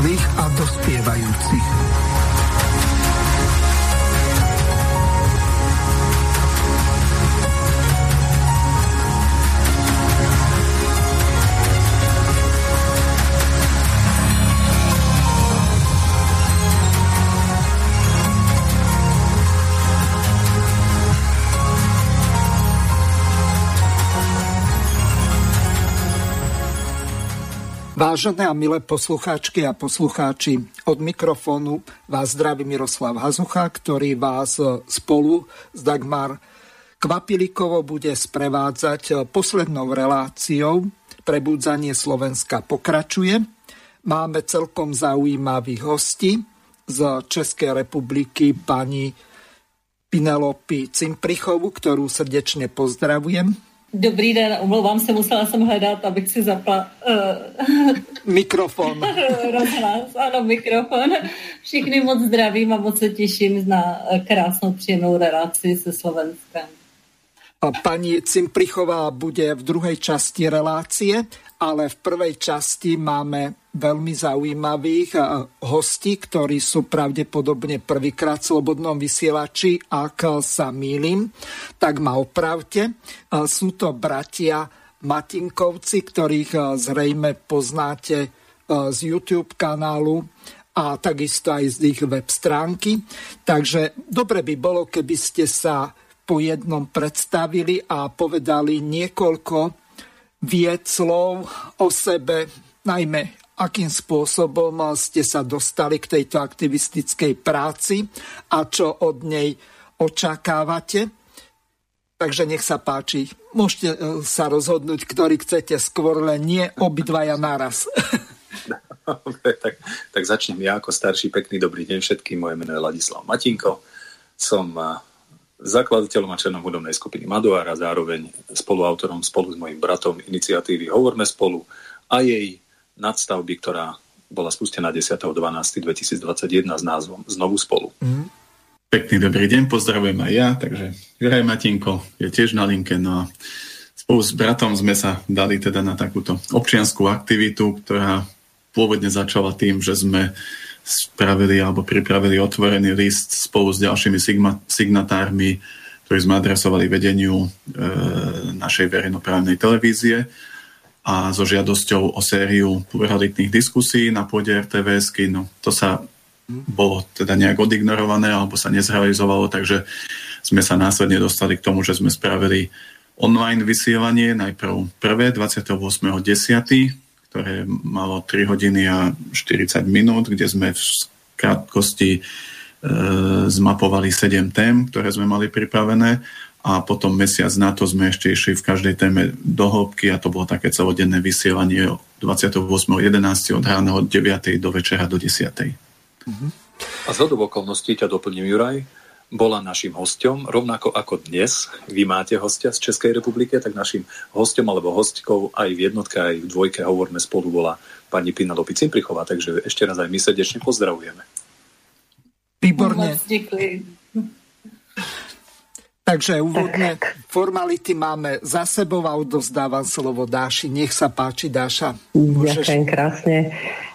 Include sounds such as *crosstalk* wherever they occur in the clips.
pre Vážené a milé poslucháčky a poslucháči, od mikrofónu vás zdraví Miroslav Hazucha, ktorý vás spolu s Dagmar Kvapilikovo bude sprevádzať poslednou reláciou. Prebudzanie Slovenska pokračuje. Máme celkom zaujímavých hostí z Českej republiky pani Pinelopi Cimprichovu, ktorú srdečne pozdravujem. Dobrý den, omlouvám se, musela jsem hledat, abych si zapla... Uh, *laughs* mikrofon. *laughs* rozhlas, ano, mikrofon. Všichni moc zdravím a moc se těším na krásnou příjemnou relaci se Slovenskem. Pani Cimprichová bude v druhej časti relácie, ale v prvej časti máme veľmi zaujímavých eh, hostí, ktorí sú pravdepodobne prvýkrát v Slobodnom vysielači. Ak sa mýlim, tak ma opravte. Eh, sú to bratia Matinkovci, ktorých eh, zrejme poznáte z YouTube kanálu a takisto aj z ich web stránky. Takže dobre by bolo, keby ste sa po jednom predstavili a povedali niekoľko vied slov o sebe, najmä akým spôsobom ste sa dostali k tejto aktivistickej práci a čo od nej očakávate. Takže nech sa páči. Môžete e, sa rozhodnúť, ktorý chcete skôr, len nie obidvaja naraz. Dobre, tak, tak začnem ja ako starší. Pekný dobrý deň všetkým. Moje meno je Ladislav Matinko. Som e, zakladateľom a členom hudobnej skupiny Madoár a zároveň spoluautorom spolu s mojim bratom iniciatívy Hovorme spolu a jej nadstavby, ktorá bola spustená 10.12.2021 s názvom Znovu spolu. Mm. Pekný dobrý deň, pozdravujem aj ja, takže Juraj Matinko je tiež na linke, no a spolu s bratom sme sa dali teda na takúto občianskú aktivitu, ktorá pôvodne začala tým, že sme spravili alebo pripravili otvorený list spolu s ďalšími sigma, signatármi, ktorí sme adresovali vedeniu e, našej verejnoprávnej televízie a so žiadosťou o sériu pluralitných diskusí na pôde RTVS. No, to sa bolo teda nejak odignorované alebo sa nezrealizovalo, takže sme sa následne dostali k tomu, že sme spravili online vysielanie, najprv prvé 28.10., ktoré malo 3 hodiny a 40 minút, kde sme v krátkosti e, zmapovali 7 tém, ktoré sme mali pripravené a potom mesiac na to sme ešte išli v každej téme do hĺbky a to bolo také celodenné vysielanie 28.11. od rána od 9. do večera do 10. Uh-huh. A z okolností ťa doplním, Juraj, bola našim hostom, rovnako ako dnes vy máte hostia z Českej republiky, tak našim hostom alebo hostkou aj v jednotke, aj v dvojke Hovorme spolu bola pani Pina Lopi Cimprichová, takže ešte raz aj my srdečne pozdravujeme. Výborne. Takže úvodne formality máme za sebou a odozdávam slovo Dáši. Nech sa páči, Dáša. Môžeš... Ďakujem krásne.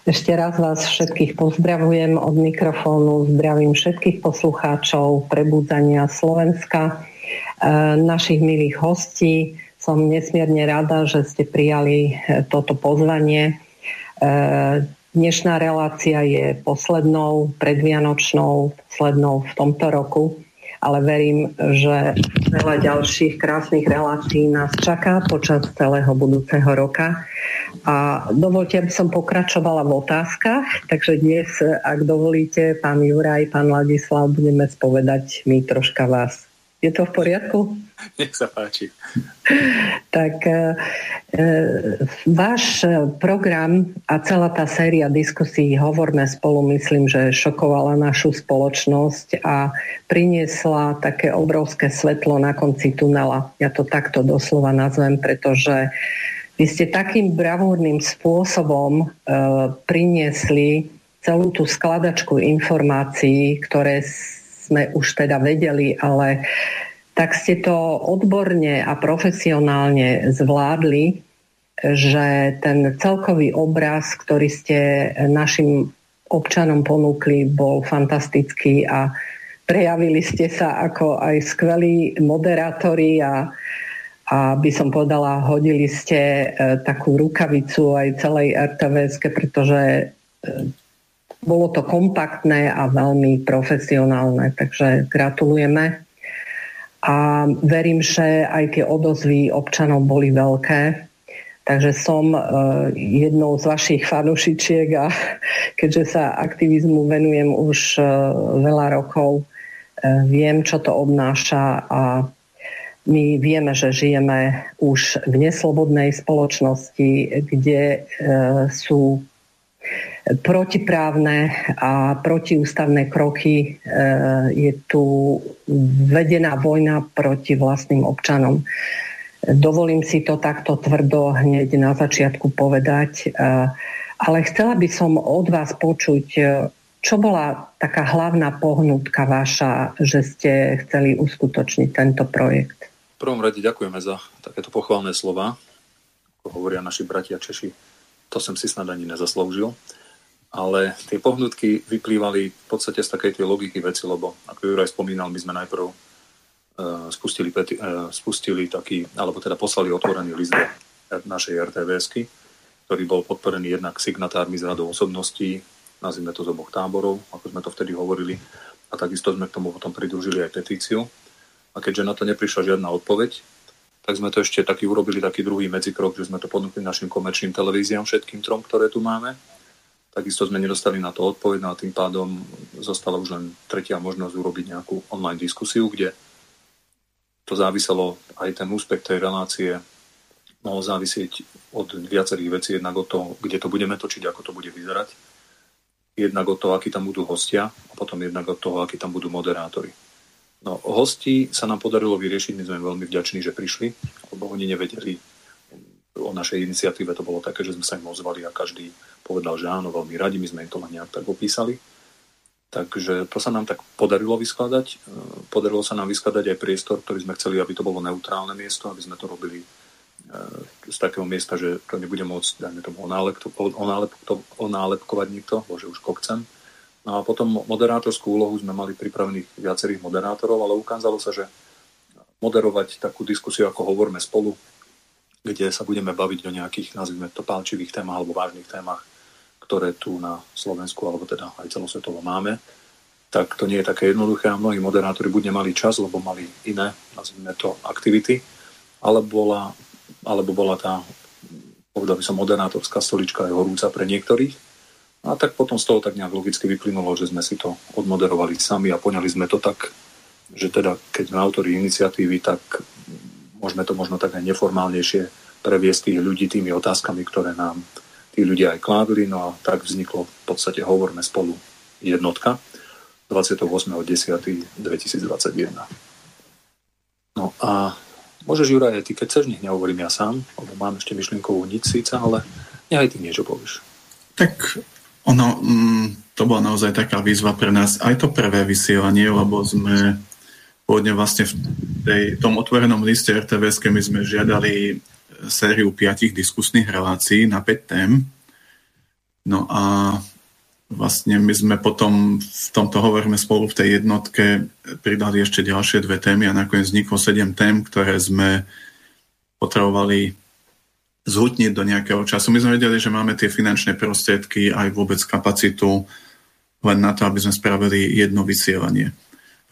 Ešte raz vás všetkých pozdravujem od mikrofónu. Zdravím všetkých poslucháčov Prebudzania Slovenska, e, našich milých hostí. Som nesmierne rada, že ste prijali e, toto pozvanie. E, dnešná relácia je poslednou, predvianočnou, poslednou v tomto roku ale verím, že veľa ďalších krásnych relácií nás čaká počas celého budúceho roka. A dovolte, aby som pokračovala v otázkach, takže dnes, ak dovolíte, pán Juraj, pán Ladislav, budeme spovedať mi troška vás. Je to v poriadku? *laughs* Nech sa páči. tak e, e, váš program a celá tá séria diskusí Hovorme spolu, myslím, že šokovala našu spoločnosť a priniesla také obrovské svetlo na konci tunela. Ja to takto doslova nazvem, pretože vy ste takým bravúrnym spôsobom e, priniesli celú tú skladačku informácií, ktoré sme už teda vedeli, ale tak ste to odborne a profesionálne zvládli, že ten celkový obraz, ktorý ste našim občanom ponúkli, bol fantastický a prejavili ste sa ako aj skvelí moderátori a, a by som povedala, hodili ste e, takú rukavicu aj celej RTVS, pretože e, bolo to kompaktné a veľmi profesionálne, takže gratulujeme. A verím, že aj tie odozvy občanov boli veľké. Takže som e, jednou z vašich fanušičiek a *laughs* keďže sa aktivizmu venujem už veľa rokov, viem, čo to obnáša a my vieme, že žijeme už v neslobodnej spoločnosti, kde e, sú protiprávne a protiústavné kroky. E, je tu vedená vojna proti vlastným občanom. Dovolím si to takto tvrdo hneď na začiatku povedať, e, ale chcela by som od vás počuť, čo bola taká hlavná pohnutka vaša, že ste chceli uskutočniť tento projekt prvom rade ďakujeme za takéto pochválne slova. Ako hovoria naši bratia Češi, to som si snad ani nezasloužil. Ale tie pohnutky vyplývali v podstate z takej tej logiky veci, lebo ako Juraj spomínal, my sme najprv uh, spustili, peti- uh, spustili taký, alebo teda poslali otvorený list našej RTVSky, ktorý bol podporený jednak signatármi z radou osobností, nazvime to z oboch táborov, ako sme to vtedy hovorili, a takisto sme k tomu potom pridružili aj petíciu, a keďže na to neprišla žiadna odpoveď, tak sme to ešte taký urobili taký druhý medzikrok, že sme to ponúkli našim komerčným televíziám, všetkým trom, ktoré tu máme. Takisto sme nedostali na to odpoveď, no a tým pádom zostala už len tretia možnosť urobiť nejakú online diskusiu, kde to záviselo, aj ten úspech tej relácie mohol závisieť od viacerých vecí, jednak od toho, kde to budeme točiť, ako to bude vyzerať, jednak od toho, akí tam budú hostia a potom jednak od toho, akí tam budú moderátori. No, hosti sa nám podarilo vyriešiť, my sme veľmi vďační, že prišli, lebo oni nevedeli o našej iniciatíve, to bolo také, že sme sa im ozvali a každý povedal, že áno, veľmi radi, my sme im to len nejak tak opísali. Takže to sa nám tak podarilo vyskladať. Podarilo sa nám vyskladať aj priestor, ktorý sme chceli, aby to bolo neutrálne miesto, aby sme to robili e, z takého miesta, že to nebude môcť, dajme tomu, onálepkovať nikto, bože už kokcem, No a potom moderátorskú úlohu sme mali pripravených viacerých moderátorov, ale ukázalo sa, že moderovať takú diskusiu, ako hovoríme spolu, kde sa budeme baviť o nejakých, nazvime to, pálčivých témach alebo vážnych témach, ktoré tu na Slovensku, alebo teda aj celosvetovo máme, tak to nie je také jednoduché a mnohí moderátori buď nemali čas, lebo mali iné, nazvime to, aktivity, alebo bola, alebo bola tá, povedal by som, moderátorská stolička aj horúca pre niektorých, a tak potom z toho tak nejak logicky vyplynulo, že sme si to odmoderovali sami a poňali sme to tak, že teda keď sme autori iniciatívy, tak môžeme to možno tak aj neformálnejšie previesť tých ľudí tými otázkami, ktoré nám tí ľudia aj kládli. No a tak vzniklo v podstate Hovorme spolu jednotka 28.10.2021. No a môžeš, Juraj, ty keď chceš, nech nehovorím ja sám, lebo mám ešte myšlienkovú nič síca, ale nech aj ty niečo povieš. Tak ono, mm, to bola naozaj taká výzva pre nás, aj to prvé vysielanie, lebo sme pôvodne vlastne v tej, tom otvorenom liste RTVS, my sme žiadali sériu piatich diskusných relácií na 5 tém. No a vlastne my sme potom v tomto hovoríme spolu v tej jednotke pridali ešte ďalšie dve témy a nakoniec vzniklo sedem tém, ktoré sme potrebovali zhutniť do nejakého času. My sme vedeli, že máme tie finančné prostriedky aj vôbec kapacitu len na to, aby sme spravili jedno vysielanie.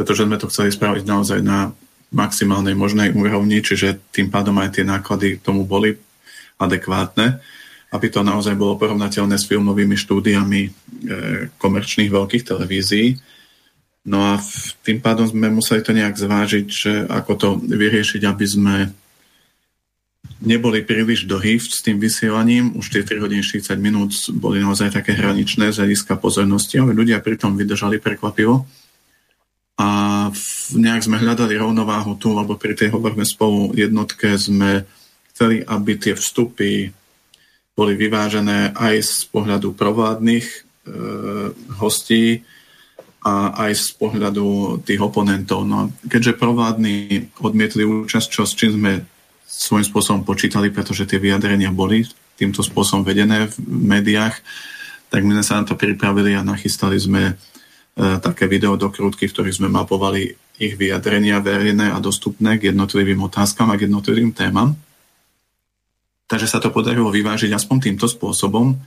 Pretože sme to chceli spraviť naozaj na maximálnej možnej úrovni, čiže tým pádom aj tie náklady tomu boli adekvátne, aby to naozaj bolo porovnateľné s filmovými štúdiami e, komerčných veľkých televízií. No a tým pádom sme museli to nejak zvážiť, že ako to vyriešiť, aby sme neboli príliš dlhý s tým vysielaním, už tie 3 hodiny 40 minút boli naozaj také hraničné z hľadiska pozornosti, ale ľudia pritom vydržali prekvapivo. A nejak sme hľadali rovnováhu tu, lebo pri tej hovorme spolu jednotke sme chceli, aby tie vstupy boli vyvážené aj z pohľadu provládnych e, hostí a aj z pohľadu tých oponentov. No, keďže provládni odmietli účasť, čo s čím sme svojím spôsobom počítali, pretože tie vyjadrenia boli týmto spôsobom vedené v médiách, tak my sme sa na to pripravili a nachystali sme také video dokrútky, v ktorých sme mapovali ich vyjadrenia verejné a dostupné k jednotlivým otázkam a k jednotlivým témam. Takže sa to podarilo vyvážiť aspoň týmto spôsobom,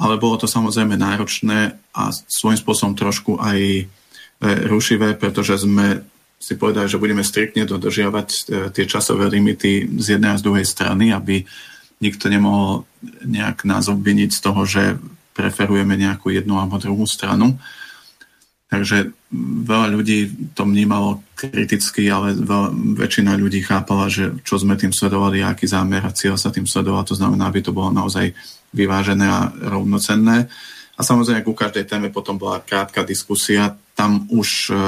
ale bolo to samozrejme náročné a svojím spôsobom trošku aj e, rušivé, pretože sme si povedali, že budeme striktne dodržiavať e, tie časové limity z jednej a z druhej strany, aby nikto nemohol nejak nás obviniť z toho, že preferujeme nejakú jednu alebo druhú stranu. Takže veľa ľudí to vnímalo kriticky, ale veľa, väčšina ľudí chápala, že čo sme tým sledovali, aký zámer a cieľ sa tým sledoval, to znamená, aby to bolo naozaj vyvážené a rovnocenné. A samozrejme, ku každej téme potom bola krátka diskusia. Tam už e, e,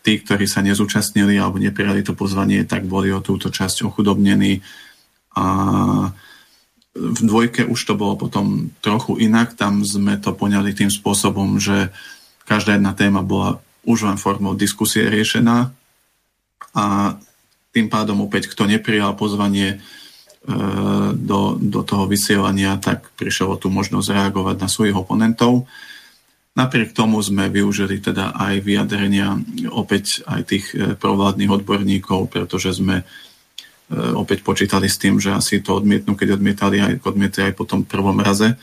tí, ktorí sa nezúčastnili alebo neprijali to pozvanie, tak boli o túto časť ochudobnení a v dvojke už to bolo potom trochu inak. Tam sme to poňali tým spôsobom, že každá jedna téma bola už len formou diskusie riešená a tým pádom opäť, kto neprijal pozvanie e, do, do toho vysielania, tak prišlo tú možnosť reagovať na svojich oponentov. Napriek tomu sme využili teda aj vyjadrenia opäť aj tých e, provládnych odborníkov, pretože sme E, opäť počítali s tým, že asi to odmietnú, keď odmietali aj, odmietli aj po tom prvom raze,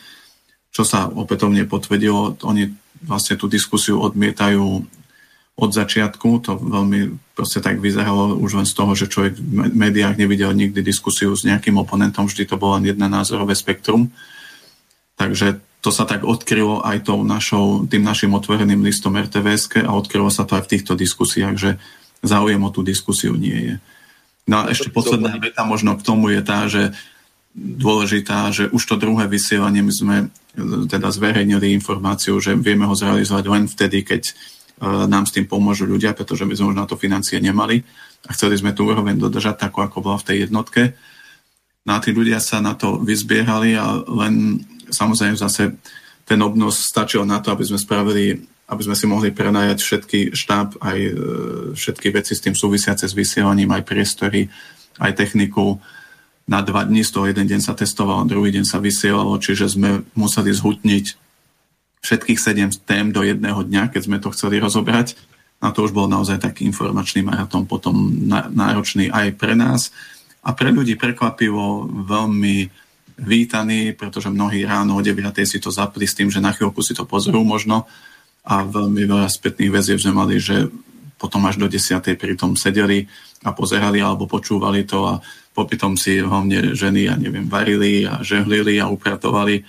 čo sa opätovne potvrdilo. Oni vlastne tú diskusiu odmietajú od začiatku, to veľmi proste tak vyzeralo už len z toho, že človek v médiách nevidel nikdy diskusiu s nejakým oponentom, vždy to bolo len jedno názorové spektrum. Takže to sa tak odkrylo aj tou našou, tým našim otvoreným listom RTVS a odkrylo sa to aj v týchto diskusiách, že záujem o tú diskusiu nie je. No a ešte posledná veta možno k tomu je tá, že dôležitá, že už to druhé vysielanie my sme e, teda zverejnili informáciu, že vieme ho zrealizovať len vtedy, keď e, nám s tým pomôžu ľudia, pretože my sme už na to financie nemali a chceli sme tú úroveň dodržať tako, ako bola v tej jednotke. No a tí ľudia sa na to vyzbierali a len samozrejme zase ten obnos stačil na to, aby sme spravili aby sme si mohli prenajať všetky štáb, aj e, všetky veci s tým súvisiace s vysielaním, aj priestory, aj techniku. Na dva dní z toho jeden deň sa testovalo, druhý deň sa vysielalo, čiže sme museli zhutniť všetkých sedem tém do jedného dňa, keď sme to chceli rozobrať. A to už bol naozaj taký informačný maratón potom náročný aj pre nás. A pre ľudí prekvapivo veľmi vítaný, pretože mnohí ráno o 9. si to zapli s tým, že na chvíľku si to pozrú možno a veľmi veľa spätných väziev sme mali, že potom až do 10. pri tom sedeli a pozerali alebo počúvali to a popytom si hlavne ženy, ja neviem, varili a žehlili a upratovali,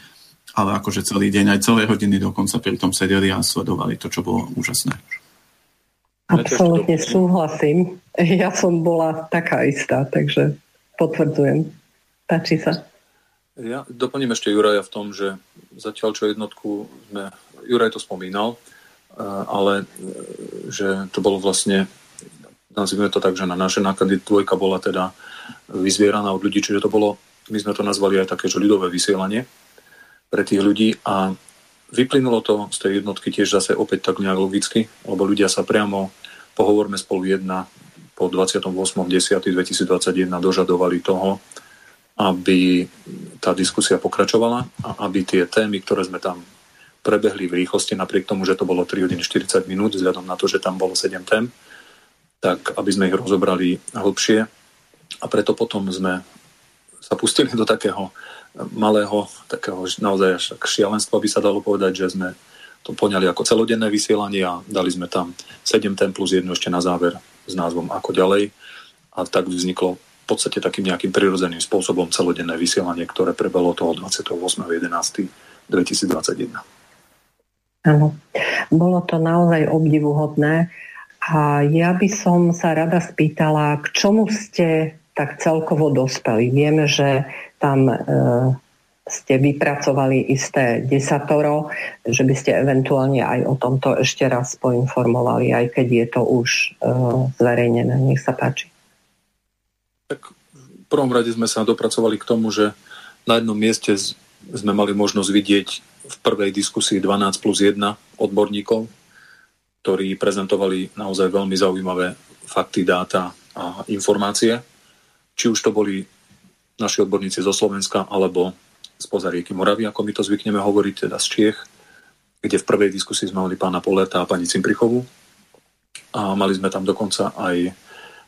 ale akože celý deň, aj celé hodiny dokonca pri tom sedeli a sledovali to, čo bolo úžasné. Absolutne súhlasím. Ja som bola taká istá, takže potvrdzujem. Páči sa. Ja doplním ešte Juraja v tom, že zatiaľ čo jednotku sme Juraj to spomínal, eh, ale eh, že to bolo vlastne, nazvime to tak, že na naše náklady dvojka bola teda vyzvieraná od ľudí, čiže to bolo, my sme to nazvali aj také, že ľudové vysielanie pre tých ľudí a vyplynulo to z tej jednotky tiež zase opäť tak nejak logicky, lebo ľudia sa priamo pohovorme spolu jedna po 28.10.2021 dožadovali toho, aby tá diskusia pokračovala a aby tie témy, ktoré sme tam prebehli v rýchlosti, napriek tomu, že to bolo 3 hodiny 40 minút, vzhľadom na to, že tam bolo 7 tém, tak aby sme ich rozobrali hlbšie. A preto potom sme sa pustili do takého malého, takého naozaj až šialenstva by sa dalo povedať, že sme to poňali ako celodenné vysielanie a dali sme tam 7 tém plus jednu ešte na záver s názvom Ako ďalej. A tak vzniklo v podstate takým nejakým prirodzeným spôsobom celodenné vysielanie, ktoré prebelo toho 28.11.2021. Áno, bolo to naozaj obdivuhodné a ja by som sa rada spýtala, k čomu ste tak celkovo dospeli. Vieme, že tam e, ste vypracovali isté desatoro, že by ste eventuálne aj o tomto ešte raz poinformovali, aj keď je to už e, zverejnené. Nech sa páči. Tak v prvom rade sme sa dopracovali k tomu, že na jednom mieste sme mali možnosť vidieť v prvej diskusii 12 plus 1 odborníkov, ktorí prezentovali naozaj veľmi zaujímavé fakty, dáta a informácie, či už to boli naši odborníci zo Slovenska alebo spoza rieky Moravy, ako my to zvykneme hovoriť, teda z Čiech, kde v prvej diskusii sme mali pána Poleta a pani Cimprichovu. A mali sme tam dokonca aj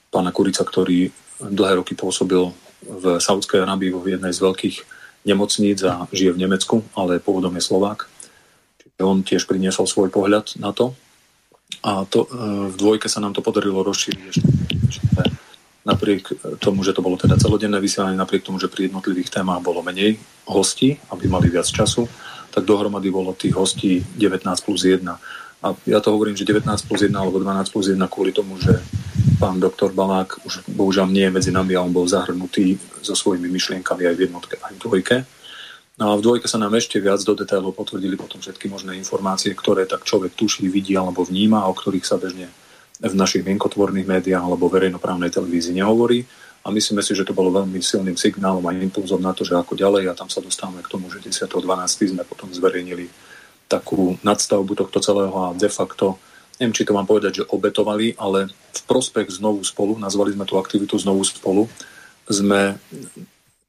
pána Kurica, ktorý dlhé roky pôsobil v Saudskej Arábii vo jednej z veľkých nemocníc a žije v Nemecku, ale pôvodom je Slovák. Čiže on tiež priniesol svoj pohľad na to. A to, e, v dvojke sa nám to podarilo rozšíriť ešte napriek tomu, že to bolo teda celodenné vysielanie, napriek tomu, že pri jednotlivých témach bolo menej hostí, aby mali viac času, tak dohromady bolo tých hostí 19 plus 1. A ja to hovorím, že 19 plus 1 alebo 12 plus 1 kvôli tomu, že pán doktor Balák už bohužiaľ nie je medzi nami a on bol zahrnutý so svojimi myšlienkami aj v jednotke, aj v dvojke. No a v dvojke sa nám ešte viac do detailov potvrdili potom všetky možné informácie, ktoré tak človek tuší, vidí alebo vníma, o ktorých sa bežne v našich mienkotvorných médiách alebo verejnoprávnej televízii nehovorí. A myslíme si, že to bolo veľmi silným signálom a impulzom na to, že ako ďalej a tam sa dostávame k tomu, že 10.12. sme potom zverejnili takú nadstavbu tohto celého a de facto, neviem, či to mám povedať, že obetovali, ale v prospech znovu spolu, nazvali sme tú aktivitu znovu spolu, sme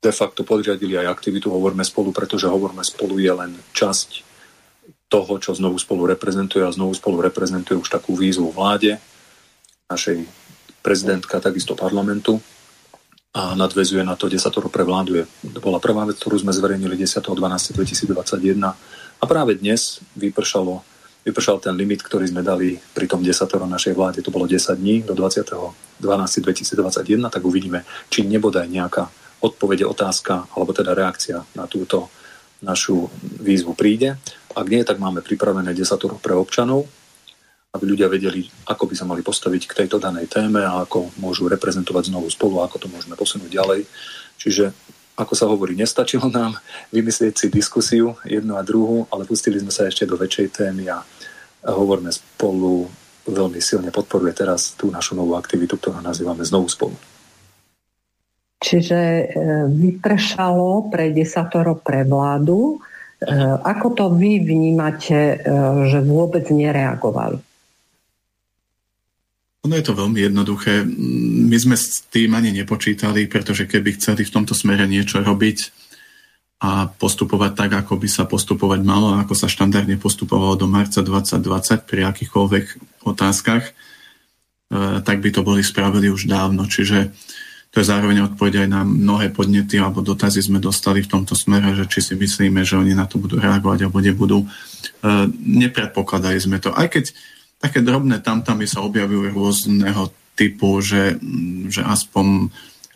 de facto podriadili aj aktivitu Hovorme spolu, pretože Hovorme spolu je len časť toho, čo znovu spolu reprezentuje a znovu spolu reprezentuje už takú výzvu vláde, našej prezidentka, takisto parlamentu a nadvezuje na to, kde sa to prevláduje. To bola prvá vec, ktorú sme zverejnili 10.12.2021 a práve dnes vypršalo, vypršal ten limit, ktorý sme dali pri tom 10. našej vláde. To bolo 10 dní do 20.12.2021, tak uvidíme, či nebodaj nejaká odpovede, otázka alebo teda reakcia na túto našu výzvu príde. Ak nie, tak máme pripravené 10 pre občanov, aby ľudia vedeli, ako by sa mali postaviť k tejto danej téme a ako môžu reprezentovať znovu spolu, ako to môžeme posunúť ďalej. Čiže, ako sa hovorí, nestačilo nám vymyslieť si diskusiu jednu a druhú, ale pustili sme sa ešte do väčšej témy a hovoríme spolu veľmi silne podporuje teraz tú našu novú aktivitu, ktorú nazývame znovu spolu. Čiže e, vypršalo pre desatoro pre vládu. E, ako to vy vnímate, e, že vôbec nereagovali? Ono je to veľmi jednoduché. My sme s tým ani nepočítali, pretože keby chceli v tomto smere niečo robiť a postupovať tak, ako by sa postupovať malo, ako sa štandardne postupovalo do marca 2020 pri akýchkoľvek otázkach, e, tak by to boli spravili už dávno. Čiže to je zároveň odpoveď aj na mnohé podnety alebo dotazy sme dostali v tomto smere, že či si myslíme, že oni na to budú reagovať alebo nebudú. E, nepredpokladali sme to. Aj keď také drobné tamtamy sa objavujú rôzneho typu, že, že aspoň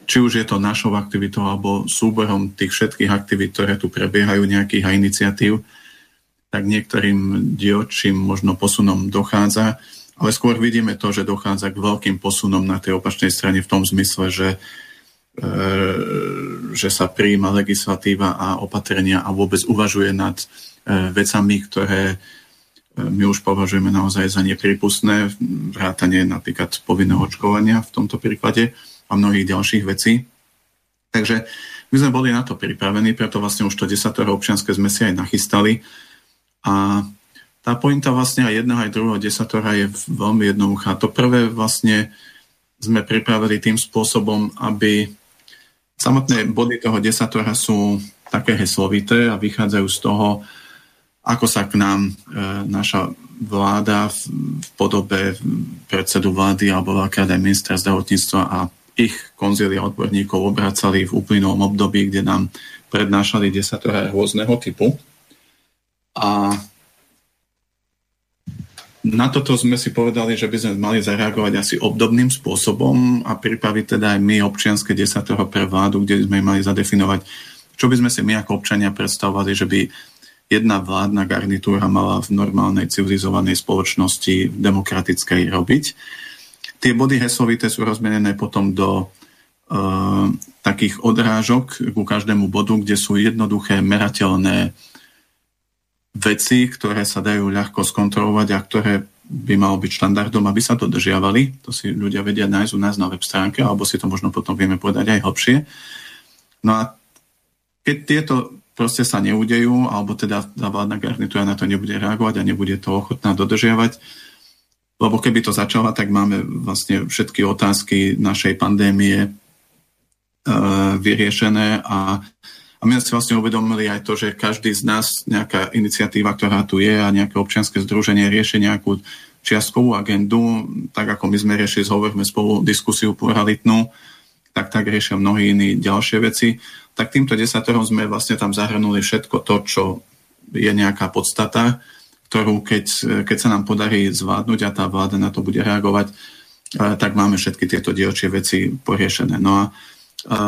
či už je to našou aktivitou alebo súborom tých všetkých aktivít, ktoré tu prebiehajú, nejakých a iniciatív, tak niektorým dielčím možno posunom dochádza, ale skôr vidíme to, že dochádza k veľkým posunom na tej opačnej strane v tom zmysle, že, e, že sa prijíma legislatíva a opatrenia a vôbec uvažuje nad e, vecami, ktoré my už považujeme naozaj za nepripustné vrátanie napríklad povinného očkovania v tomto prípade a mnohých ďalších vecí. Takže my sme boli na to pripravení, preto vlastne už to 10. občianske sme si aj nachystali. A tá pointa vlastne aj jedného, aj druhého desatora je veľmi jednoduchá. To prvé vlastne sme pripravili tým spôsobom, aby samotné body toho desatora sú také heslovité a vychádzajú z toho, ako sa k nám e, naša vláda v, v podobe predsedu vlády alebo veľká aj ministra zdravotníctva a ich konzília odborníkov obracali v uplynulom období, kde nám prednášali desatora rôzneho typu. A na toto sme si povedali, že by sme mali zareagovať asi obdobným spôsobom a pripraviť teda aj my občianske desatoro pre vládu, kde sme mali zadefinovať, čo by sme si my ako občania predstavovali, že by jedna vládna garnitúra mala v normálnej civilizovanej spoločnosti demokratickej robiť. Tie body heslovité sú rozmenené potom do uh, takých odrážok ku každému bodu, kde sú jednoduché, merateľné veci, ktoré sa dajú ľahko skontrolovať a ktoré by malo byť štandardom, aby sa dodržiavali. To si ľudia vedia nájsť u nás na web stránke, alebo si to možno potom vieme povedať aj hlbšie. No a keď tieto proste sa neudejú, alebo teda tá vládna garnitúra na to nebude reagovať a nebude to ochotná dodržiavať. Lebo keby to začala, tak máme vlastne všetky otázky našej pandémie vyriešené a, a my sme si vlastne uvedomili aj to, že každý z nás, nejaká iniciatíva, ktorá tu je a nejaké občianske združenie rieši nejakú čiastkovú agendu, tak ako my sme riešili, zhovorme spolu diskusiu pluralitnú, tak tak riešia mnohí iní ďalšie veci. Tak týmto desaterom sme vlastne tam zahrnuli všetko to, čo je nejaká podstata, ktorú keď, keď sa nám podarí zvládnuť a tá vláda na to bude reagovať, tak máme všetky tieto dielčie veci poriešené. No a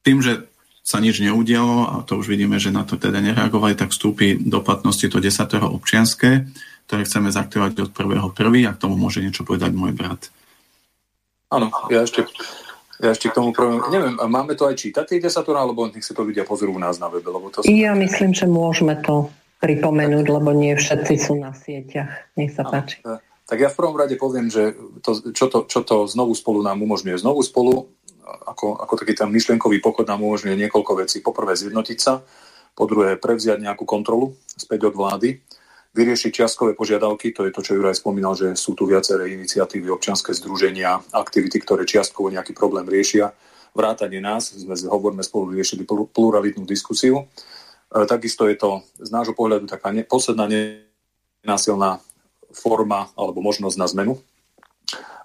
tým, že sa nič neudialo, a to už vidíme, že na to teda nereagovali, tak vstúpi do platnosti to desatero občianské, ktoré chceme zaktivovať od prvého prvý a k tomu môže niečo povedať môj brat. Áno, ja ešte, ja ešte k tomu prvým, neviem, máme to aj čítať tie desatora, alebo nech si to ľudia pozrú u nás na webe? Lebo to. Ja myslím, že môžeme to pripomenúť, lebo nie všetci sú na sieťach. Nech sa páči. Tak ja v prvom rade poviem, že to, čo, to, čo to znovu spolu nám umožňuje. Znovu spolu, ako, ako taký ten myšlienkový pochod nám umožňuje niekoľko vecí. Poprvé zjednotiť sa, po druhé prevziať nejakú kontrolu späť od vlády, vyriešiť čiastkové požiadavky, to je to, čo Juraj spomínal, že sú tu viaceré iniciatívy, občianske združenia, aktivity, ktoré čiastkovo nejaký problém riešia. Vrátanie nás, sme hovoríme spolu riešili pluralitnú diskusiu E, takisto je to z nášho pohľadu taká ne, posledná nenásilná forma alebo možnosť na zmenu.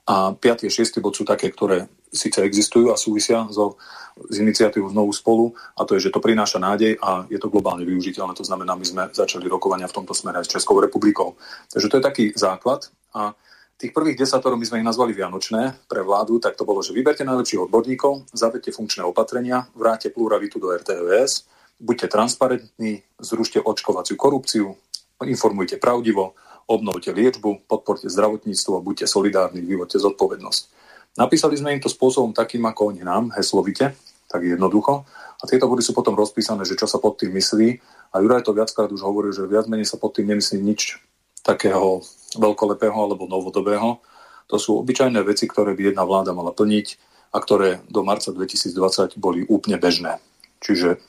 A 5. a 6. bod sú také, ktoré síce existujú a súvisia so, s iniciatívou Znovu spolu a to je, že to prináša nádej a je to globálne využiteľné. To znamená, my sme začali rokovania v tomto smere aj s Českou republikou. Takže to je taký základ a tých prvých desatorov my sme ich nazvali Vianočné pre vládu, tak to bolo, že vyberte najlepších odborníkov, zavedte funkčné opatrenia, vráte pluralitu do RTVS, buďte transparentní, zrušte očkovaciu korupciu, informujte pravdivo, obnovte liečbu, podporte zdravotníctvo, buďte solidárni, vyvodte zodpovednosť. Napísali sme im to spôsobom takým, ako oni nám, heslovite, tak jednoducho. A tieto body sú potom rozpísané, že čo sa pod tým myslí. A Juraj to viackrát už hovoril, že viac menej sa pod tým nemyslí nič takého veľkolepého alebo novodobého. To sú obyčajné veci, ktoré by jedna vláda mala plniť a ktoré do marca 2020 boli úplne bežné. Čiže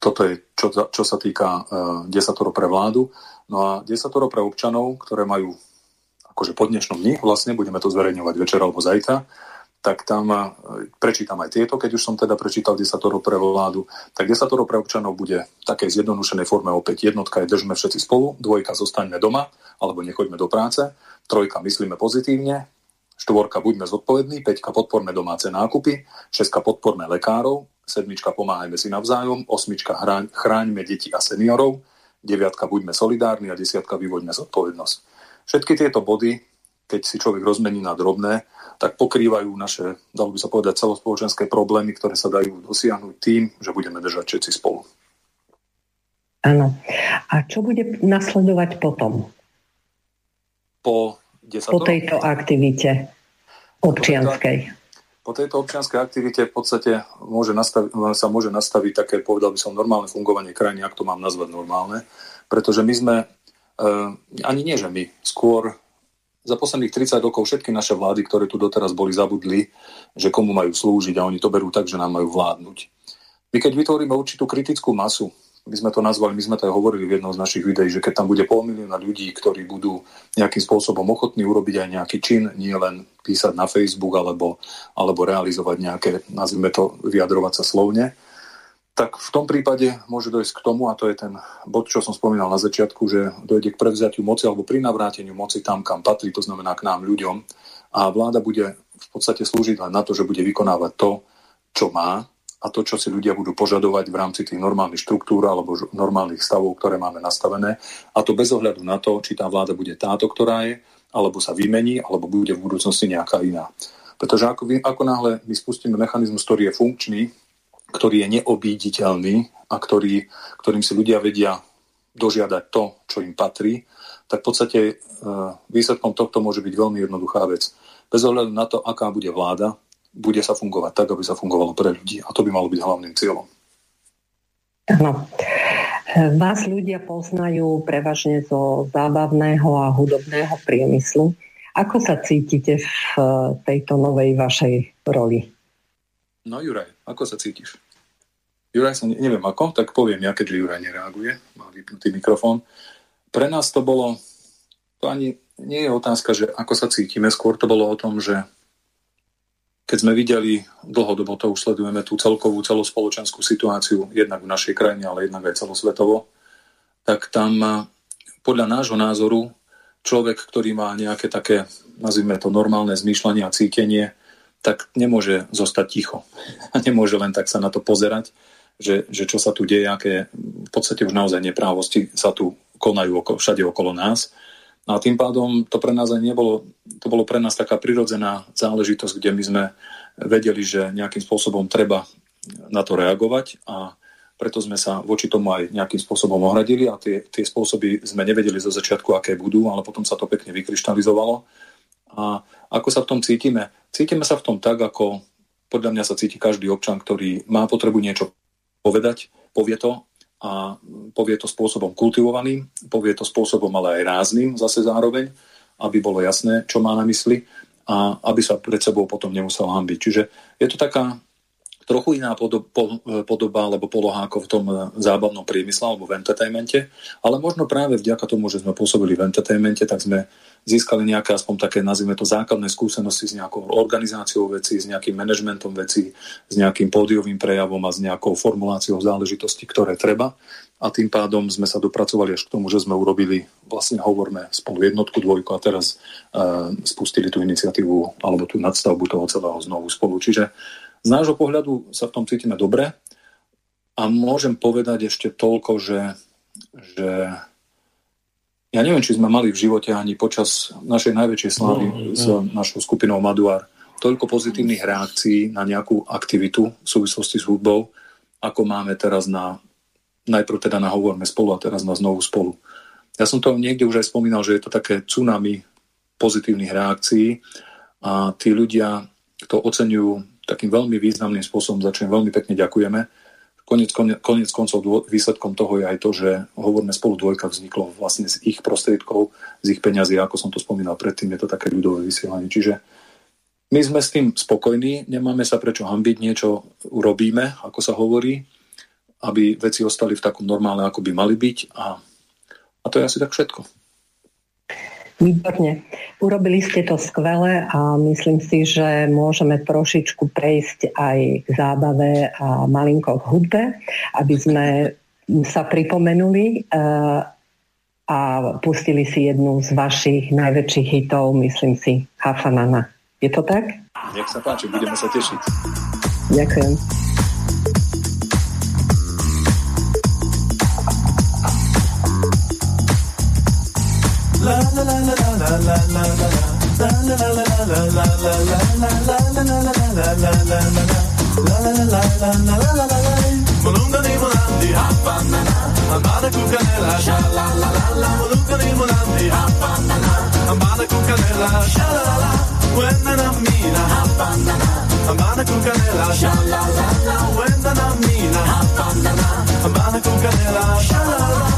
toto je, čo, čo sa týka uh, desatoro pre vládu. No a desatoro pre občanov, ktoré majú akože po dnešnom dni, vlastne budeme to zverejňovať večer alebo zajtra, tak tam uh, prečítam aj tieto, keď už som teda prečítal desatoro pre vládu, tak desatoro pre občanov bude v takej zjednodušenej forme opäť. Jednotka je držme všetci spolu, dvojka zostaňme doma alebo nechoďme do práce, trojka myslíme pozitívne, štvorka buďme zodpovední, peťka podporme domáce nákupy, šestka podporme lekárov, sedmička pomáhajme si navzájom, osmička chráň, chráňme deti a seniorov, deviatka buďme solidárni a desiatka vyvoďme zodpovednosť. Všetky tieto body, keď si človek rozmení na drobné, tak pokrývajú naše, dalo by sa povedať, celospoločenské problémy, ktoré sa dajú dosiahnuť tým, že budeme držať všetci spolu. Áno. A čo bude nasledovať potom? Po, po tejto aktivite občianskej po tejto občianskej aktivite v podstate môže nastavi, sa môže nastaviť také, povedal by som, normálne fungovanie krajiny, ak to mám nazvať normálne, pretože my sme, ani nie, že my, skôr za posledných 30 rokov všetky naše vlády, ktoré tu doteraz boli, zabudli, že komu majú slúžiť a oni to berú tak, že nám majú vládnuť. My keď vytvoríme určitú kritickú masu, my sme to nazvali, my sme to aj hovorili v jednom z našich videí, že keď tam bude pol milióna ľudí, ktorí budú nejakým spôsobom ochotní urobiť aj nejaký čin, nie len písať na Facebook alebo, alebo realizovať nejaké, nazvime to, vyjadrovať sa slovne, tak v tom prípade môže dojsť k tomu, a to je ten bod, čo som spomínal na začiatku, že dojde k prevzatiu moci alebo pri navráteniu moci tam, kam patrí, to znamená k nám ľuďom. A vláda bude v podstate slúžiť len na to, že bude vykonávať to, čo má, a to, čo si ľudia budú požadovať v rámci tých normálnych štruktúr alebo normálnych stavov, ktoré máme nastavené. A to bez ohľadu na to, či tá vláda bude táto, ktorá je, alebo sa vymení, alebo bude v budúcnosti nejaká iná. Pretože ako, ako náhle my spustíme mechanizmus, ktorý je funkčný, ktorý je neobíditeľný a ktorý, ktorým si ľudia vedia dožiadať to, čo im patrí, tak v podstate e, výsledkom tohto môže byť veľmi jednoduchá vec. Bez ohľadu na to, aká bude vláda, bude sa fungovať tak, aby sa fungovalo pre ľudí. A to by malo byť hlavným cieľom. Áno. Vás ľudia poznajú prevažne zo zábavného a hudobného priemyslu. Ako sa cítite v tejto novej vašej roli? No Juraj, ako sa cítiš? Juraj sa neviem ako, tak poviem ja, keďže Juraj nereaguje, má vypnutý mikrofón. Pre nás to bolo, to ani nie je otázka, že ako sa cítime, skôr to bolo o tom, že keď sme videli, dlhodobo to už sledujeme, tú celkovú celospoločenskú situáciu, jednak v našej krajine, ale jednak aj celosvetovo, tak tam podľa nášho názoru človek, ktorý má nejaké také, nazvime to, normálne zmýšľanie a cítenie, tak nemôže zostať ticho. A nemôže len tak sa na to pozerať, že, že čo sa tu deje, aké v podstate už naozaj neprávosti sa tu konajú oko, všade okolo nás. No a tým pádom to pre nás aj nebolo, to bolo pre nás taká prirodzená záležitosť, kde my sme vedeli, že nejakým spôsobom treba na to reagovať a preto sme sa voči tomu aj nejakým spôsobom ohradili a tie, tie spôsoby sme nevedeli zo začiatku, aké budú, ale potom sa to pekne vykryštalizovalo. A ako sa v tom cítime? Cítime sa v tom tak, ako podľa mňa sa cíti každý občan, ktorý má potrebu niečo povedať, povie to a povie to spôsobom kultivovaným, povie to spôsobom ale aj rázným zase zároveň, aby bolo jasné, čo má na mysli a aby sa pred sebou potom nemusel hambiť. Čiže je to taká trochu iná podoba alebo poloha ako v tom eh, zábavnom priemysle alebo v entertainmente, ale možno práve vďaka tomu, že sme pôsobili v entertainmente, tak sme získali nejaké aspoň také, nazvime to, základné skúsenosti s nejakou organizáciou veci, s nejakým manažmentom veci, s nejakým pódiovým prejavom a s nejakou formuláciou záležitosti, ktoré treba. A tým pádom sme sa dopracovali až k tomu, že sme urobili, vlastne hovorme spolu jednotku, dvojku a teraz uh, spustili tú iniciatívu alebo tú nadstavbu toho celého znovu spolu. Čiže z nášho pohľadu sa v tom cítime dobre a môžem povedať ešte toľko, že, že ja neviem, či sme mali v živote ani počas našej najväčšej slávy no, no. s našou skupinou Maduar toľko pozitívnych reakcií na nejakú aktivitu v súvislosti s hudbou, ako máme teraz na, najprv teda na Hovorme spolu a teraz na Znovu spolu. Ja som to niekde už aj spomínal, že je to také tsunami pozitívnych reakcií a tí ľudia to oceňujú takým veľmi významným spôsobom, za čo im veľmi pekne ďakujeme. Konec, konec, konec koncov výsledkom toho je aj to, že hovorné spolu dvojka vzniklo vlastne z ich prostriedkov, z ich peňazí, ako som to spomínal predtým, je to také ľudové vysielanie. Čiže my sme s tým spokojní, nemáme sa prečo hambiť, niečo urobíme, ako sa hovorí, aby veci ostali v takom normále, ako by mali byť a, a to je asi tak všetko. Výborne. Urobili ste to skvele a myslím si, že môžeme trošičku prejsť aj k zábave a malinko k hudbe, aby sme sa pripomenuli eh, a pustili si jednu z vašich najväčších hitov, myslím si, Hafanana. Je to tak? Nech sa páči, budeme sa tešiť. Ďakujem. La la la sha la la Wenda na mina hapanana Amada kukanela sha la la la Wenda na mina hapanana Amada kukanela sha la la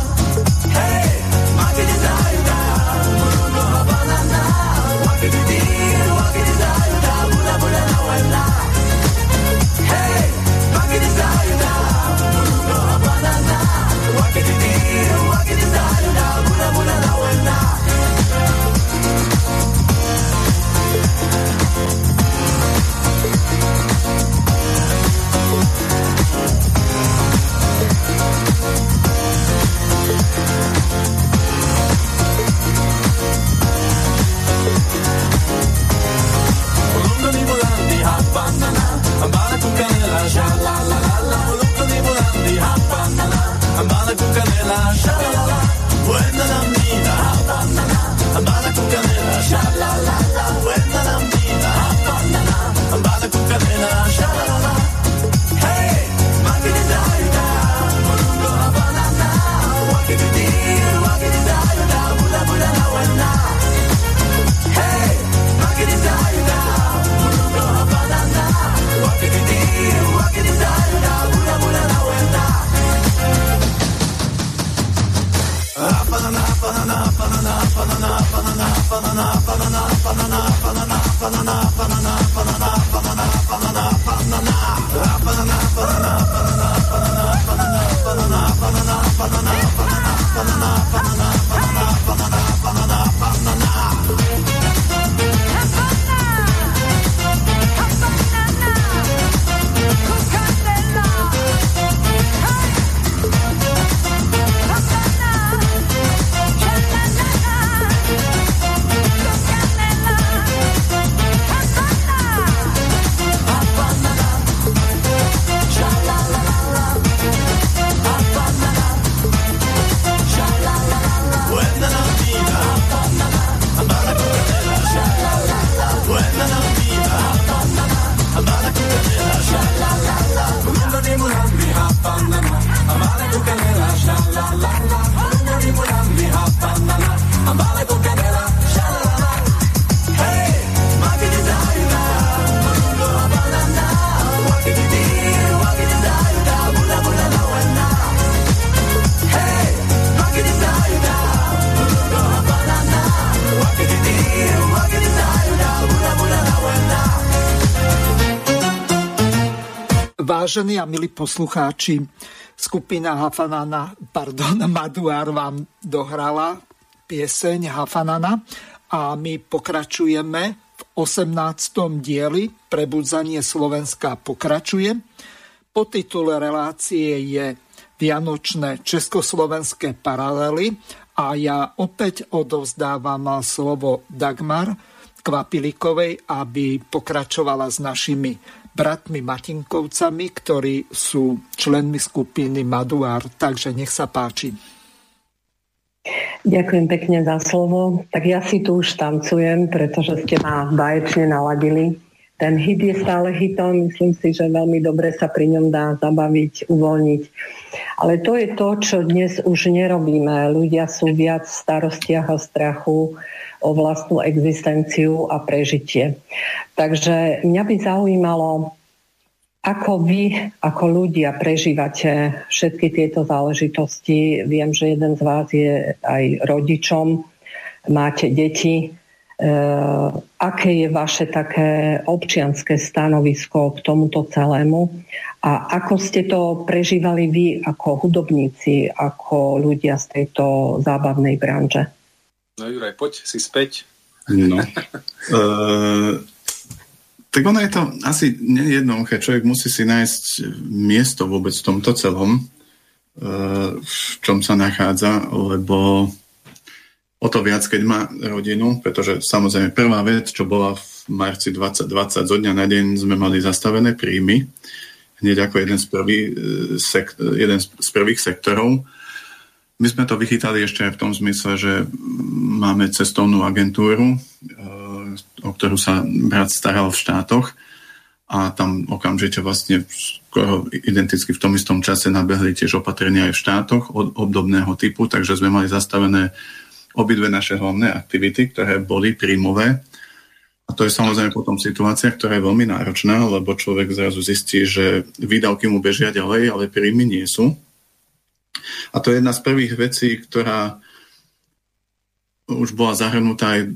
mélange Vážení a milí poslucháči, skupina Hafanana, pardon, *laughs* Maduár vám dohrala pieseň Hafanana a my pokračujeme v 18. dieli Prebudzanie Slovenska pokračuje. Podtitul relácie je Vianočné československé paralely a ja opäť odovzdávam slovo Dagmar Kvapilikovej, aby pokračovala s našimi bratmi Matinkovcami, ktorí sú členmi skupiny Maduár. Takže nech sa páči. Ďakujem pekne za slovo. Tak ja si tu už tancujem, pretože ste ma báječne naladili. Ten hit je stále hitom, myslím si, že veľmi dobre sa pri ňom dá zabaviť, uvoľniť. Ale to je to, čo dnes už nerobíme. Ľudia sú viac v starostiach a strachu o vlastnú existenciu a prežitie. Takže mňa by zaujímalo, ako vy, ako ľudia prežívate všetky tieto záležitosti. Viem, že jeden z vás je aj rodičom, máte deti. E, aké je vaše také občianské stanovisko k tomuto celému a ako ste to prežívali vy ako hudobníci, ako ľudia z tejto zábavnej branže? No Juraj, poď si späť. No. uh, *laughs* tak ono je to asi nejednoduché. Človek musí si nájsť miesto vôbec v tomto celom, uh, v čom sa nachádza, lebo o to viac, keď má rodinu, pretože samozrejme prvá vec, čo bola v marci 2020, zo dňa na deň sme mali zastavené príjmy, hneď ako jeden z, prvý, sek, jeden z prvých sektorov. My sme to vychytali ešte v tom zmysle, že máme cestovnú agentúru, eh, o ktorú sa brat staral v štátoch a tam okamžite vlastne skoro identicky v tom istom čase nabehli tiež opatrenia aj v štátoch od obdobného typu, takže sme mali zastavené obidve naše hlavné aktivity, ktoré boli príjmové. A to je samozrejme potom situácia, ktorá je veľmi náročná, lebo človek zrazu zistí, že výdavky mu bežia ďalej, ale príjmy nie sú. A to je jedna z prvých vecí, ktorá už bola zahrnutá aj e,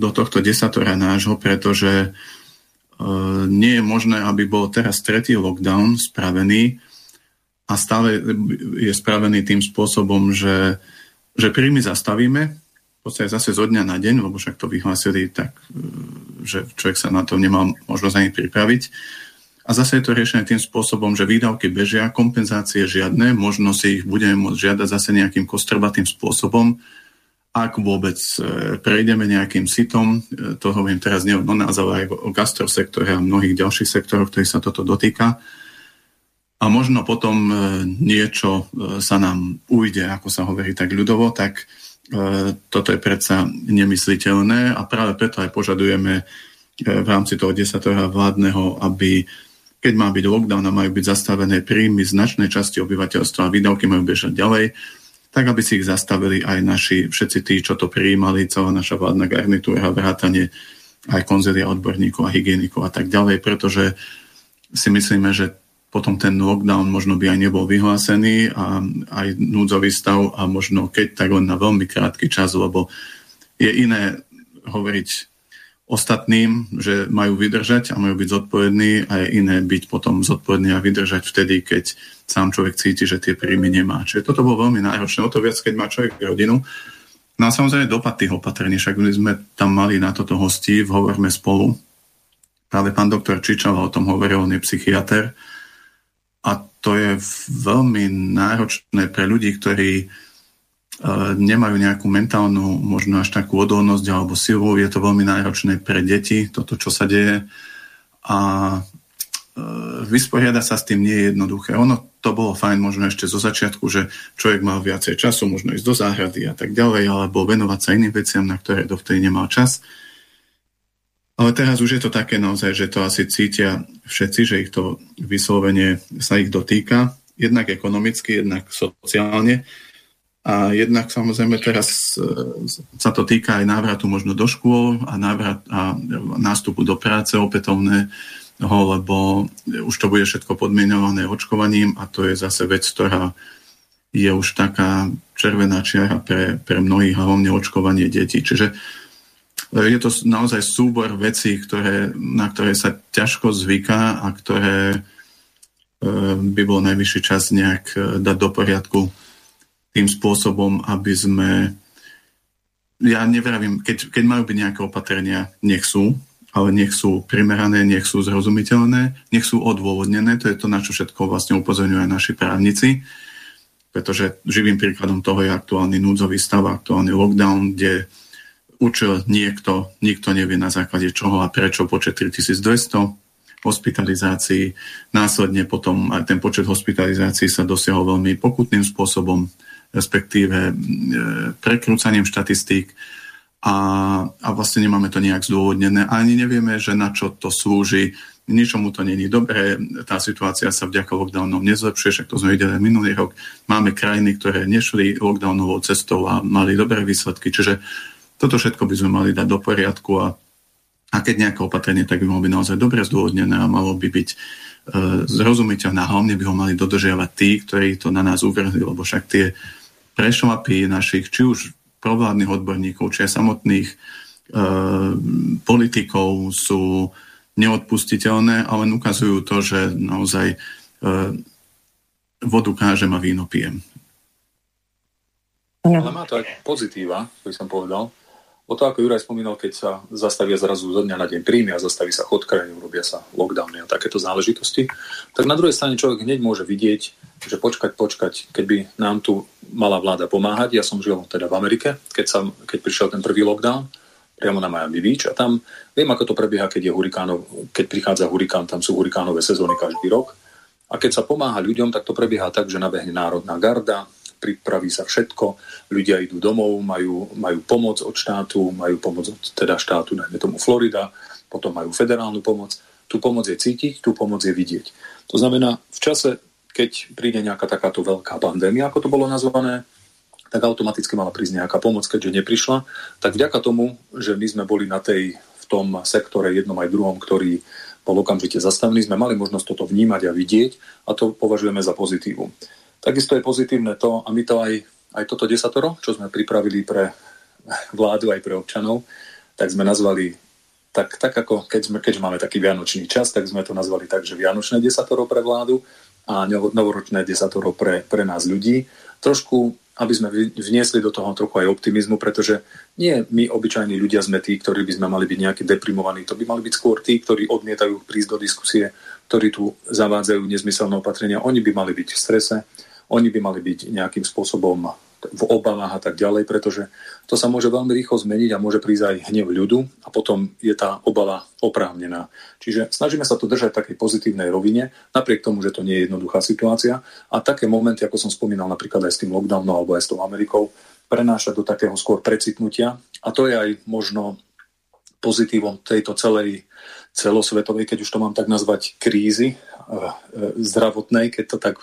do tohto desatora nášho, pretože e, nie je možné, aby bol teraz tretí lockdown spravený a stále je spravený tým spôsobom, že, že príjmy zastavíme, v podstate zase zo dňa na deň, lebo však to vyhlásili tak, e, že človek sa na to nemal možnosť ani pripraviť a zase je to riešené tým spôsobom, že výdavky bežia, kompenzácie žiadne, možno si ich budeme môcť žiadať zase nejakým kostrbatým spôsobom, ak vôbec e, prejdeme nejakým sitom, e, to hovorím teraz nie o nás, ale aj o gastrosektore a mnohých ďalších sektoroch, ktorých sa toto dotýka. A možno potom e, niečo sa nám ujde, ako sa hovorí tak ľudovo, tak toto je predsa nemysliteľné a práve preto aj požadujeme v rámci toho desatora vládneho, aby keď má byť lockdown a majú byť zastavené príjmy značnej časti obyvateľstva a výdavky majú bežať ďalej, tak aby si ich zastavili aj naši, všetci tí, čo to prijímali, celá naša vládna garnitúra, vrátanie aj konzelia odborníkov a hygienikov a tak ďalej, pretože si myslíme, že potom ten lockdown možno by aj nebol vyhlásený a aj núdzový stav a možno keď tak len na veľmi krátky čas, lebo je iné hovoriť ostatným, že majú vydržať a majú byť zodpovední a je iné byť potom zodpovedný a vydržať vtedy, keď sám človek cíti, že tie príjmy nemá. Čiže toto bolo veľmi náročné. O to viac, keď má človek rodinu. No a samozrejme dopad tých opatrení, však my sme tam mali na toto hostí v Hovorme spolu. Práve pán doktor Čičava o tom hovoril, on je psychiatr. A to je veľmi náročné pre ľudí, ktorí nemajú nejakú mentálnu, možno až takú odolnosť alebo silu. Je to veľmi náročné pre deti, toto, čo sa deje. A e, vysporiadať sa s tým nie je jednoduché. Ono to bolo fajn možno ešte zo začiatku, že človek mal viacej času, možno ísť do záhrady a tak ďalej, alebo venovať sa iným veciam, na ktoré dovtedy nemal čas. Ale teraz už je to také naozaj, že to asi cítia všetci, že ich to vyslovene sa ich dotýka, jednak ekonomicky, jednak sociálne. A jednak samozrejme teraz e, sa to týka aj návratu možno do škôl a, návrat, a nástupu do práce opätovného, lebo už to bude všetko podmienované očkovaním a to je zase vec, ktorá je už taká červená čiara pre, pre mnohých, hlavne očkovanie detí. Čiže e, je to naozaj súbor vecí, ktoré, na ktoré sa ťažko zvyká a ktoré by bol najvyšší čas nejak dať do poriadku tým spôsobom, aby sme ja nevravím, keď, keď majú byť nejaké opatrenia, nech sú, ale nech sú primerané, nech sú zrozumiteľné, nech sú odôvodnené, to je to, na čo všetko vlastne upozorňujú aj naši právnici, pretože živým príkladom toho je aktuálny núdzový stav, aktuálny lockdown, kde učil niekto, nikto nevie na základe čoho a prečo počet 3200 hospitalizácií. Následne potom aj ten počet hospitalizácií sa dosiahol veľmi pokutným spôsobom, respektíve e, prekrúcaním štatistík a, a vlastne nemáme to nejak zdôvodnené. Ani nevieme, že na čo to slúži. Ničomu to není dobré. Tá situácia sa vďaka lockdownom nezlepšuje, však to sme videli minulý rok. Máme krajiny, ktoré nešli lockdownovou cestou a mali dobré výsledky. Čiže toto všetko by sme mali dať do poriadku a, a keď nejaké opatrenie, tak by malo byť naozaj dobre zdôvodnené a malo by byť e, zrozumiteľné hlavne by ho mali dodržiavať tí, ktorí to na nás uvrhli, lebo však tie prešlapy našich, či už provládnych odborníkov, či aj samotných e, politikov sú neodpustiteľné, ale ukazujú to, že naozaj e, vodu kážem a víno pijem. Ale má to aj pozitíva, by som povedal. O to, ako Juraj spomínal, keď sa zastavia zrazu zo dňa na deň príjmy a zastaví sa chod krajiny, urobia sa lockdowny a takéto záležitosti, tak na druhej strane človek hneď môže vidieť, že počkať, počkať, keď by nám tu mala vláda pomáhať. Ja som žil teda v Amerike, keď, sa, keď prišiel ten prvý lockdown, priamo na Miami Beach a tam viem, ako to prebieha, keď, je hurikánov, keď prichádza hurikán, tam sú hurikánové sezóny každý rok. A keď sa pomáha ľuďom, tak to prebieha tak, že nabehne národná garda, pripraví sa všetko, ľudia idú domov, majú, majú pomoc od štátu, majú pomoc od teda štátu, najmä tomu Florida, potom majú federálnu pomoc. Tu pomoc je cítiť, tu pomoc je vidieť. To znamená, v čase, keď príde nejaká takáto veľká pandémia, ako to bolo nazvané, tak automaticky mala prísť nejaká pomoc, keďže neprišla. Tak vďaka tomu, že my sme boli na tej, v tom sektore jednom aj druhom, ktorý bol okamžite zastavený, sme mali možnosť toto vnímať a vidieť a to považujeme za pozitívum. Takisto je pozitívne to, a my to aj, aj toto desatoro, čo sme pripravili pre vládu aj pre občanov, tak sme nazvali tak, tak ako keď sme, keďže máme taký vianočný čas, tak sme to nazvali tak, že vianočné desatoro pre vládu a novoročné desatoro pre, pre nás ľudí. Trošku, aby sme vniesli do toho trochu aj optimizmu, pretože nie my, obyčajní ľudia, sme tí, ktorí by sme mali byť nejaký deprimovaní. To by mali byť skôr tí, ktorí odmietajú prísť do diskusie, ktorí tu zavádzajú nezmyselné opatrenia. Oni by mali byť v strese, oni by mali byť nejakým spôsobom v obavách a tak ďalej, pretože to sa môže veľmi rýchlo zmeniť a môže prísť aj hnev ľudu a potom je tá obava oprávnená. Čiže snažíme sa to držať v takej pozitívnej rovine, napriek tomu, že to nie je jednoduchá situácia a také momenty, ako som spomínal napríklad aj s tým lockdownom alebo aj s tou Amerikou, prenášať do takého skôr precitnutia a to je aj možno pozitívom tejto celej celosvetovej, keď už to mám tak nazvať, krízy eh, eh, zdravotnej, keď to tak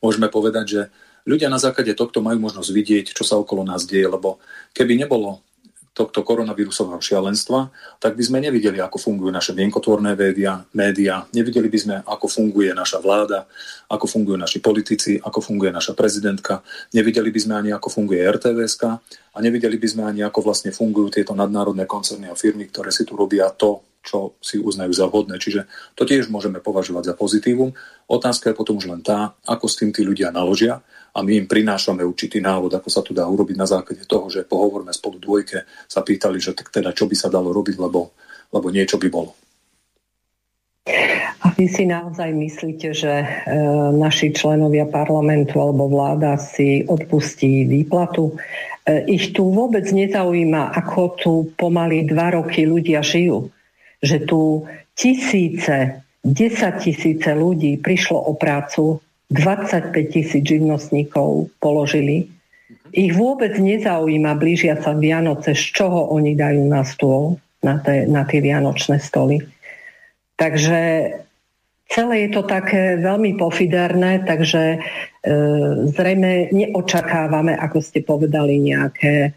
môžeme povedať, že ľudia na základe tohto majú možnosť vidieť, čo sa okolo nás deje, lebo keby nebolo tohto koronavírusového šialenstva, tak by sme nevideli, ako fungujú naše mienkotvorné médiá, média, nevideli by sme, ako funguje naša vláda, ako fungujú naši politici, ako funguje naša prezidentka, nevideli by sme ani, ako funguje RTVSK a nevideli by sme ani, ako vlastne fungujú tieto nadnárodné koncerny a firmy, ktoré si tu robia to, čo si uznajú za vhodné. Čiže to tiež môžeme považovať za pozitívum. Otázka je potom už len tá, ako s tým tí ľudia naložia a my im prinášame určitý návod, ako sa to dá urobiť na základe toho, že pohovorme spolu dvojke, sa pýtali, že tak teda čo by sa dalo robiť, lebo, lebo niečo by bolo. A vy si naozaj myslíte, že e, naši členovia parlamentu alebo vláda si odpustí výplatu? E, ich tu vôbec nezaujíma, ako tu pomaly dva roky ľudia žijú že tu tisíce, 10 tisíce ľudí prišlo o prácu, 25 tisíc živnostníkov položili. Ich vôbec nezaujíma blížia sa Vianoce, z čoho oni dajú na stôl, na, te, na tie vianočné stoly. Takže celé je to také veľmi pofiderné, takže e, zrejme neočakávame, ako ste povedali, nejaké e,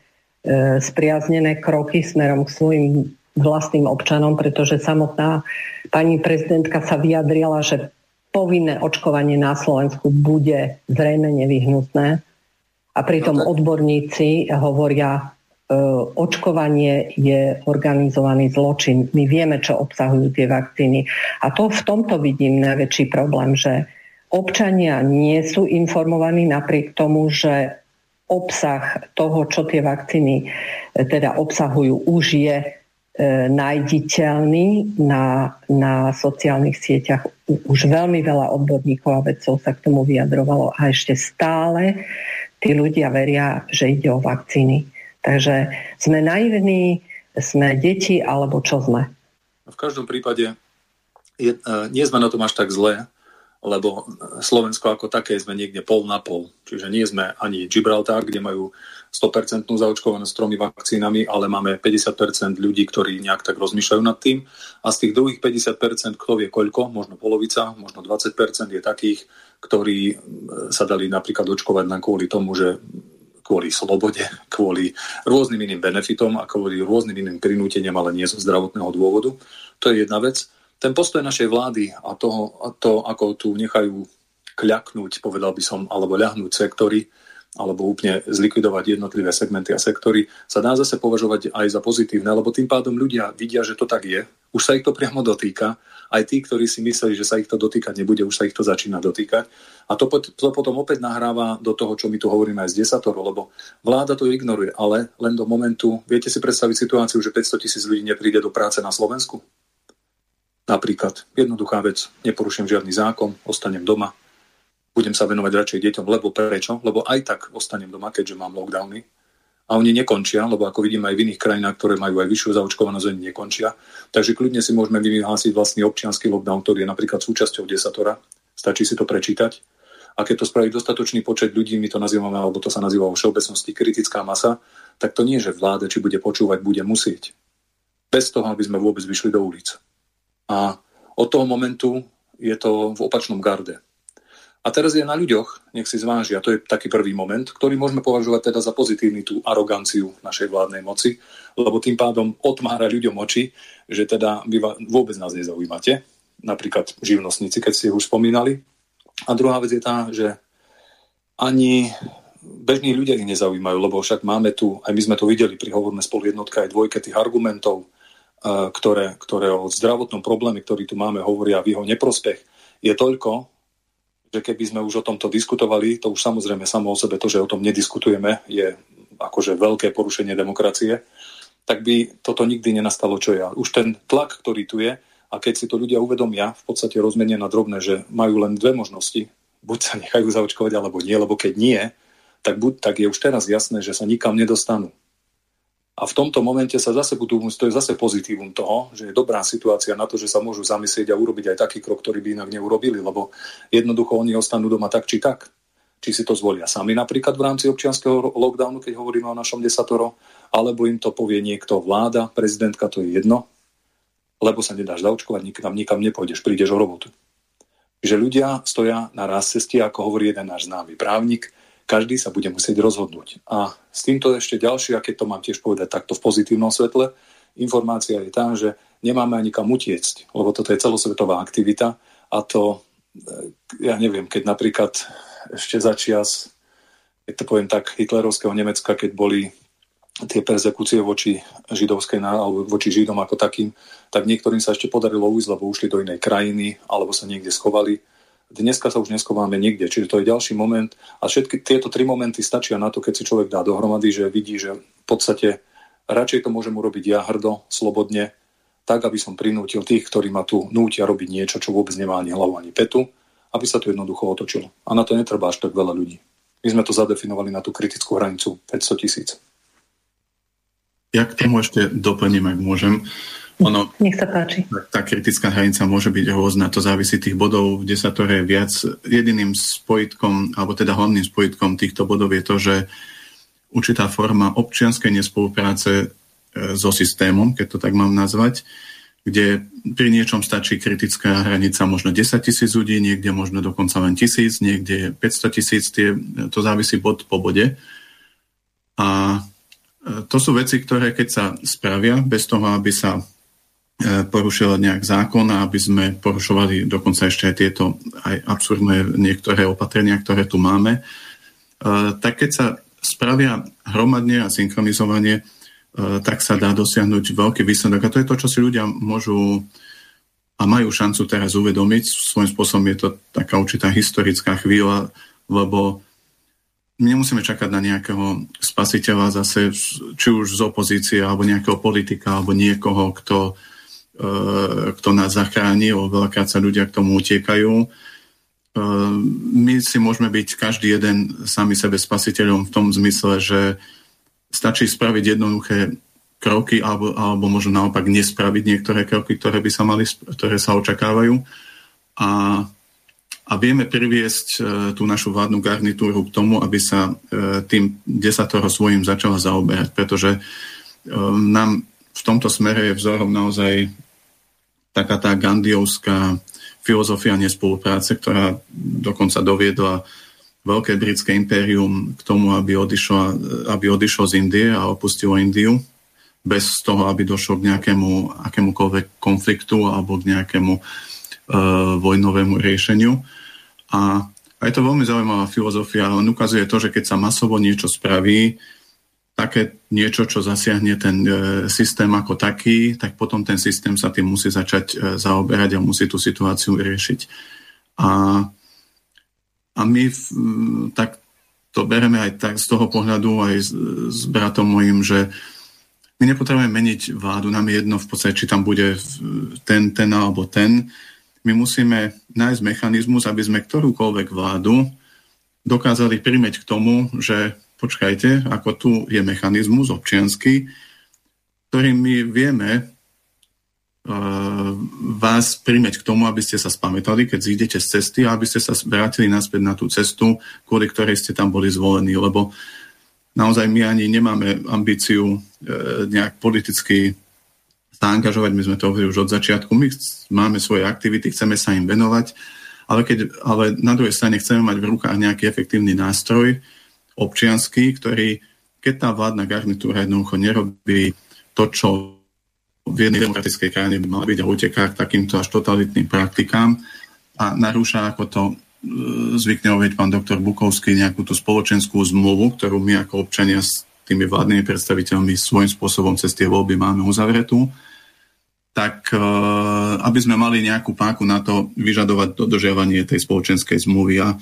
spriaznené kroky smerom k svojim vlastným občanom, pretože samotná pani prezidentka sa vyjadrila, že povinné očkovanie na Slovensku bude zrejme nevyhnutné. A pritom no odborníci hovoria, e, očkovanie je organizovaný zločin. My vieme, čo obsahujú tie vakcíny. A to v tomto vidím najväčší problém, že občania nie sú informovaní napriek tomu, že obsah toho, čo tie vakcíny teda obsahujú, už je E, nájditeľný na, na sociálnych sieťach. Už veľmi veľa odborníkov a vedcov sa k tomu vyjadrovalo a ešte stále tí ľudia veria, že ide o vakcíny. Takže sme naivní, sme deti, alebo čo sme? V každom prípade je, e, nie sme na tom až tak zlé, lebo Slovensko ako také sme niekde pol na pol. Čiže nie sme ani Gibraltar, kde majú 100% zaočkovanosť tromi vakcínami, ale máme 50% ľudí, ktorí nejak tak rozmýšľajú nad tým. A z tých druhých 50%, kto vie koľko, možno polovica, možno 20% je takých, ktorí e, sa dali napríklad očkovať len kvôli tomu, že kvôli slobode, *laughs* kvôli rôznym iným benefitom a kvôli rôznym iným prinúteniam, ale nie zo zdravotného dôvodu. To je jedna vec. Ten postoj našej vlády a, toho, a to, ako tu nechajú kľaknúť, povedal by som, alebo ľahnúť sektory, alebo úplne zlikvidovať jednotlivé segmenty a sektory, sa dá zase považovať aj za pozitívne, lebo tým pádom ľudia vidia, že to tak je. Už sa ich to priamo dotýka. Aj tí, ktorí si mysleli, že sa ich to dotýkať nebude, už sa ich to začína dotýkať. A to, to potom opäť nahráva do toho, čo my tu hovoríme aj z desatoro, lebo vláda to ignoruje, ale len do momentu, viete si predstaviť situáciu, že 500 tisíc ľudí nepríde do práce na Slovensku? Napríklad, jednoduchá vec, neporuším žiadny zákon, ostanem doma, budem sa venovať radšej deťom, lebo prečo? Lebo aj tak ostanem doma, keďže mám lockdowny. A oni nekončia, lebo ako vidím aj v iných krajinách, ktoré majú aj vyššiu zaočkovanosť, oni nekončia. Takže kľudne si môžeme vyhlásiť vlastný občianský lockdown, ktorý je napríklad súčasťou desatora. Stačí si to prečítať. A keď to spraví dostatočný počet ľudí, my to nazývame, alebo to sa nazýva vo všeobecnosti kritická masa, tak to nie, že vláda, či bude počúvať, bude musieť. Bez toho, aby sme vôbec vyšli do ulic. A od toho momentu je to v opačnom garde. A teraz je na ľuďoch, nech si zvážia, to je taký prvý moment, ktorý môžeme považovať teda za pozitívny tú aroganciu našej vládnej moci, lebo tým pádom otmára ľuďom oči, že teda vy vôbec nás nezaujímate, napríklad živnostníci, keď ste už spomínali. A druhá vec je tá, že ani bežní ľudia ich nezaujímajú, lebo však máme tu, aj my sme to videli pri hovorme spolu jednotka aj dvojke tých argumentov, ktoré, ktoré o zdravotnom probléme, ktorý tu máme, hovoria v jeho neprospech, je toľko, že keby sme už o tomto diskutovali, to už samozrejme samo o sebe to, že o tom nediskutujeme, je akože veľké porušenie demokracie, tak by toto nikdy nenastalo, čo ja. Už ten tlak, ktorý tu je, a keď si to ľudia uvedomia, v podstate rozmenia na drobné, že majú len dve možnosti, buď sa nechajú zaočkovať, alebo nie, lebo keď nie, tak, buď, tak je už teraz jasné, že sa nikam nedostanú. A v tomto momente sa zase budú, to je zase pozitívum toho, že je dobrá situácia na to, že sa môžu zamyslieť a urobiť aj taký krok, ktorý by inak neurobili, lebo jednoducho oni ostanú doma tak či tak. Či si to zvolia sami napríklad v rámci občianského lockdownu, keď hovoríme o našom desatoro, alebo im to povie niekto vláda, prezidentka, to je jedno, lebo sa nedáš zaočkovať, nikam, nikam nepôjdeš, prídeš o robotu. Že ľudia stoja na raz ceste, ako hovorí jeden náš známy právnik, každý sa bude musieť rozhodnúť. A s týmto ešte ďalšie, a keď to mám tiež povedať takto v pozitívnom svetle, informácia je tá, že nemáme ani kam utiecť, lebo toto je celosvetová aktivita a to, e, ja neviem, keď napríklad ešte začias, keď to poviem tak, hitlerovského Nemecka, keď boli tie persekúcie voči židovskej alebo voči židom ako takým, tak niektorým sa ešte podarilo ujsť, lebo ušli do inej krajiny alebo sa niekde schovali Dneska sa už neskováme nikde, čiže to je ďalší moment. A všetky tieto tri momenty stačia na to, keď si človek dá dohromady, že vidí, že v podstate radšej to môžem urobiť ja hrdo, slobodne, tak, aby som prinútil tých, ktorí ma tu nútia robiť niečo, čo vôbec nemá ani hlavu, ani petu, aby sa to jednoducho otočilo. A na to netreba až tak veľa ľudí. My sme to zadefinovali na tú kritickú hranicu 500 tisíc. Ja k tomu ešte doplním, ak môžem. Ono, Nech sa páči. Tá kritická hranica môže byť rôzna, to závisí tých bodov, kde sa to je viac. Jediným spojitkom, alebo teda hlavným spojitkom týchto bodov je to, že určitá forma občianskej nespolupráce e, so systémom, keď to tak mám nazvať, kde pri niečom stačí kritická hranica možno 10 tisíc ľudí, niekde možno dokonca len tisíc, niekde 500 tisíc, to závisí bod po bode. A e, to sú veci, ktoré keď sa spravia, bez toho, aby sa porušila nejak zákon a aby sme porušovali dokonca ešte aj tieto aj absurdné niektoré opatrenia, ktoré tu máme, e, tak keď sa spravia hromadne a synchronizovanie, e, tak sa dá dosiahnuť veľký výsledok. A to je to, čo si ľudia môžu a majú šancu teraz uvedomiť. Svojím spôsobom je to taká určitá historická chvíľa, lebo nemusíme čakať na nejakého spasiteľa zase, či už z opozície, alebo nejakého politika, alebo niekoho, kto, e, kto nás zachráni, lebo veľakrát sa ľudia k tomu utiekajú. E, my si môžeme byť každý jeden sami sebe spasiteľom v tom zmysle, že stačí spraviť jednoduché kroky alebo, alebo možno naopak nespraviť niektoré kroky, ktoré by sa mali, ktoré sa očakávajú. A, a vieme priviesť e, tú našu vládnu garnitúru k tomu, aby sa e, tým desatoro svojím začala zaoberať, pretože e, nám v tomto smere je vzorom naozaj taká tá gandiovská filozofia nespolupráce, ktorá dokonca doviedla Veľké britské impérium k tomu, aby odišlo, aby odišlo z Indie a opustilo Indiu bez toho, aby došlo k nejakému akémukoľvek konfliktu alebo k nejakému uh, vojnovému riešeniu. A, je to veľmi zaujímavá filozofia, on ukazuje to, že keď sa masovo niečo spraví, také niečo, čo zasiahne ten uh, systém ako taký, tak potom ten systém sa tým musí začať uh, zaoberať a musí tú situáciu riešiť. A, a my v, tak to bereme aj tak z toho pohľadu aj s, s bratom mojim, že my nepotrebujeme meniť vládu, nám je jedno v podstate, či tam bude ten, ten alebo ten. My musíme nájsť mechanizmus, aby sme ktorúkoľvek vládu dokázali primeť k tomu, že počkajte, ako tu je mechanizmus občiansky, ktorým my vieme uh, vás primeť k tomu, aby ste sa spamätali, keď zídete z cesty a aby ste sa vrátili naspäť na tú cestu, kvôli ktorej ste tam boli zvolení. Lebo naozaj my ani nemáme ambíciu e, nejak politicky zaangažovať, my sme to hovorili už od začiatku, my máme svoje aktivity, chceme sa im venovať, ale, keď, ale na druhej strane chceme mať v rukách nejaký efektívny nástroj občianský, ktorý, keď tá vládna garnitúra jednoducho nerobí to, čo v jednej demokratickej krajine by mal byť a uteká k takýmto až totalitným praktikám a narúša, ako to E, zvykne hovoriť pán doktor Bukovský nejakú tú spoločenskú zmluvu, ktorú my ako občania s tými vládnymi predstaviteľmi svojím spôsobom cez tie voľby máme uzavretú, tak e, aby sme mali nejakú páku na to vyžadovať dodržiavanie tej spoločenskej zmluvy. A,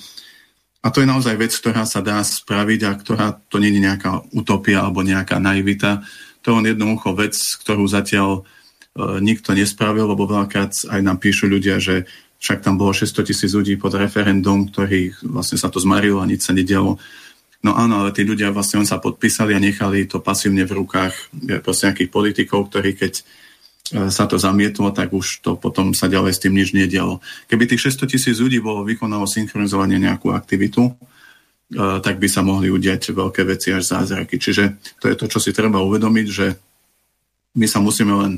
a to je naozaj vec, ktorá sa dá spraviť a ktorá to nie je nejaká utopia alebo nejaká naivita. To je jednoducho vec, ktorú zatiaľ e, nikto nespravil, lebo veľakrát aj nám píšu ľudia, že však tam bolo 600 tisíc ľudí pod referendum, ktorých vlastne sa to zmarilo a nič sa nedialo. No áno, ale tí ľudia vlastne on sa podpísali a nechali to pasívne v rukách proste nejakých politikov, ktorí keď e, sa to zamietlo, tak už to potom sa ďalej s tým nič nedialo. Keby tých 600 tisíc ľudí bolo vykonalo synchronizovanie nejakú aktivitu, e, tak by sa mohli udiať veľké veci až zázraky. Čiže to je to, čo si treba uvedomiť, že my sa musíme len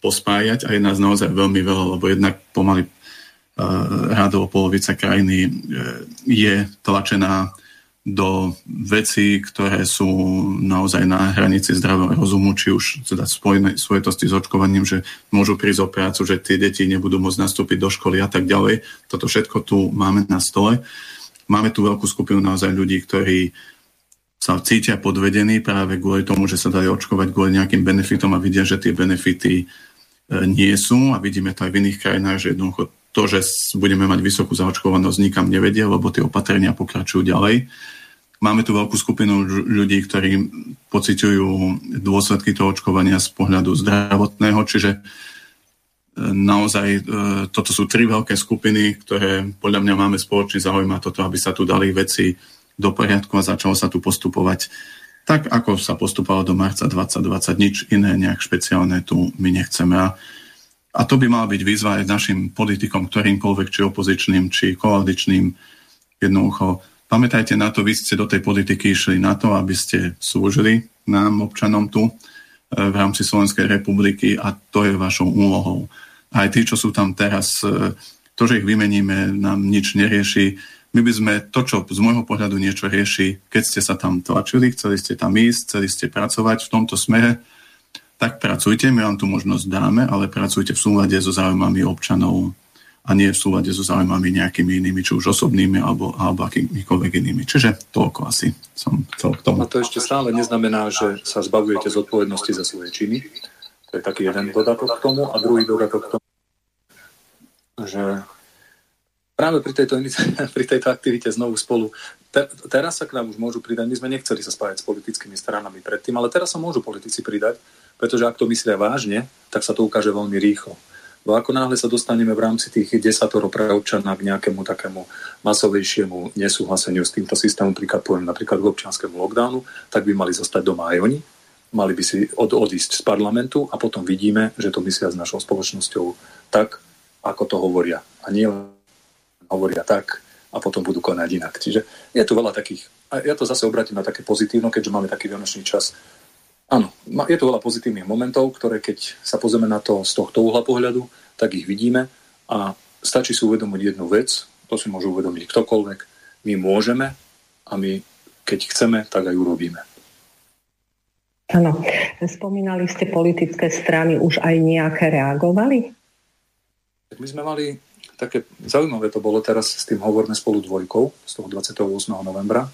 pospájať a je nás naozaj veľmi veľa, lebo jednak pomaly rádovo polovica krajiny e, je tlačená do vecí, ktoré sú naozaj na hranici zdravého rozumu, či už teda spojené svojitosti s očkovaním, že môžu prísť o prácu, že tie deti nebudú môcť nastúpiť do školy a tak ďalej. Toto všetko tu máme na stole. Máme tu veľkú skupinu naozaj ľudí, ktorí sa cítia podvedení práve kvôli tomu, že sa dali očkovať kvôli nejakým benefitom a vidia, že tie benefity e, nie sú a vidíme to aj v iných krajinách, že jednoducho to, že budeme mať vysokú zaočkovanosť, nikam nevedie, lebo tie opatrenia pokračujú ďalej. Máme tu veľkú skupinu ľudí, ktorí pociťujú dôsledky toho očkovania z pohľadu zdravotného, čiže e, naozaj e, toto sú tri veľké skupiny, ktoré podľa mňa máme spoločný záujem a toto, aby sa tu dali veci do poriadku a začalo sa tu postupovať tak, ako sa postupovalo do marca 2020. Nič iné nejak špeciálne tu my nechceme. A a to by mala byť výzva aj našim politikom, ktorýmkoľvek, či opozičným, či koaličným. Jednoducho, pamätajte na to, vy ste do tej politiky išli na to, aby ste slúžili nám, občanom tu e, v rámci Slovenskej republiky a to je vašou úlohou. Aj tí, čo sú tam teraz, e, to, že ich vymeníme, nám nič nerieši. My by sme to, čo z môjho pohľadu niečo rieši, keď ste sa tam tlačili, chceli ste tam ísť, chceli ste pracovať v tomto smere, tak pracujte, my vám tú možnosť dáme, ale pracujte v súlade so záujmami občanov a nie v súlade so záujmami nejakými inými, či už osobnými alebo, alebo akýmikoľvek inými. Čiže toľko asi som chcel k tomu. A to ešte stále neznamená, že sa zbavujete zodpovednosti za svoje činy. To je taký jeden dodatok k tomu. A druhý dodatok k tomu, že práve pri tejto, *laughs* pri tejto aktivite znovu spolu, te, teraz sa k nám už môžu pridať, my sme nechceli sa spájať s politickými stranami predtým, ale teraz sa môžu politici pridať, pretože ak to myslia vážne, tak sa to ukáže veľmi rýchlo. Bo ako náhle sa dostaneme v rámci tých desatoro pre občana k nejakému takému masovejšiemu nesúhlaseniu s týmto systémom, príklad poviem napríklad k občianskému lockdownu, tak by mali zostať doma aj oni, mali by si od, odísť z parlamentu a potom vidíme, že to myslia s našou spoločnosťou tak, ako to hovoria. A nie hovoria tak a potom budú konať inak. Čiže je tu veľa takých, a ja to zase obratím na také pozitívno, keďže máme taký vianočný čas, Áno, je tu veľa pozitívnych momentov, ktoré keď sa pozrieme na to z tohto uhla pohľadu, tak ich vidíme a stačí si uvedomiť jednu vec, to si môže uvedomiť ktokoľvek, my môžeme a my keď chceme, tak aj urobíme. Áno, spomínali ste politické strany, už aj nejaké reagovali? Tak my sme mali také, zaujímavé to bolo teraz s tým Hovorme spolu dvojkou z toho 28. novembra,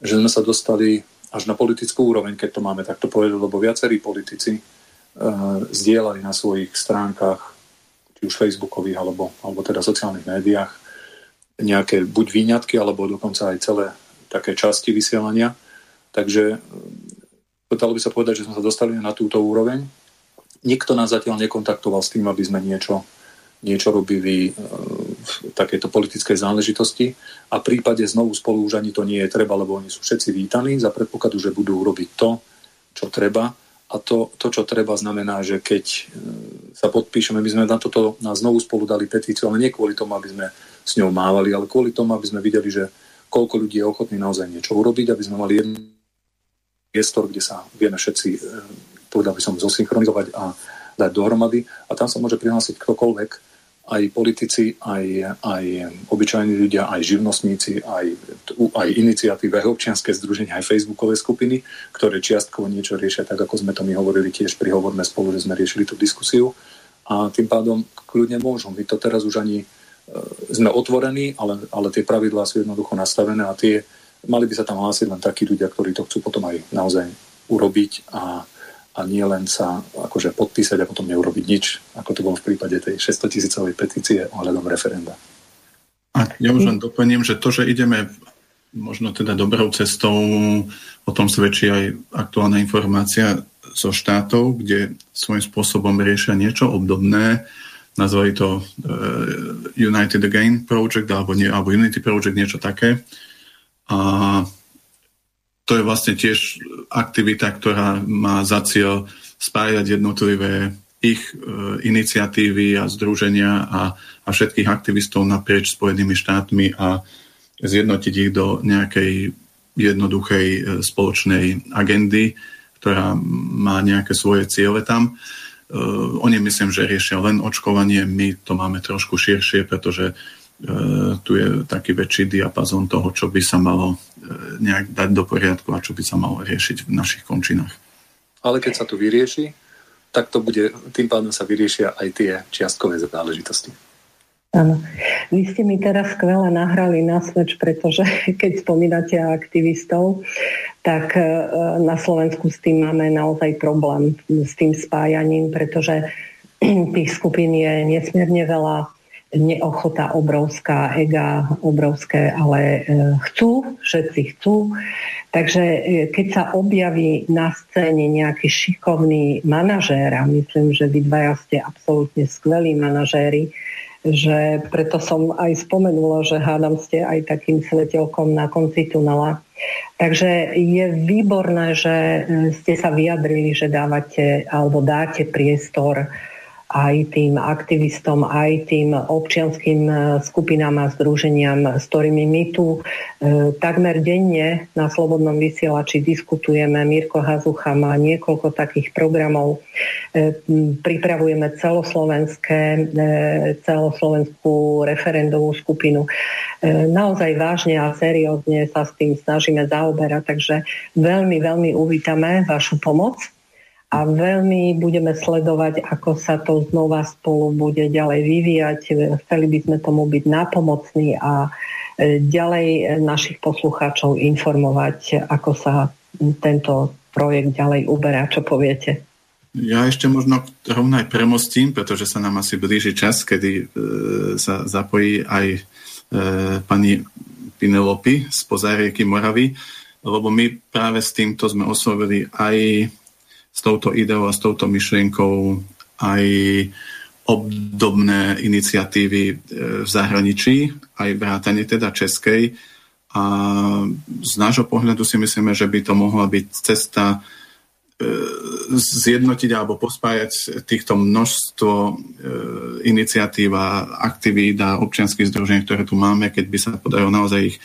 že sme sa dostali až na politickú úroveň, keď to máme takto povedať, lebo viacerí politici uh, zdieľali na svojich stránkach, či už facebookových, alebo, alebo teda sociálnych médiách, nejaké buď výňatky, alebo dokonca aj celé také časti vysielania. Takže eh, dalo by sa povedať, že sme sa dostali na túto úroveň. Nikto nás zatiaľ nekontaktoval s tým, aby sme niečo niečo robili e, v takejto politickej záležitosti. A v prípade znovu spolu už ani to nie je treba, lebo oni sú všetci vítaní za predpokladu, že budú robiť to, čo treba. A to, to čo treba znamená, že keď e, sa podpíšeme, my sme na toto na znovu spolu dali petíciu, ale nie kvôli tomu, aby sme s ňou mávali, ale kvôli tomu, aby sme videli, že koľko ľudí je ochotní naozaj niečo urobiť, aby sme mali jeden priestor, kde sa vieme všetci, e, povedal by som, zosynchronizovať a dať dohromady. A tam sa môže prihlásiť ktokoľvek, aj politici, aj, aj obyčajní ľudia, aj živnostníci, aj, aj iniciatívy, aj občianske združenia, aj facebookové skupiny, ktoré čiastkovo niečo riešia, tak ako sme to my hovorili tiež pri hovorme spolu, že sme riešili tú diskusiu. A tým pádom kľudne môžu. My to teraz už ani e, sme otvorení, ale, ale tie pravidlá sú jednoducho nastavené a tie mali by sa tam hlásiť len takí ľudia, ktorí to chcú potom aj naozaj urobiť a a nie len sa akože podpísať a potom neurobiť nič, ako to bolo v prípade tej 600 tisícovej petície ohľadom referenda. A ja už len doplním, že to, že ideme možno teda dobrou cestou, o tom svedčí aj aktuálna informácia zo štátov, kde svojím spôsobom riešia niečo obdobné, nazvali to uh, United Again Project alebo, nie, alebo Unity Project, niečo také. A to je vlastne tiež aktivita, ktorá má za cieľ spájať jednotlivé ich e, iniciatívy a združenia a, a všetkých aktivistov naprieč Spojenými štátmi a zjednotiť ich do nejakej jednoduchej e, spoločnej agendy, ktorá má nejaké svoje ciele tam. Uh, oni myslím, že riešia len očkovanie, my to máme trošku širšie, pretože uh, tu je taký väčší diapazon toho, čo by sa malo nejak dať do poriadku a čo by sa malo riešiť v našich končinách. Ale keď sa to vyrieši, tak to bude, tým pádom sa vyriešia aj tie čiastkové záležitosti. Áno. Vy ste mi teraz skvele nahrali na smeč, pretože *laughs* keď spomínate aktivistov, tak e, na Slovensku s tým máme naozaj problém s tým spájaním, pretože *clears throat* tých skupín je nesmierne veľa neochota obrovská, ega obrovské, ale e, chcú, všetci chcú. Takže e, keď sa objaví na scéne nejaký šikovný manažér, a myslím, že vy dvaja ste absolútne skvelí manažéri, že preto som aj spomenula, že hádam ste aj takým svetelkom na konci tunela. Takže je výborné, že e, ste sa vyjadrili, že dávate alebo dáte priestor aj tým aktivistom, aj tým občianským e, skupinám a združeniam, s ktorými my tu e, takmer denne na Slobodnom vysielači diskutujeme. Mirko Hazucha má niekoľko takých programov. E, pripravujeme celoslovenské, celoslovenskú referendovú skupinu. Naozaj vážne a seriózne sa s tým snažíme zaoberať, takže veľmi, veľmi uvítame vašu pomoc a veľmi budeme sledovať, ako sa to znova spolu bude ďalej vyvíjať. Chceli by sme tomu byť nápomocní a e, ďalej našich poslucháčov informovať, ako sa tento projekt ďalej uberá. Čo poviete? Ja ešte možno rovno aj premostím, pretože sa nám asi blíži čas, kedy e, sa zapojí aj e, pani Pinelopy z Pozárieky Moravy, lebo my práve s týmto sme oslovili aj s touto ideou a s touto myšlienkou aj obdobné iniciatívy e, v zahraničí, aj vrátane teda českej. A z nášho pohľadu si myslíme, že by to mohla byť cesta E, zjednotiť alebo pospájať týchto množstvo e, iniciatív a aktivít a občianských združení, ktoré tu máme, keď by sa podarilo naozaj ich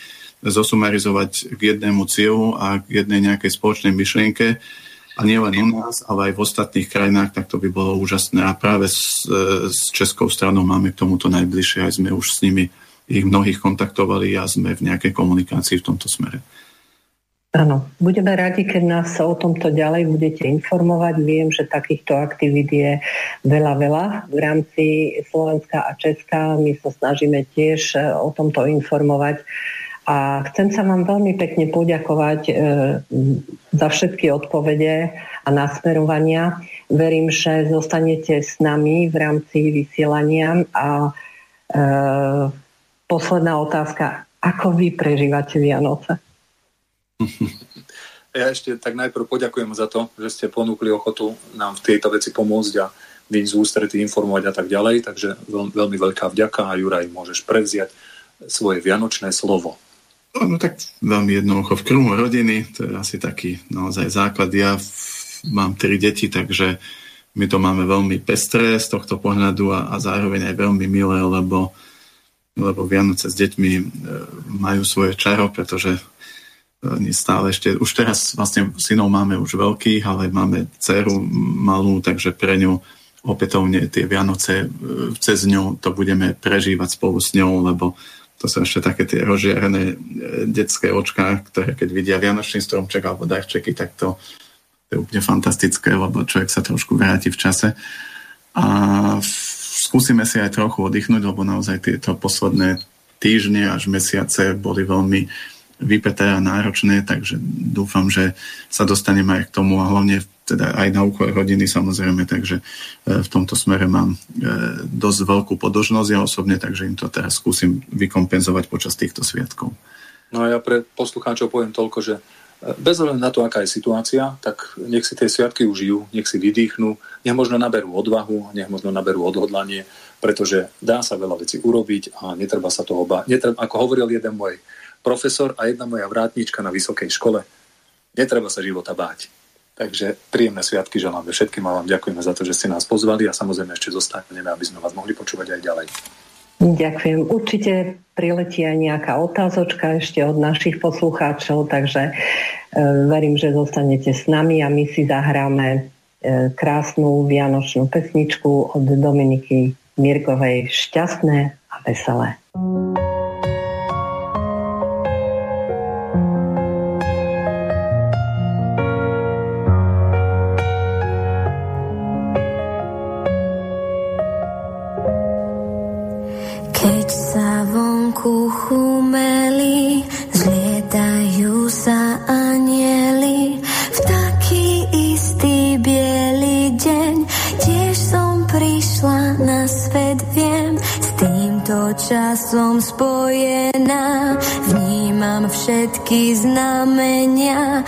zosumarizovať k jednému cieľu a k jednej nejakej spoločnej myšlienke a nielen u nás, ale aj v ostatných krajinách, tak to by bolo úžasné. A práve s, e, s Českou stranou máme k tomuto najbližšie, aj sme už s nimi ich mnohých kontaktovali a sme v nejakej komunikácii v tomto smere. Áno, budeme radi, keď nás o tomto ďalej budete informovať. Viem, že takýchto aktivít je veľa, veľa v rámci Slovenska a Česka. My sa snažíme tiež e, o tomto informovať. A chcem sa vám veľmi pekne poďakovať e, za všetky odpovede a nasmerovania. Verím, že zostanete s nami v rámci vysielania. A e, posledná otázka. Ako vy prežívate Vianoce? *laughs* Ja ešte tak najprv poďakujem za to, že ste ponúkli ochotu nám v tejto veci pomôcť a byť z ústrety, informovať a tak ďalej. Takže veľ, veľmi veľká vďaka a Juraj, môžeš prevziať svoje vianočné slovo. No, tak veľmi jednoducho v krúhu rodiny, to je asi taký naozaj základ. Ja mám tri deti, takže my to máme veľmi pestré z tohto pohľadu a, a zároveň aj veľmi milé, lebo, lebo Vianoce s deťmi e, majú svoje čaro, pretože stále ešte, už teraz vlastne synov máme už veľkých, ale máme dceru malú, takže pre ňu opätovne tie Vianoce e, cez ňu to budeme prežívať spolu s ňou, lebo to sú ešte také tie rozžiarené e, detské očká, ktoré keď vidia Vianočný stromček alebo darčeky, tak to, to je úplne fantastické, lebo človek sa trošku vráti v čase. A skúsime si aj trochu oddychnúť, lebo naozaj tieto posledné týždne až mesiace boli veľmi vypeté a náročné, takže dúfam, že sa dostaneme aj k tomu a hlavne teda aj na úkor rodiny samozrejme, takže e, v tomto smere mám e, dosť veľkú podožnosť ja osobne, takže im to teraz skúsim vykompenzovať počas týchto sviatkov. No a ja pre poslucháčov poviem toľko, že e, bez ohľadu na to, aká je situácia, tak nech si tie sviatky užijú, nech si vydýchnú, nech možno naberú odvahu, nech možno naberú odhodlanie, pretože dá sa veľa vecí urobiť a netreba sa toho báť. Netreba, ako hovoril jeden môj profesor a jedna moja vrátnička na vysokej škole. Netreba sa života báť. Takže príjemné sviatky želáme všetkým a vám ďakujeme za to, že ste nás pozvali a samozrejme ešte zostaneme, aby sme vás mohli počúvať aj ďalej. Ďakujem. Určite priletí aj nejaká otázočka ešte od našich poslucháčov, takže e, verím, že zostanete s nami a my si zahráme e, krásnu vianočnú pesničku od Dominiky Mirkovej Šťastné a veselé. Všetky znamenia,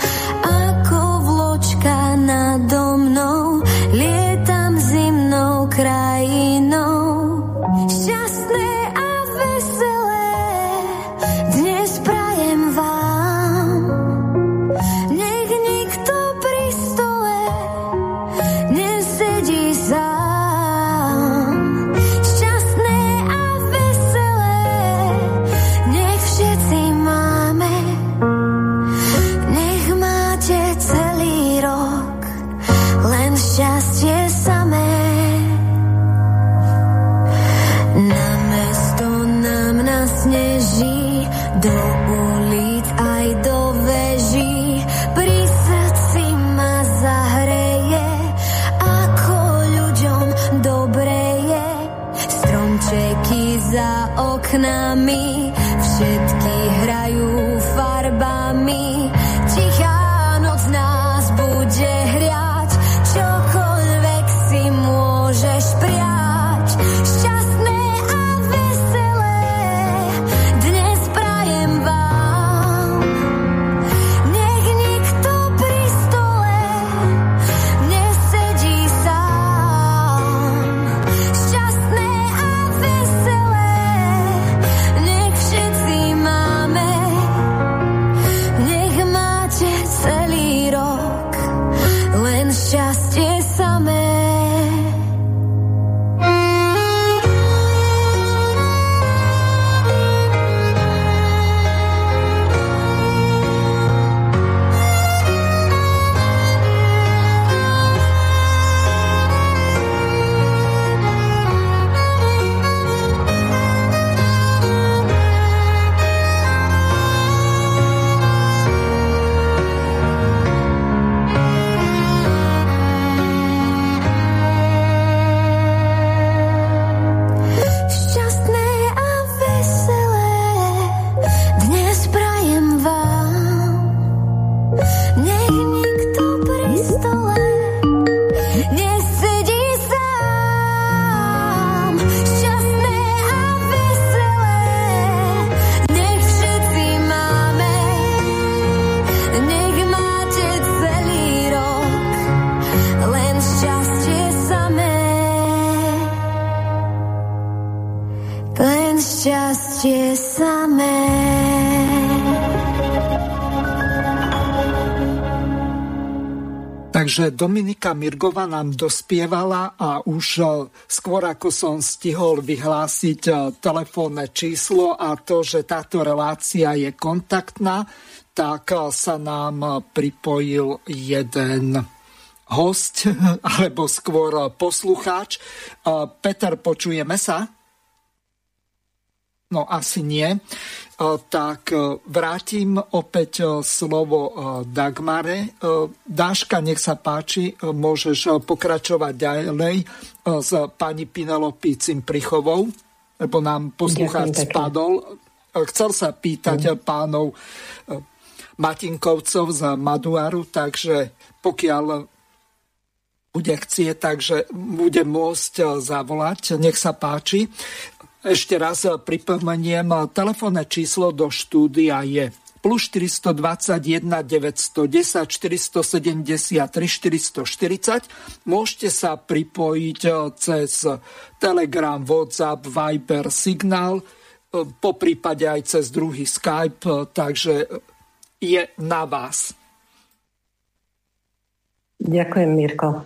Dominika Mirgova nám dospievala a už e, skôr ako som stihol vyhlásiť e, telefónne číslo a to, že táto relácia je kontaktná, tak e, sa nám pripojil jeden host, *laughs* alebo skôr poslucháč. Peter, počujeme sa? No asi nie. Tak vrátim opäť slovo Dagmare. Dáška, nech sa páči, môžeš pokračovať ďalej s pani Pinelopy Cimprichovou, lebo nám poslucháč spadol. Chcel sa pýtať mm. pánov Matinkovcov z Maduaru, takže pokiaľ bude chcieť, takže bude môcť zavolať. Nech sa páči. Ešte raz pripomeniem, telefónne číslo do štúdia je plus 421 910 473 440. Môžete sa pripojiť eh, cez Telegram, WhatsApp, Viber, Signál, eh, po prípade aj cez druhý Skype, takže je na vás. Ďakujem, Mirko.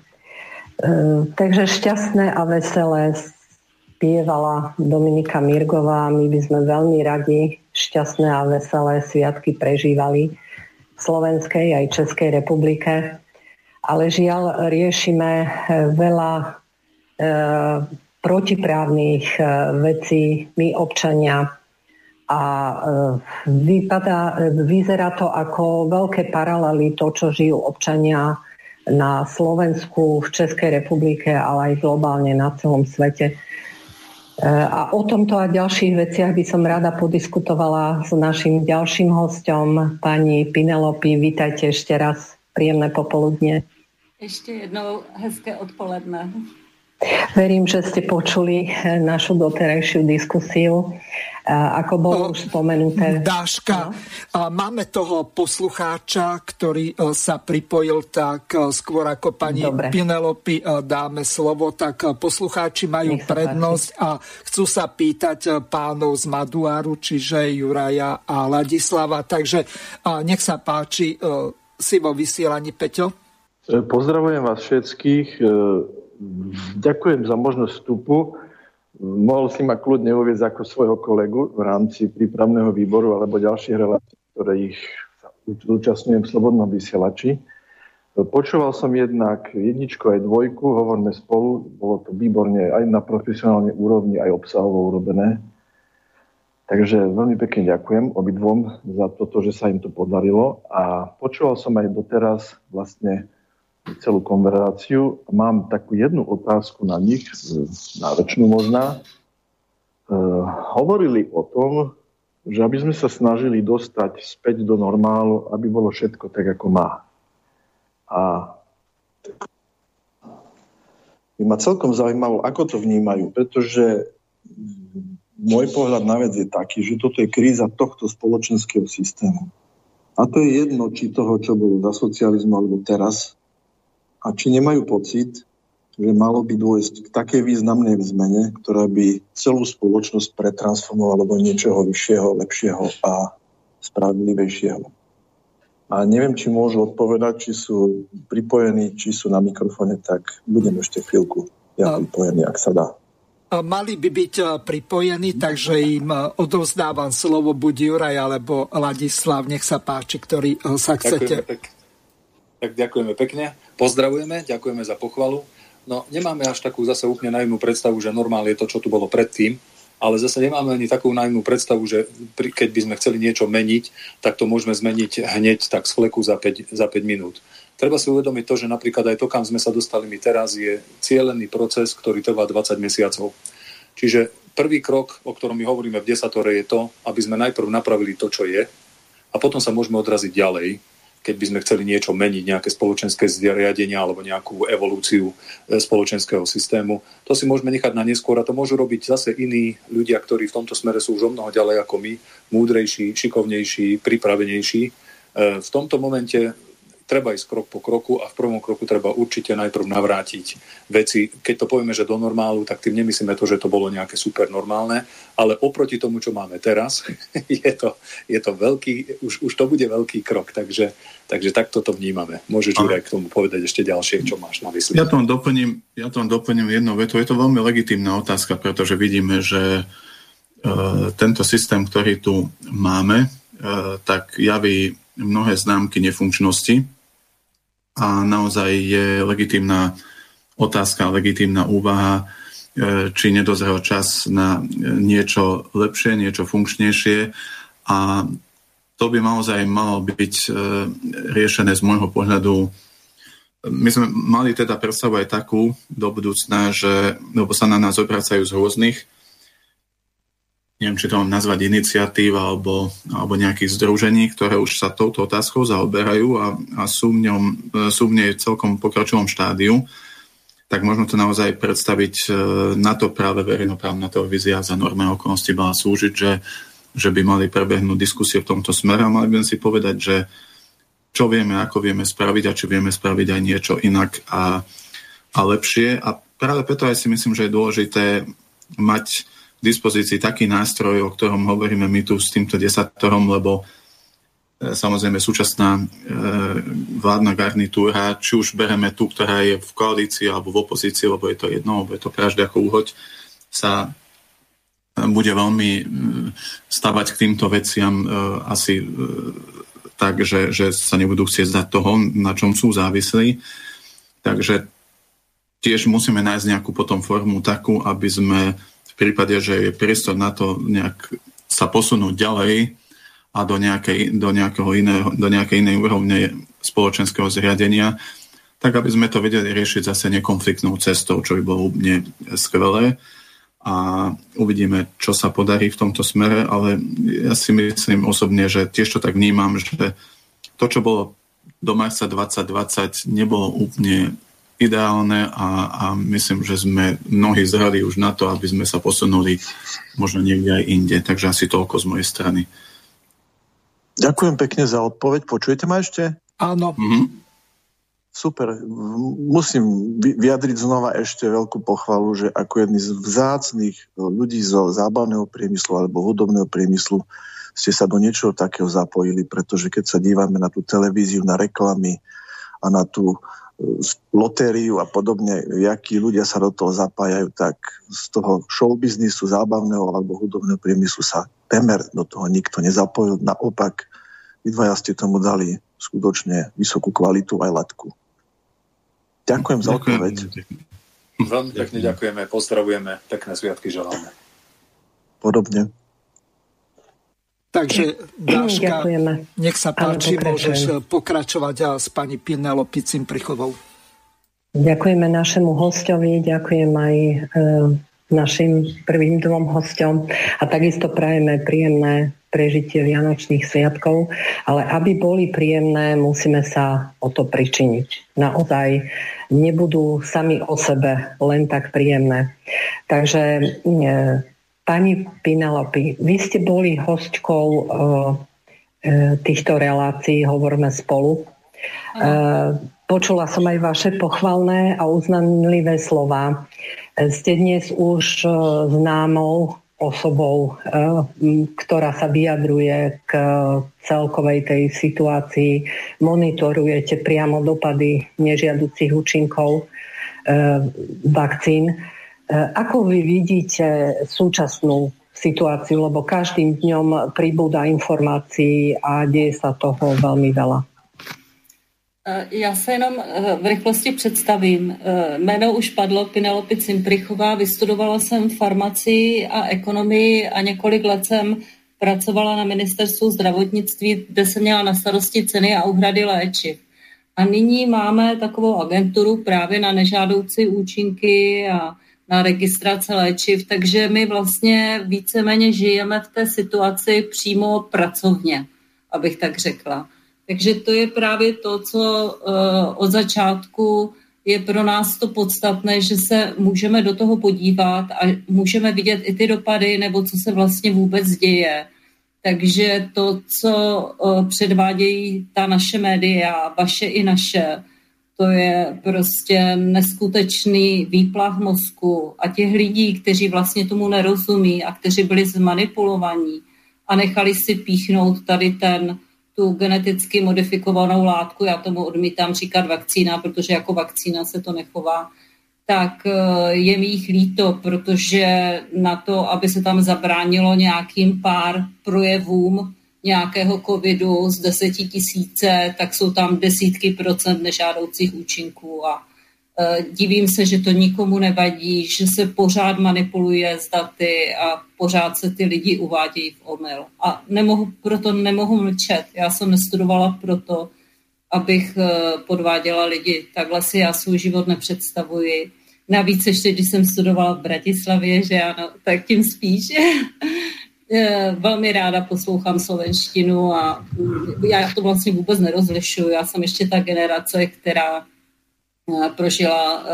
takže šťastné a veselé spievala Dominika Mirgová. My by sme veľmi radi šťastné a veselé sviatky prežívali v Slovenskej aj Českej republike. Ale žiaľ, riešime eh, veľa e, protiprávnych e, vecí my občania a e, vypadá, vyzerá to ako veľké paralely to, čo žijú občania na Slovensku, v Českej republike, ale aj globálne na celom svete. A o tomto a ďalších veciach by som rada podiskutovala s našim ďalším hostom, pani Pinelopy. Vítajte ešte raz. Príjemné popoludne. Ešte jednou hezké odpoledne. Verím, že ste počuli eh, našu doterajšiu diskusiu. Ako bolo už spomenuté. Dáška, no? máme toho poslucháča, ktorý e, sa pripojil, tak e, skôr ako pani Dobre. Pinelopy e, dáme slovo, tak poslucháči majú prednosť páči. a chcú sa pýtať pánov z Maduáru, čiže Juraja a Ladislava. Takže nech sa páči, si vo vysielaní, Peťo. Pozdravujem vás všetkých Ďakujem za možnosť vstupu. Mohol si ma kľudne uvieť ako svojho kolegu v rámci prípravného výboru alebo ďalších relácií, ktoré ich zúčastňujem v Slobodnom vysielači. Počúval som jednak jedničku aj dvojku, hovoríme spolu, bolo to výborne aj na profesionálnej úrovni, aj obsahovo urobené. Takže veľmi pekne ďakujem obidvom za toto, že sa im to podarilo. A počúval som aj doteraz vlastne celú konverzáciu. Mám takú jednu otázku na nich, náročnú možná. E, hovorili o tom, že aby sme sa snažili dostať späť do normálu, aby bolo všetko tak, ako má. A by ma celkom zaujímalo, ako to vnímajú, pretože môj pohľad na vec je taký, že toto je kríza tohto spoločenského systému. A to je jedno, či toho, čo bolo za socializmu, alebo teraz, a či nemajú pocit, že malo by dôjsť k takej významnej zmene, ktorá by celú spoločnosť pretransformovala do niečoho vyššieho, lepšieho a spravodlivejšieho. A neviem, či môžu odpovedať, či sú pripojení, či sú na mikrofóne, tak budem ešte chvíľku ja pripojený, ak sa dá. Mali by byť pripojení, takže im odovzdávam slovo buď Juraj alebo Ladislav, nech sa páči, ktorý sa chcete... Ďakujeme, tak ďakujeme pekne. Pozdravujeme, ďakujeme za pochvalu. No nemáme až takú zase úplne naivnú predstavu, že normál je to, čo tu bolo predtým, ale zase nemáme ani takú naivnú predstavu, že keď by sme chceli niečo meniť, tak to môžeme zmeniť hneď tak z fleku za 5, za 5 minút. Treba si uvedomiť to, že napríklad aj to, kam sme sa dostali my teraz, je cieľený proces, ktorý trvá 20 mesiacov. Čiže prvý krok, o ktorom my hovoríme v desatore, je to, aby sme najprv napravili to, čo je a potom sa môžeme odraziť ďalej keď by sme chceli niečo meniť, nejaké spoločenské zriadenia alebo nejakú evolúciu e, spoločenského systému. To si môžeme nechať na neskôr a to môžu robiť zase iní ľudia, ktorí v tomto smere sú už o mnoho ďalej ako my, múdrejší, šikovnejší, pripravenejší. E, v tomto momente treba ísť krok po kroku a v prvom kroku treba určite najprv navrátiť veci. Keď to povieme, že do normálu, tak tým nemyslíme to, že to bolo nejaké super normálne, ale oproti tomu, čo máme teraz, *laughs* je to, je to veľký, už, už to bude veľký krok, takže, takže takto to vnímame. Môžeš Juraj k tomu povedať ešte ďalšie, čo máš na mysli. Ja tom doplním, ja tom doplním jednu vetu. Je to veľmi legitímna otázka, pretože vidíme, že uh, tento systém, ktorý tu máme, uh, tak javí mnohé známky nefunkčnosti a naozaj je legitimná otázka, legitimná úvaha, e, či nedozrel čas na niečo lepšie, niečo funkčnejšie a to by naozaj malo byť e, riešené z môjho pohľadu. My sme mali teda predstavu aj takú do budúcna, že, lebo sa na nás obracajú z rôznych neviem, či to mám nazvať iniciatív alebo, alebo nejakých združení, ktoré už sa touto otázkou zaoberajú a, a sú, v ňom, sú v nej celkom pokračovom štádiu, tak možno to naozaj predstaviť e, na to práve verejnoprávna televízia za normé okolnosti mala slúžiť, že, že by mali prebehnúť diskusie v tomto smere a mali by si povedať, že čo vieme, ako vieme spraviť a či vieme spraviť aj niečo inak a, a lepšie. A práve preto aj si myslím, že je dôležité mať dispozícii taký nástroj, o ktorom hovoríme my tu s týmto desatorom, lebo e, samozrejme súčasná e, vládna garnitúra, či už bereme tú, ktorá je v koalícii alebo v opozícii, lebo je to jedno, lebo je to praždy ako úhoď, sa e, bude veľmi stavať k týmto veciam asi tak, že, že sa nebudú chcieť zdať toho, na čom sú závislí. Takže tiež musíme nájsť nejakú potom formu takú, aby sme prípade, že je priestor na to nejak sa posunúť ďalej a do, nejakej, do, nejakého iného, do nejakej inej úrovne spoločenského zriadenia, tak aby sme to vedeli riešiť zase nekonfliktnou cestou, čo by bolo úplne skvelé. A uvidíme, čo sa podarí v tomto smere, ale ja si myslím osobne, že tiež to tak vnímam, že to, čo bolo do marca 2020, nebolo úplne ideálne a, a myslím, že sme mnohí zhrali už na to, aby sme sa posunuli možno niekde aj inde. Takže asi toľko z mojej strany. Ďakujem pekne za odpoveď. Počujete ma ešte? Áno. Mhm. Super. Musím vyjadriť znova ešte veľkú pochvalu, že ako jedný z vzácných ľudí zo zábavného priemyslu alebo hudobného priemyslu ste sa do niečoho takého zapojili, pretože keď sa dívame na tú televíziu, na reklamy a na tú lotériu a podobne, jakí ľudia sa do toho zapájajú, tak z toho showbiznisu, zábavného alebo hudobného priemyslu sa temer do toho nikto nezapojil. Naopak, vy dvaja ste tomu dali skutočne vysokú kvalitu aj latku. Ďakujem za odpoveď. Veľmi pekne ďakujeme, pozdravujeme, pekné sviatky želáme. Podobne. Takže Dáška, Ďakujeme. nech sa páči, Áno, môžeš pokračujem. pokračovať a s pani Pinelopi Cimprichovou. Ďakujeme našemu hostovi, ďakujem aj e, našim prvým dvom hostom a takisto prajeme príjemné prežitie Vianočných sviatkov, ale aby boli príjemné, musíme sa o to pričiniť. Naozaj nebudú sami o sebe len tak príjemné. Takže e, Pani Pinelopi, vy ste boli hostkou e, týchto relácií, hovoríme spolu. E, počula som aj vaše pochvalné a uznanlivé slova. Ste dnes už známou osobou, ktorá sa vyjadruje k celkovej tej situácii, monitorujete priamo dopady nežiaducich účinkov vakcín. E, Ako vy vidíte súčasnú situáciu, lebo každým dňom pribúda informácií a deje sa toho veľmi veľa. Eh, Já se jenom eh, v rychlosti představím. Jméno už padlo, Penelope Cimprichová, vystudovala jsem farmacii a ekonomii a několik let jsem pracovala na ministerstvu zdravotnictví, kde jsem měla na starosti ceny a úhrady léčiv. A nyní máme takovou agenturu právě na nežádoucí účinky a na registrace léčiv, takže my vlastně víceméně žijeme v té situaci přímo pracovně, abych tak řekla. Takže to je právě to, co uh, od začátku je pro nás to podstatné, že se můžeme do toho podívat a můžeme vidět i ty dopady, nebo co se vlastně vůbec děje. Takže to, co uh, předvádějí ta naše média, vaše i naše, to je prostě neskutečný výplach mozku a těch lidí, kteří vlastně tomu nerozumí a kteří byli zmanipulovaní a nechali si píchnout tady ten tu geneticky modifikovanou látku, já tomu odmítám říkat vakcína, protože jako vakcína se to nechová, tak eh, je mi jich líto, protože na to, aby se tam zabránilo nějakým pár projevům nějakého covidu z deseti tisíce, tak jsou tam desítky procent nežádoucích účinků a Eh, divím se, že to nikomu nevadí, že se pořád manipuluje s daty a pořád se ty lidi uvádějí v omyl. A nemohu, proto nemohu mlčet. Já jsem nestudovala proto, abych eh, podváděla lidi. Takhle si já svůj život nepředstavuji. Navíc ještě, když jsem studovala v Bratislavě, že ano, tak tím spíš. *laughs* Eh, velmi ráda poslouchám slovenštinu a já to vlastně vůbec nerozlišuju. Já jsem ještě ta generace, která prožila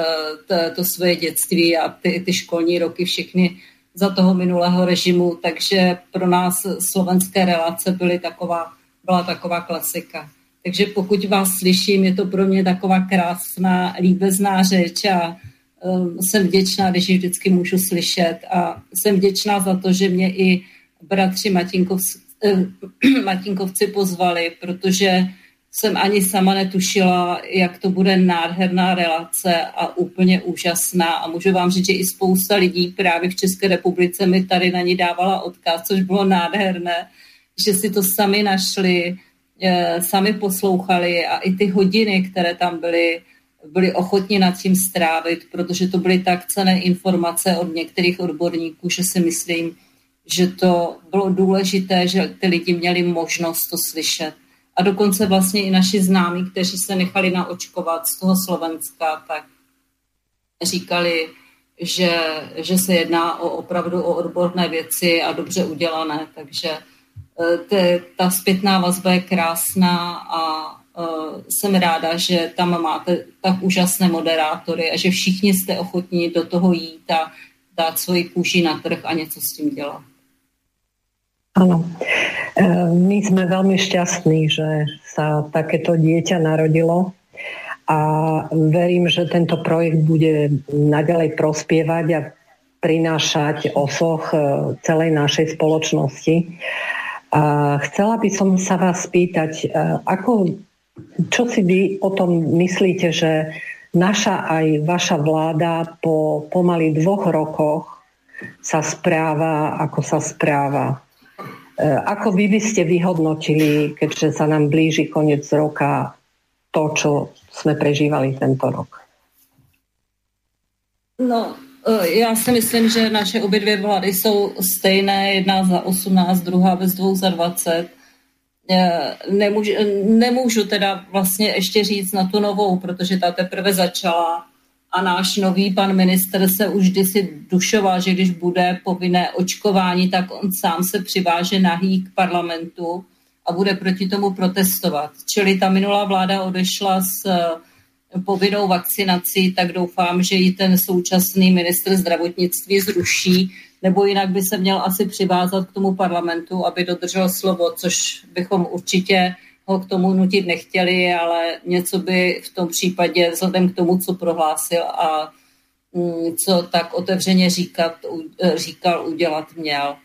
eh, to svoje dětství a ty, ty školní roky všechny za toho minulého režimu, takže pro nás slovenské relace byly taková, byla taková klasika. Takže pokud vás slyším, je to pro mě taková krásná, líbezná řeč a um, jsem vděčná, když ji vždycky můžu slyšet a jsem vděčná za to, že mě i bratři Matinkovci, eh, *clears throat* Matinkovci pozvali, protože jsem ani sama netušila, jak to bude nádherná relace a úplně úžasná. A můžu vám říct, že i spousta lidí právě v České republice mi tady na ní dávala odkaz, což bylo nádherné, že si to sami našli, eh, sami poslouchali a i ty hodiny, které tam byly, byli ochotni nad tím strávit, protože to byly tak cené informace od některých odborníků, že si myslím, že to bylo důležité, že ty lidi měli možnost to slyšet a dokonce vlastně i naši známí, kteří se nechali naočkovat z toho Slovenska, tak říkali, že, že se jedná o opravdu o odborné věci a dobře udělané, takže e, te, ta zpětná vazba je krásná a uh, jsem ráda, že tam máte tak úžasné moderátory a že všichni jste ochotní do toho jít a dát svoji kůži na trh a něco s tím dělat. Áno. E, my sme veľmi šťastní, že sa takéto dieťa narodilo a verím, že tento projekt bude naďalej prospievať a prinášať osoch e, celej našej spoločnosti. A chcela by som sa vás spýtať, e, ako, čo si vy o tom myslíte, že naša aj vaša vláda po pomaly dvoch rokoch sa správa, ako sa správa. E, ako vy by ste vyhodnotili, keďže sa nám blíži koniec roka, to, čo jsme prežívali tento rok? No, e, já si myslím, že naše obě dvě vlády jsou stejné, jedna za 18, druhá bez dvou za 20. E, nemůžu, nemůžu teda vlastně ještě říct na tu novou, protože ta teprve začala a náš nový pan minister se už kdysi dušoval, že když bude povinné očkování, tak on sám se přiváže nahý k parlamentu a bude proti tomu protestovat. Čili ta minulá vláda odešla s eh, povinnou vakcinací, tak doufám, že ji ten současný ministr zdravotnictví zruší, nebo jinak by se měl asi přivázat k tomu parlamentu, aby dodržel slovo, což bychom určitě ho k tomu nutit nechtěli, ale něco by v tom případě vzhledem k tomu, co prohlásil a mm, co tak otevřeně říkat, e, říkal, udělat měl.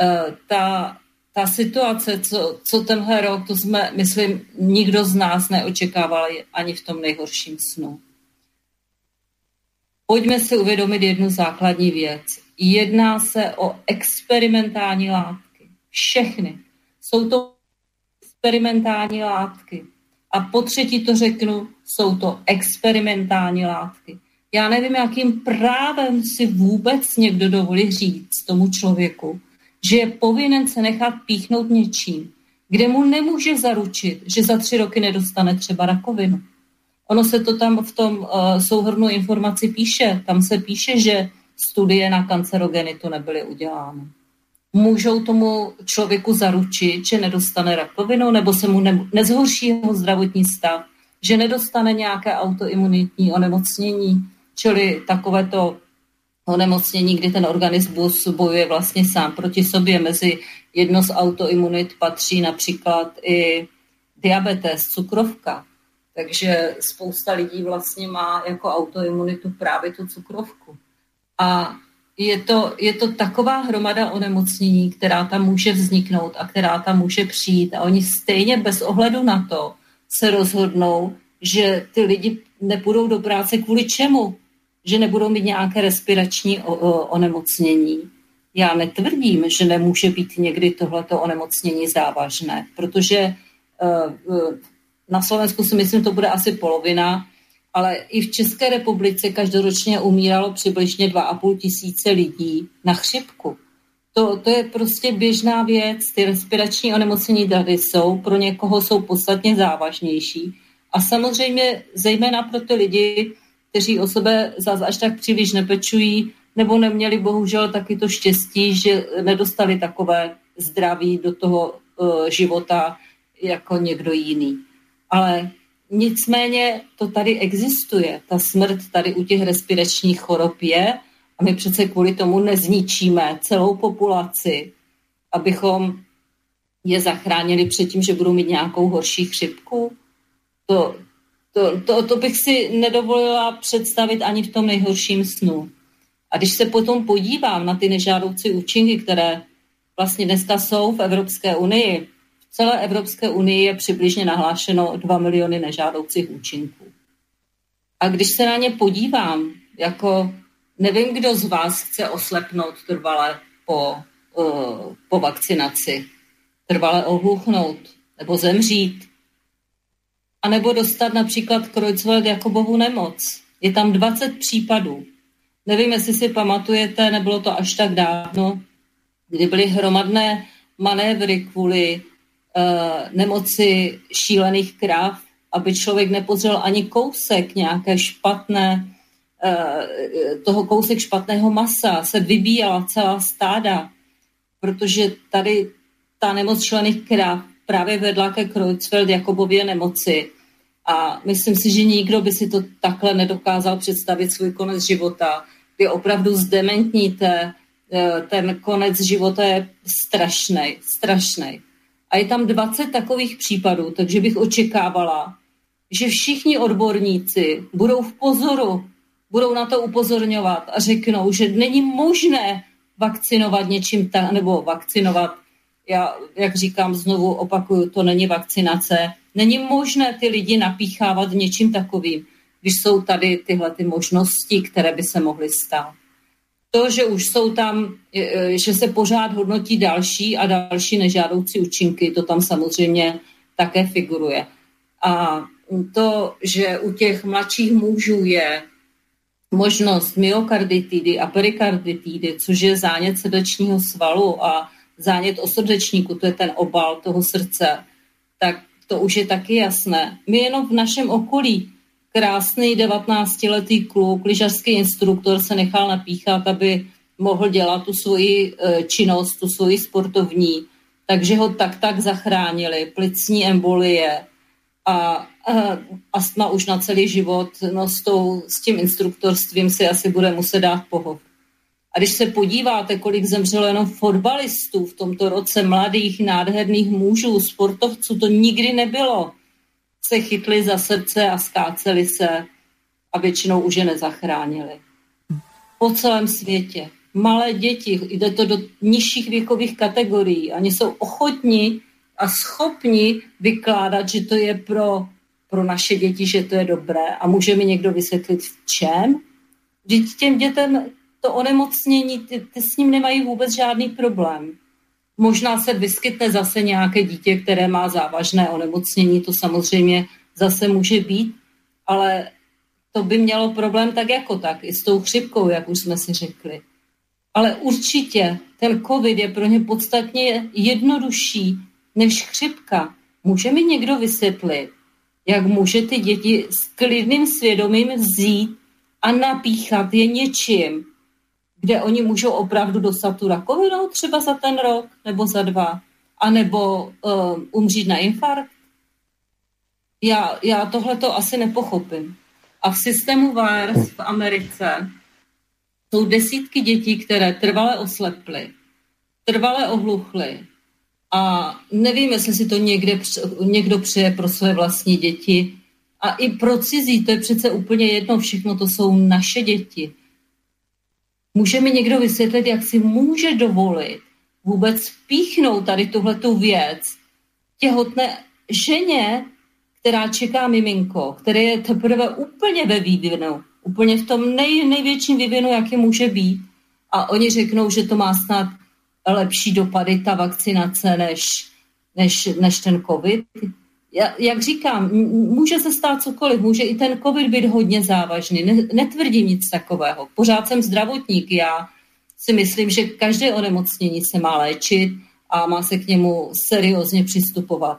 E, ta, ta situace, co, co tenhle rok, to jsme, myslím, nikdo z nás neočekával ani v tom nejhorším snu. Pojďme si uvědomit jednu základní věc. Jedná se o experimentální látky. Všechny. Jsou to experimentální látky. A po třetí to řeknu, jsou to experimentální látky. Já nevím, jakým právem si vůbec někdo dovolí říct tomu člověku, že je povinen se nechat píchnout něčím, kde mu nemůže zaručit, že za tři roky nedostane třeba rakovinu. Ono se to tam v tom uh, souhrnu informací píše. Tam se píše, že studie na kancerogenitu nebyly udělány. Můžou tomu člověku zaručit, že nedostane rakovinu, nebo se mu ne, nezhorší jeho zdravotní stav, že nedostane nějaké autoimunitní onemocnění, čili takovéto onemocnění, kdy ten organismus bojuje vlastně sám proti sobě. Mezi jedno z autoimunit patří například i diabetes, cukrovka. Takže spousta lidí vlastně má jako autoimunitu právě tu cukrovku. A je to, je to taková hromada onemocnění, která tam může vzniknout a která tam může přijít. A oni stejně bez ohledu na to se rozhodnou, že ty lidi nepůjdou do práce kvůli čemu? Že nebudou mít nějaké respirační onemocnění. Já netvrdím, že nemůže být někdy tohleto onemocnění závažné, protože uh, na Slovensku si myslím, to bude asi polovina, ale i v České republice každoročně umíralo přibližně 2,5 tisíce lidí na chřipku. To, to je prostě běžná věc. Ty respirační onemocnění tady jsou, pro někoho jsou podstatně závažnější. A samozřejmě zejména pro ty lidi, kteří o sebe zase až tak příliš nepečují, nebo neměli bohužel taky to štěstí, že nedostali takové zdraví do toho uh, života jako někdo jiný. Ale nicméně to tady existuje. Ta smrt tady u těch respiračních chorob je a my přece kvůli tomu nezničíme celou populaci, abychom je zachránili před tím, že budou mít nějakou horší chřipku. To, to, to, to bych si nedovolila představit ani v tom nejhorším snu. A když se potom podívám na ty nežádoucí účinky, které vlastně dneska jsou v Evropské unii, v celé Evropské unii je přibližně nahlášeno 2 miliony nežádoucích účinků. A když se na ně podívám, jako nevím, kdo z vás chce oslepnout trvale po, uh, po vakcinaci, trvale ohluchnout nebo zemřít, a nebo dostat například Kreuzfeld jako bohu nemoc. Je tam 20 případů. Nevím, jestli si pamatujete, nebylo to až tak dávno, kdy byly hromadné manévry kvůli nemoci šílených krav, aby člověk nepozřel ani kousek nějaké špatné, uh, toho kousek špatného masa, se vybíjela celá stáda, protože tady ta nemoc šílených krav právě vedla ke Kreuzfeld Jakobově nemoci. A myslím si, že nikdo by si to takhle nedokázal představit svůj konec života. Vy opravdu zdementníte, eh, ten konec života je strašný, strašný. A je tam 20 takových případů, takže bych očekávala, že všichni odborníci budou v pozoru, budou na to upozorňovat a řeknou, že není možné vakcinovat něčím, ta, nebo vakcinovat, já, jak říkám, znovu opakuju, to není vakcinace, není možné ty lidi napíchávat něčím takovým, když jsou tady tyhle ty možnosti, které by se mohly stát. To, že už jsou tam, že se pořád hodnotí další a další nežádoucí účinky, to tam samozřejmě také figuruje. A to, že u těch mladších mužů je možnost myokarditidy a perikarditidy, což je zánět srdečního svalu a zánět osrdečníku, to je ten obal toho srdce, tak to už je taky jasné. My jenom v našem okolí krásný 19-letý kluk, lyžařský instruktor se nechal napíchat, aby mohl dělat tu svoji e, činnost, tu svoji sportovní, takže ho tak tak zachránili, plicní embolie a, a astma už na celý život, no s, tou, s tím instruktorstvím si asi bude muset dát pohov. A když se podíváte, kolik zemřelo jenom fotbalistů v tomto roce, mladých, nádherných mužů, sportovců, to nikdy nebylo. Se chytli za srdce a skáceli se a většinou už je nezachránili. Po celém světě. Malé děti, jde to do nižších věkových kategorií. Oni jsou ochotní a schopni vykládat, že to je pro, pro naše děti, že to je dobré. A může mi někdo vysvětlit v čem? Vždyť těm dětem to onemocnění, ty, ty s ním nemají vůbec žádný problém. Možná se vyskytne zase nějaké dítě, které má závažné onemocnění, to samozřejmě zase může být, ale to by mělo problém tak jako tak, i s tou chřipkou, jak už jsme si řekli. Ale určitě ten covid je pro ně podstatně jednodušší než chřipka. Může mi někdo vysvětlit, jak může ty děti s klidným svědomím vzít a napíchat je něčím, kde oni můžou opravdu dostat tu rakovinu třeba za ten rok nebo za dva, anebo uh, umřít na infarkt? Já, já tohle to asi nepochopím. A v systému VAERS v Americe jsou desítky dětí, které trvale osleply, trvale ohluchly a nevím, jestli si to někde, někdo přeje pro své vlastní děti. A i pro cizí, to je přece úplně jedno, všechno to jsou naše děti. Může mi někdo vysvětlit, jak si může dovolit vůbec píchnout tady tuhletu věc těhotné ženě, která čeká miminko, které je teprve úplně ve vývinu, úplně v tom nej, největším vývinu, jaký může být. A oni řeknou, že to má snad lepší dopady ta vakcinace než, než, než ten covid. Jak říkám, může se stát cokoliv, může i ten covid být hodně závažný. Ne, netvrdím nic takového. Pořád jsem zdravotník. Já si myslím, že každé onemocnění se má léčit a má se k němu seriózně přistupovat.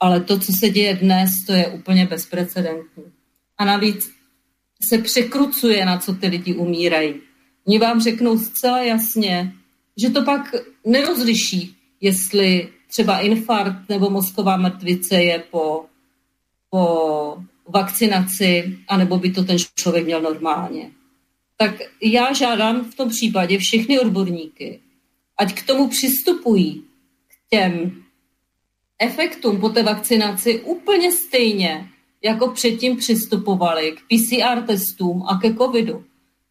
Ale to, co se děje dnes, to je úplně bezprecedentní. A navíc se překrucuje, na co ty lidi umírají. Oni vám řeknou zcela jasně, že to pak nerozliší, jestli třeba infarkt nebo mozková mrtvice je po, po vakcinaci, anebo by to ten člověk měl normálně. Tak já žádám v tom případě všechny odborníky, ať k tomu přistupují, k těm efektům po té vakcinaci úplně stejně, jako předtím přistupovali k PCR testům a ke covidu.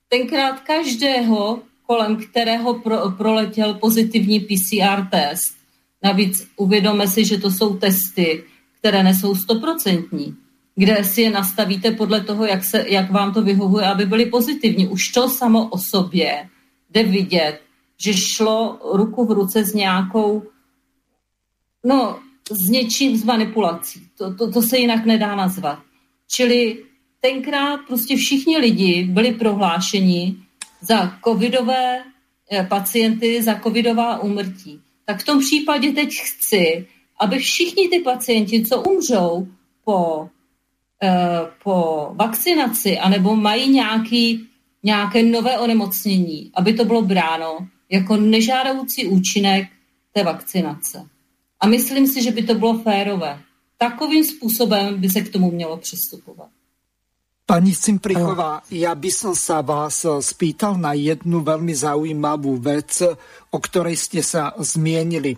Tenkrát každého kolem kterého pro, proletěl pozitivní PCR test. Navíc uvědomme si, že to jsou testy, které nesou stoprocentní, kde si je nastavíte podle toho, jak, se, jak vám to vyhovuje, aby byly pozitivní. Už to samo o sobě jde vidět, že šlo ruku v ruce s nějakou, no, s něčím, s manipulací. To, to, to se jinak nedá nazvat. Čili tenkrát prostě všichni lidi byli prohlášeni, za covidové eh, pacienty, za covidová úmrtí. Tak v tom případě teď chci, aby všichni ty pacienti, co umřou po, eh, po vakcinaci, anebo mají nějaký, nějaké nové onemocnění, aby to bylo bráno jako nežádoucí účinek té vakcinace. A myslím si, že by to bylo férové. Takovým způsobem by se k tomu mělo přistupovat. Pani Cimprichová, ja by som sa vás spýtal na jednu veľmi zaujímavú vec, o ktorej ste sa zmienili.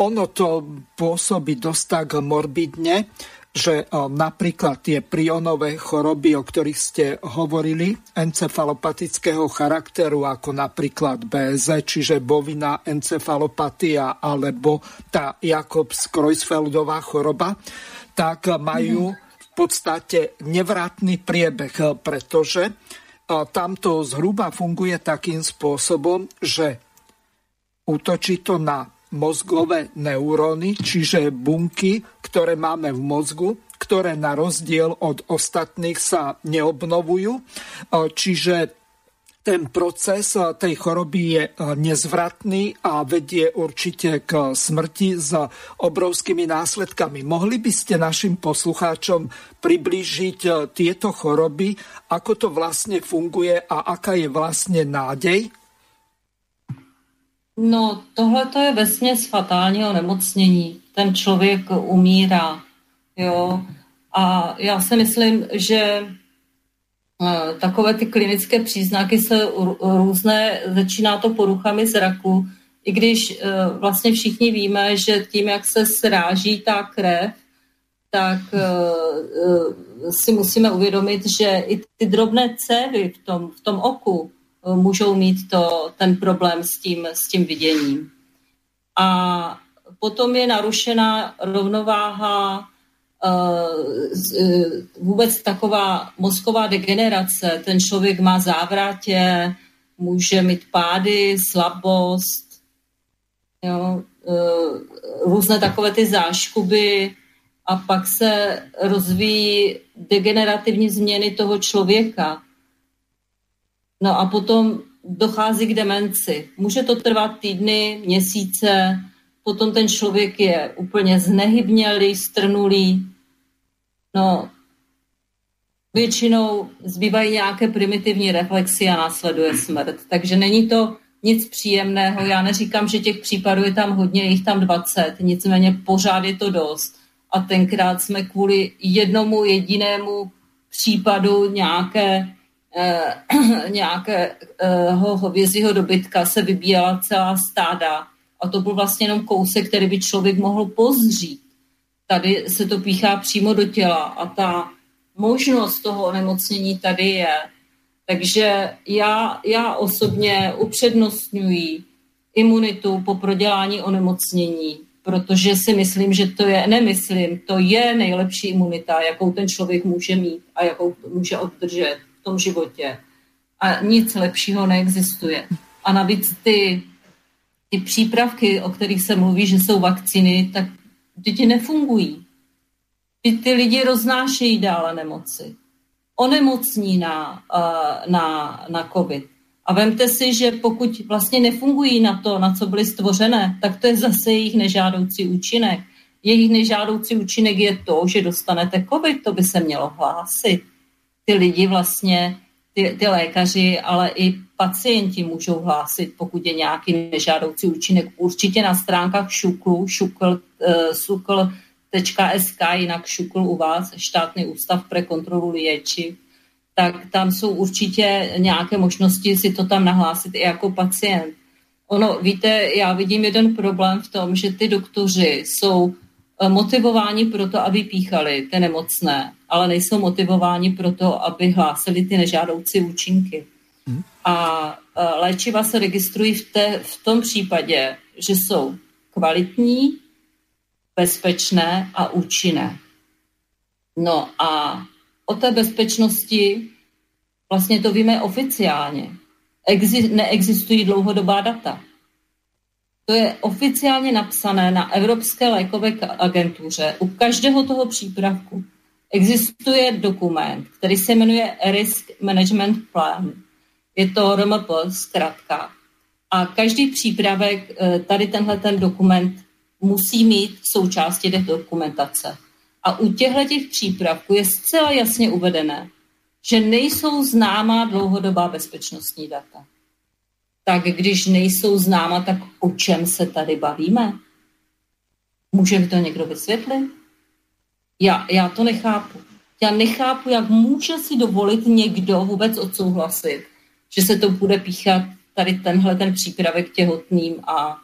Ono to pôsobí dosť tak morbidne, že napríklad tie prionové choroby, o ktorých ste hovorili, encefalopatického charakteru, ako napríklad BZ, čiže bovina encefalopatia alebo tá Jakobs-Kreuzfeldová choroba, tak majú mm podstate nevratný priebeh, pretože tamto zhruba funguje takým spôsobom, že útočí to na mozgové neuróny, čiže bunky, ktoré máme v mozgu, ktoré na rozdiel od ostatných sa neobnovujú. Čiže ten proces eh, tej choroby je eh, nezvratný a vedie určite k smrti s obrovskými následkami. Mohli by ste našim poslucháčom priblížiť eh, tieto choroby, ako to vlastne funguje a aká je vlastne nádej? No, tohle to je vesměs fatálního nemocnění. Ten člověk umírá. Jo? A já si myslím, že Eh, takové ty klinické příznaky se různé, začíná to poruchami zraku, i když eh, vlastně všichni víme, že tím, jak se sráží ta krev, tak eh, si musíme uvědomit, že i ty drobné cévy v tom, v tom oku můžou mít to, ten problém s tím, s tím viděním. A potom je narušená rovnováha Eh, eh, vůbec taková mozková degenerace. Ten člověk má závratě, může mít pády, slabost, jo, eh, různé takové ty záškuby a pak se rozvíjí degenerativní změny toho člověka. No a potom dochází k demenci. Může to trvat týdny, měsíce, potom ten člověk je úplně znehybnělý, strnulý. No, většinou zbývají nějaké primitivní reflexy a následuje smrt. Takže není to nic příjemného. Já neříkám, že těch případů je tam hodně, je jich tam 20, nicméně pořád je to dost. A tenkrát jsme kvůli jednomu jedinému případu nějaké, eh, *clears throat* nějakého hovězího dobytka se vybíjela celá stáda. A to byl vlastně jenom kousek, který by člověk mohl pozřít. Tady se to píchá přímo do těla a ta možnost toho onemocnění tady je. Takže já, já osobně upřednostňuji imunitu po prodělání onemocnění, protože si myslím, že to je, nemyslím, to je nejlepší imunita, jakou ten člověk může mít a jakou může obdržet v tom životě. A nic lepšího neexistuje. A navíc ty, ty přípravky, o kterých se mluví, že jsou vakcíny, tak ti nefungují. Ty, ty lidi roznášejí dále nemoci. Onemocní na, uh, na, na COVID. A vemte si, že pokud vlastně nefungují na to, na co byly stvořené, tak to je zase jejich nežádoucí účinek. Jejich nežádoucí účinek je to, že dostanete COVID, to by se mělo hlásit. Ty lidi vlastně, ty, ty lékaři, ale i pacienti můžou hlásit, pokud je nějaký nežádoucí účinek. Určitě na stránkách šuklu, šukl, uh, sukl.sk, jinak šukl u vás, štátný ústav pre kontrolu liečiv, tak tam jsou určitě nějaké možnosti si to tam nahlásit i jako pacient. Ono, víte, já vidím jeden problém v tom, že ty doktoři jsou eh, motivováni pro to, aby píchali ty nemocné, ale nejsou motivováni pro to, aby hlásili ty nežádoucí účinky. A eh, léčiva se registrují v, té, v tom případě, že jsou kvalitní, bezpečné a účinné. No a o té bezpečnosti vlastně to víme oficiálně. Exi- neexistují dlouhodobá data. To je oficiálně napsané na Evropské lékové agentuře. U každého toho přípravku existuje dokument, který se jmenuje Risk Management Plan. Je to RMP zkrátka. A každý přípravek, eh, tady tenhle ten dokument musí mít součástí té dokumentace. A u těchto těch přípravků je zcela jasně uvedené, že nejsou známá dlouhodobá bezpečnostní data. Tak když nejsou známa, tak o čem se tady bavíme? Může to někdo vysvětlit? Já, já to nechápu. Já nechápu, jak může si dovolit někdo vůbec odsouhlasit, že se to bude píchat tady tenhle ten přípravek těhotným a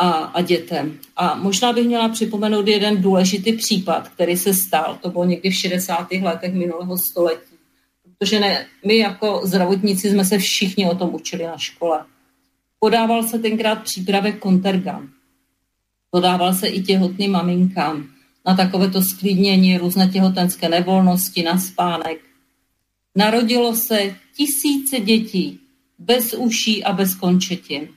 a, a dětem. A možná bych měla připomenout jeden důležitý případ, který se stal. To bylo někdy v 60. letech minulého století. Protože ne, my jako zdravotníci jsme se všichni o tom učili na škole. Podával se tenkrát přípravek Contergan. Podával se i těhotným maminkám na takovéto sklidnění, různé těhotenské nevolnosti, na spánek. Narodilo se tisíce dětí bez uší a bez končetin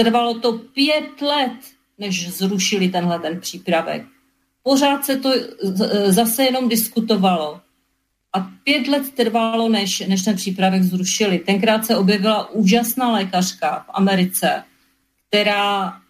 Trvalo to pět let, než zrušili tenhle ten přípravek. Pořád se to zase jenom diskutovalo. A pět let trvalo, než, než ten přípravek zrušili. Tenkrát se objevila úžasná lékařka v Americe, která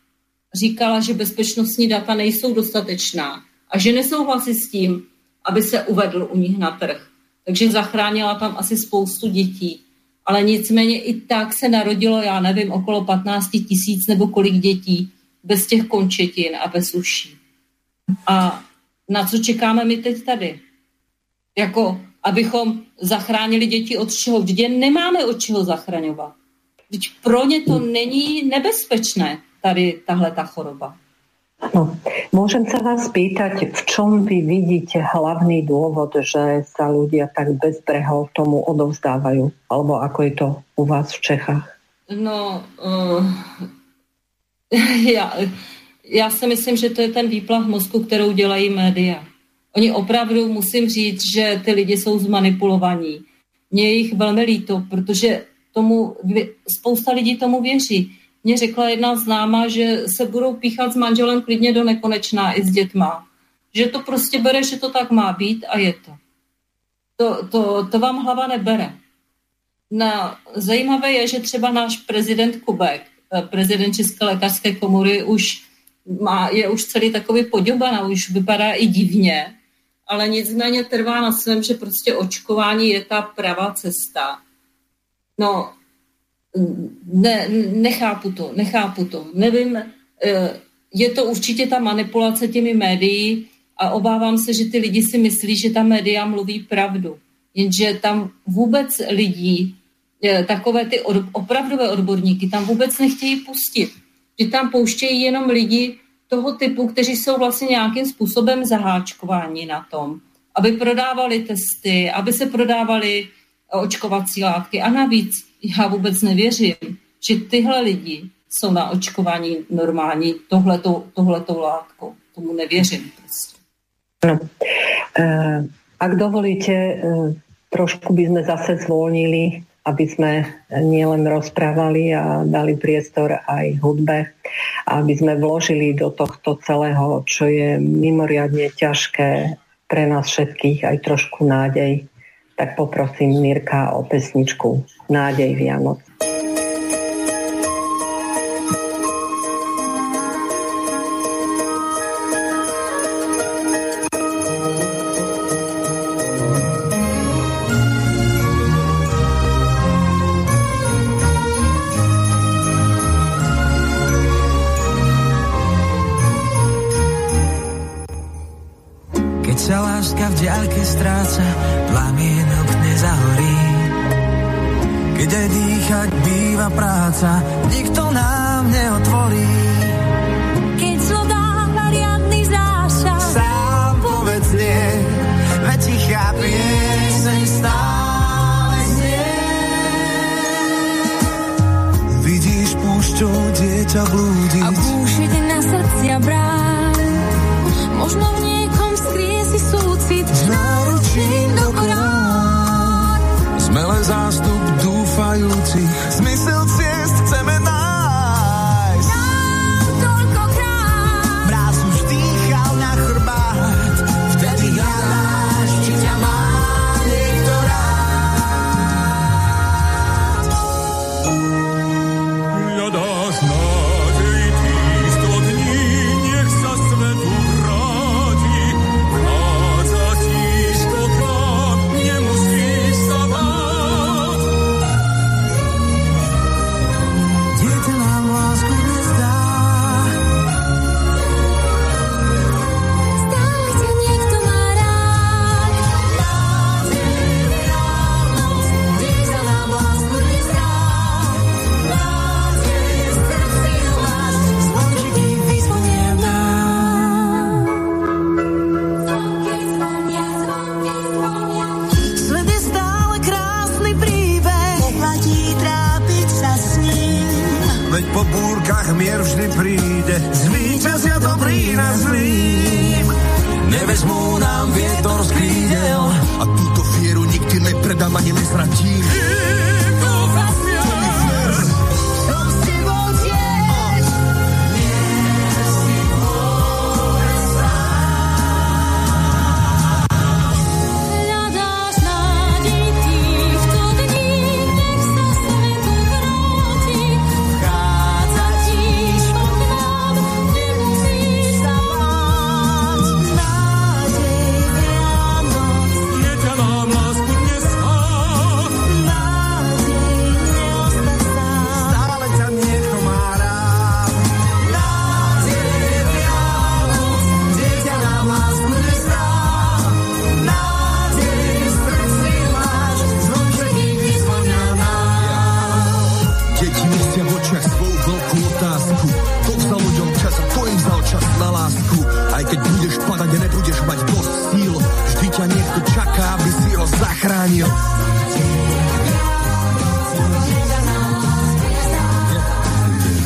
říkala, že bezpečnostní data nejsou dostatečná a že nesouhlasí s tím, aby se uvedl u nich na trh. Takže zachránila tam asi spoustu dětí ale nicméně i tak se narodilo, já nevím, okolo 15 tisíc nebo kolik dětí bez těch končetin a bez uší. A na co čekáme my teď tady? Jako, abychom zachránili děti od čeho? Vždyť nemáme od čeho zachraňovat. Vždyť pro ně to není nebezpečné, tady tahle ta choroba. No, môžem sa vás pýtať, v čom vy vidíte hlavný dôvod, že sa ľudia tak bezbreho tomu odovzdávajú? Alebo ako je to u vás v Čechách? No, uh, já, já si myslím, že to je ten výplach mozku, kterou dělají média. Oni opravdu, musím říct, že ty lidi jsou zmanipulovaní. Mně je jich velmi líto, protože tomu, spousta lidí tomu věří mě řekla jedna známa, že se budou píchat s manželem klidně do nekonečná i s dětma. Že to prostě bere, že to tak má být a je to. To, to, to vám hlava nebere. Na, zajímavé je, že třeba náš prezident Kubek, eh, prezident České lékařské komory, už má, je už celý takový poděban a už vypadá i divně. ale nicméně trvá na svém, že prostě očkování je ta pravá cesta. No, ne, nechápu to, nechápu to. Nevím, eh, je to určitě ta manipulace těmi médií a obávám se, že ty lidi si myslí, že ta média mluví pravdu. Jenže tam vůbec lidí, eh, takové ty od, opravdové odborníky, tam vůbec nechtějí pustit. Že tam pouštějí jenom lidi toho typu, kteří jsou vlastně nějakým způsobem zaháčkováni na tom, aby prodávali testy, aby se prodávali očkovací látky. A navíc já vůbec nevěřím, že tyhle lidi jsou na očkování normální tohletou, tohletou látkou. Tomu nevěřím. No. Ak dovolíte, uh, trošku by sme zase zvolnili, aby sme nielen rozprávali a dali priestor aj hudbe, aby sme vložili do tohto celého, čo je mimoriadne ťažké pre nás všetkých, aj trošku nádej. Tak poprosím Mirka o pesničku Nádej Vianoc. Zachránil.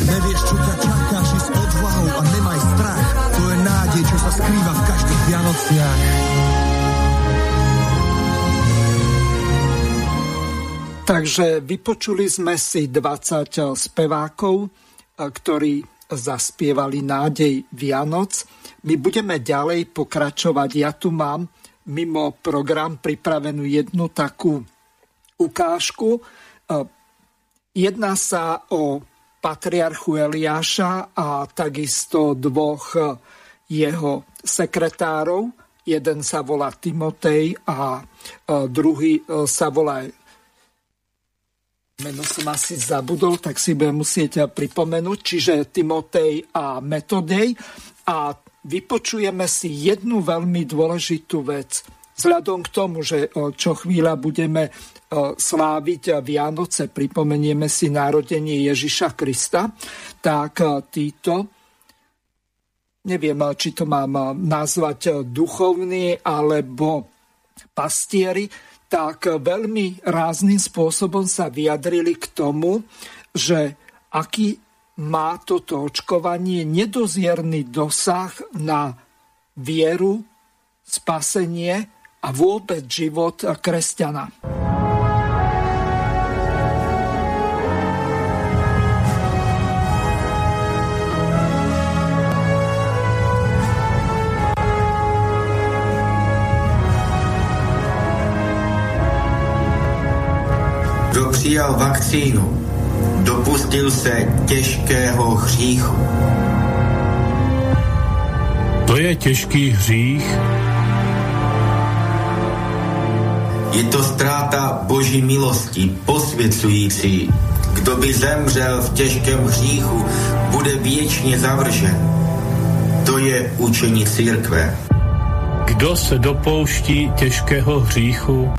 Nevieš, čo ťa čaká, ži s odvahou a nemaj strach. To je nádej, čo sa skrýva v každých Vianociach. Takže vypočuli sme si 20 spevákov, ktorí zaspievali nádej Vianoc. My budeme ďalej pokračovať. Ja tu mám mimo program pripravenú jednu takú ukážku. Jedná sa o patriarchu Eliáša a takisto dvoch jeho sekretárov, Jeden sa volá Timotej a druhý sa volá meno som asi zabudol, tak si budem musieť pripomenúť, čiže Timotej a Metodej. A vypočujeme si jednu veľmi dôležitú vec. Vzhľadom k tomu, že čo chvíľa budeme sláviť Vianoce, pripomenieme si narodenie Ježiša Krista, tak títo, neviem, či to mám nazvať duchovní alebo pastieri, tak veľmi rázným spôsobom sa vyjadrili k tomu, že aký má toto očkovanie nedozierny dosah na vieru, spasenie a vôbec život kresťana. Kdo přijal vakcínu, dopustil se těžkého hříchu. To je těžký hřích? Je to ztráta boží milosti, posvěcující. Kdo by zemřel v těžkém hříchu, bude věčně zavržen. To je učení církve. Kdo se dopouští těžkého hříchu,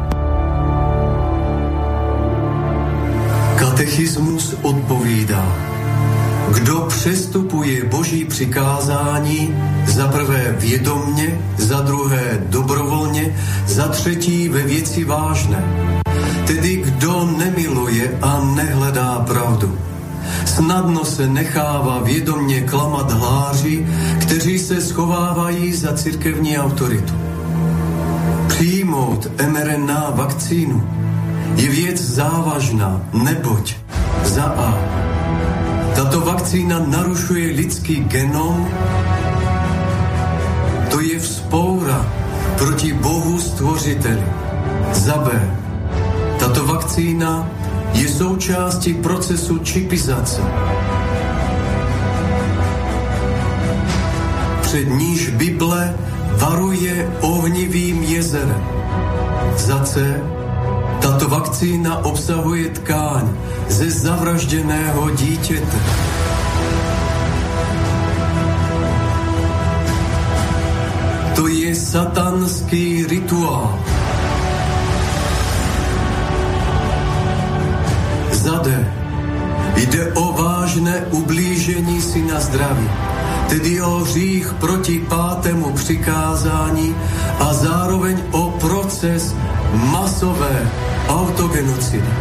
Katechismus odpovídá. Kdo přestupuje boží přikázání, za prvé vědomně, za druhé dobrovolně, za třetí ve věci vážné. Tedy kdo nemiluje a nehledá pravdu. Snadno se nechává vědomně klamat hláři, kteří se schovávají za církevní autoritu. Přijmout mRNA vakcínu je věc závažná, neboť za A. Tato vakcína narušuje lidský genom, to je vzpoura proti Bohu stvořiteli. Za B. Tato vakcína je součástí procesu čipizace. Před níž Bible varuje ohnivým jezerem. Za C. Tato vakcína obsahuje tkáň ze zavražděného dítěte. To je satanský rituál. Zade. Jde o vážné ublížení si na zdraví, tedy o hřích proti pátému přikázání a zároveň o proces masové autogenocidy.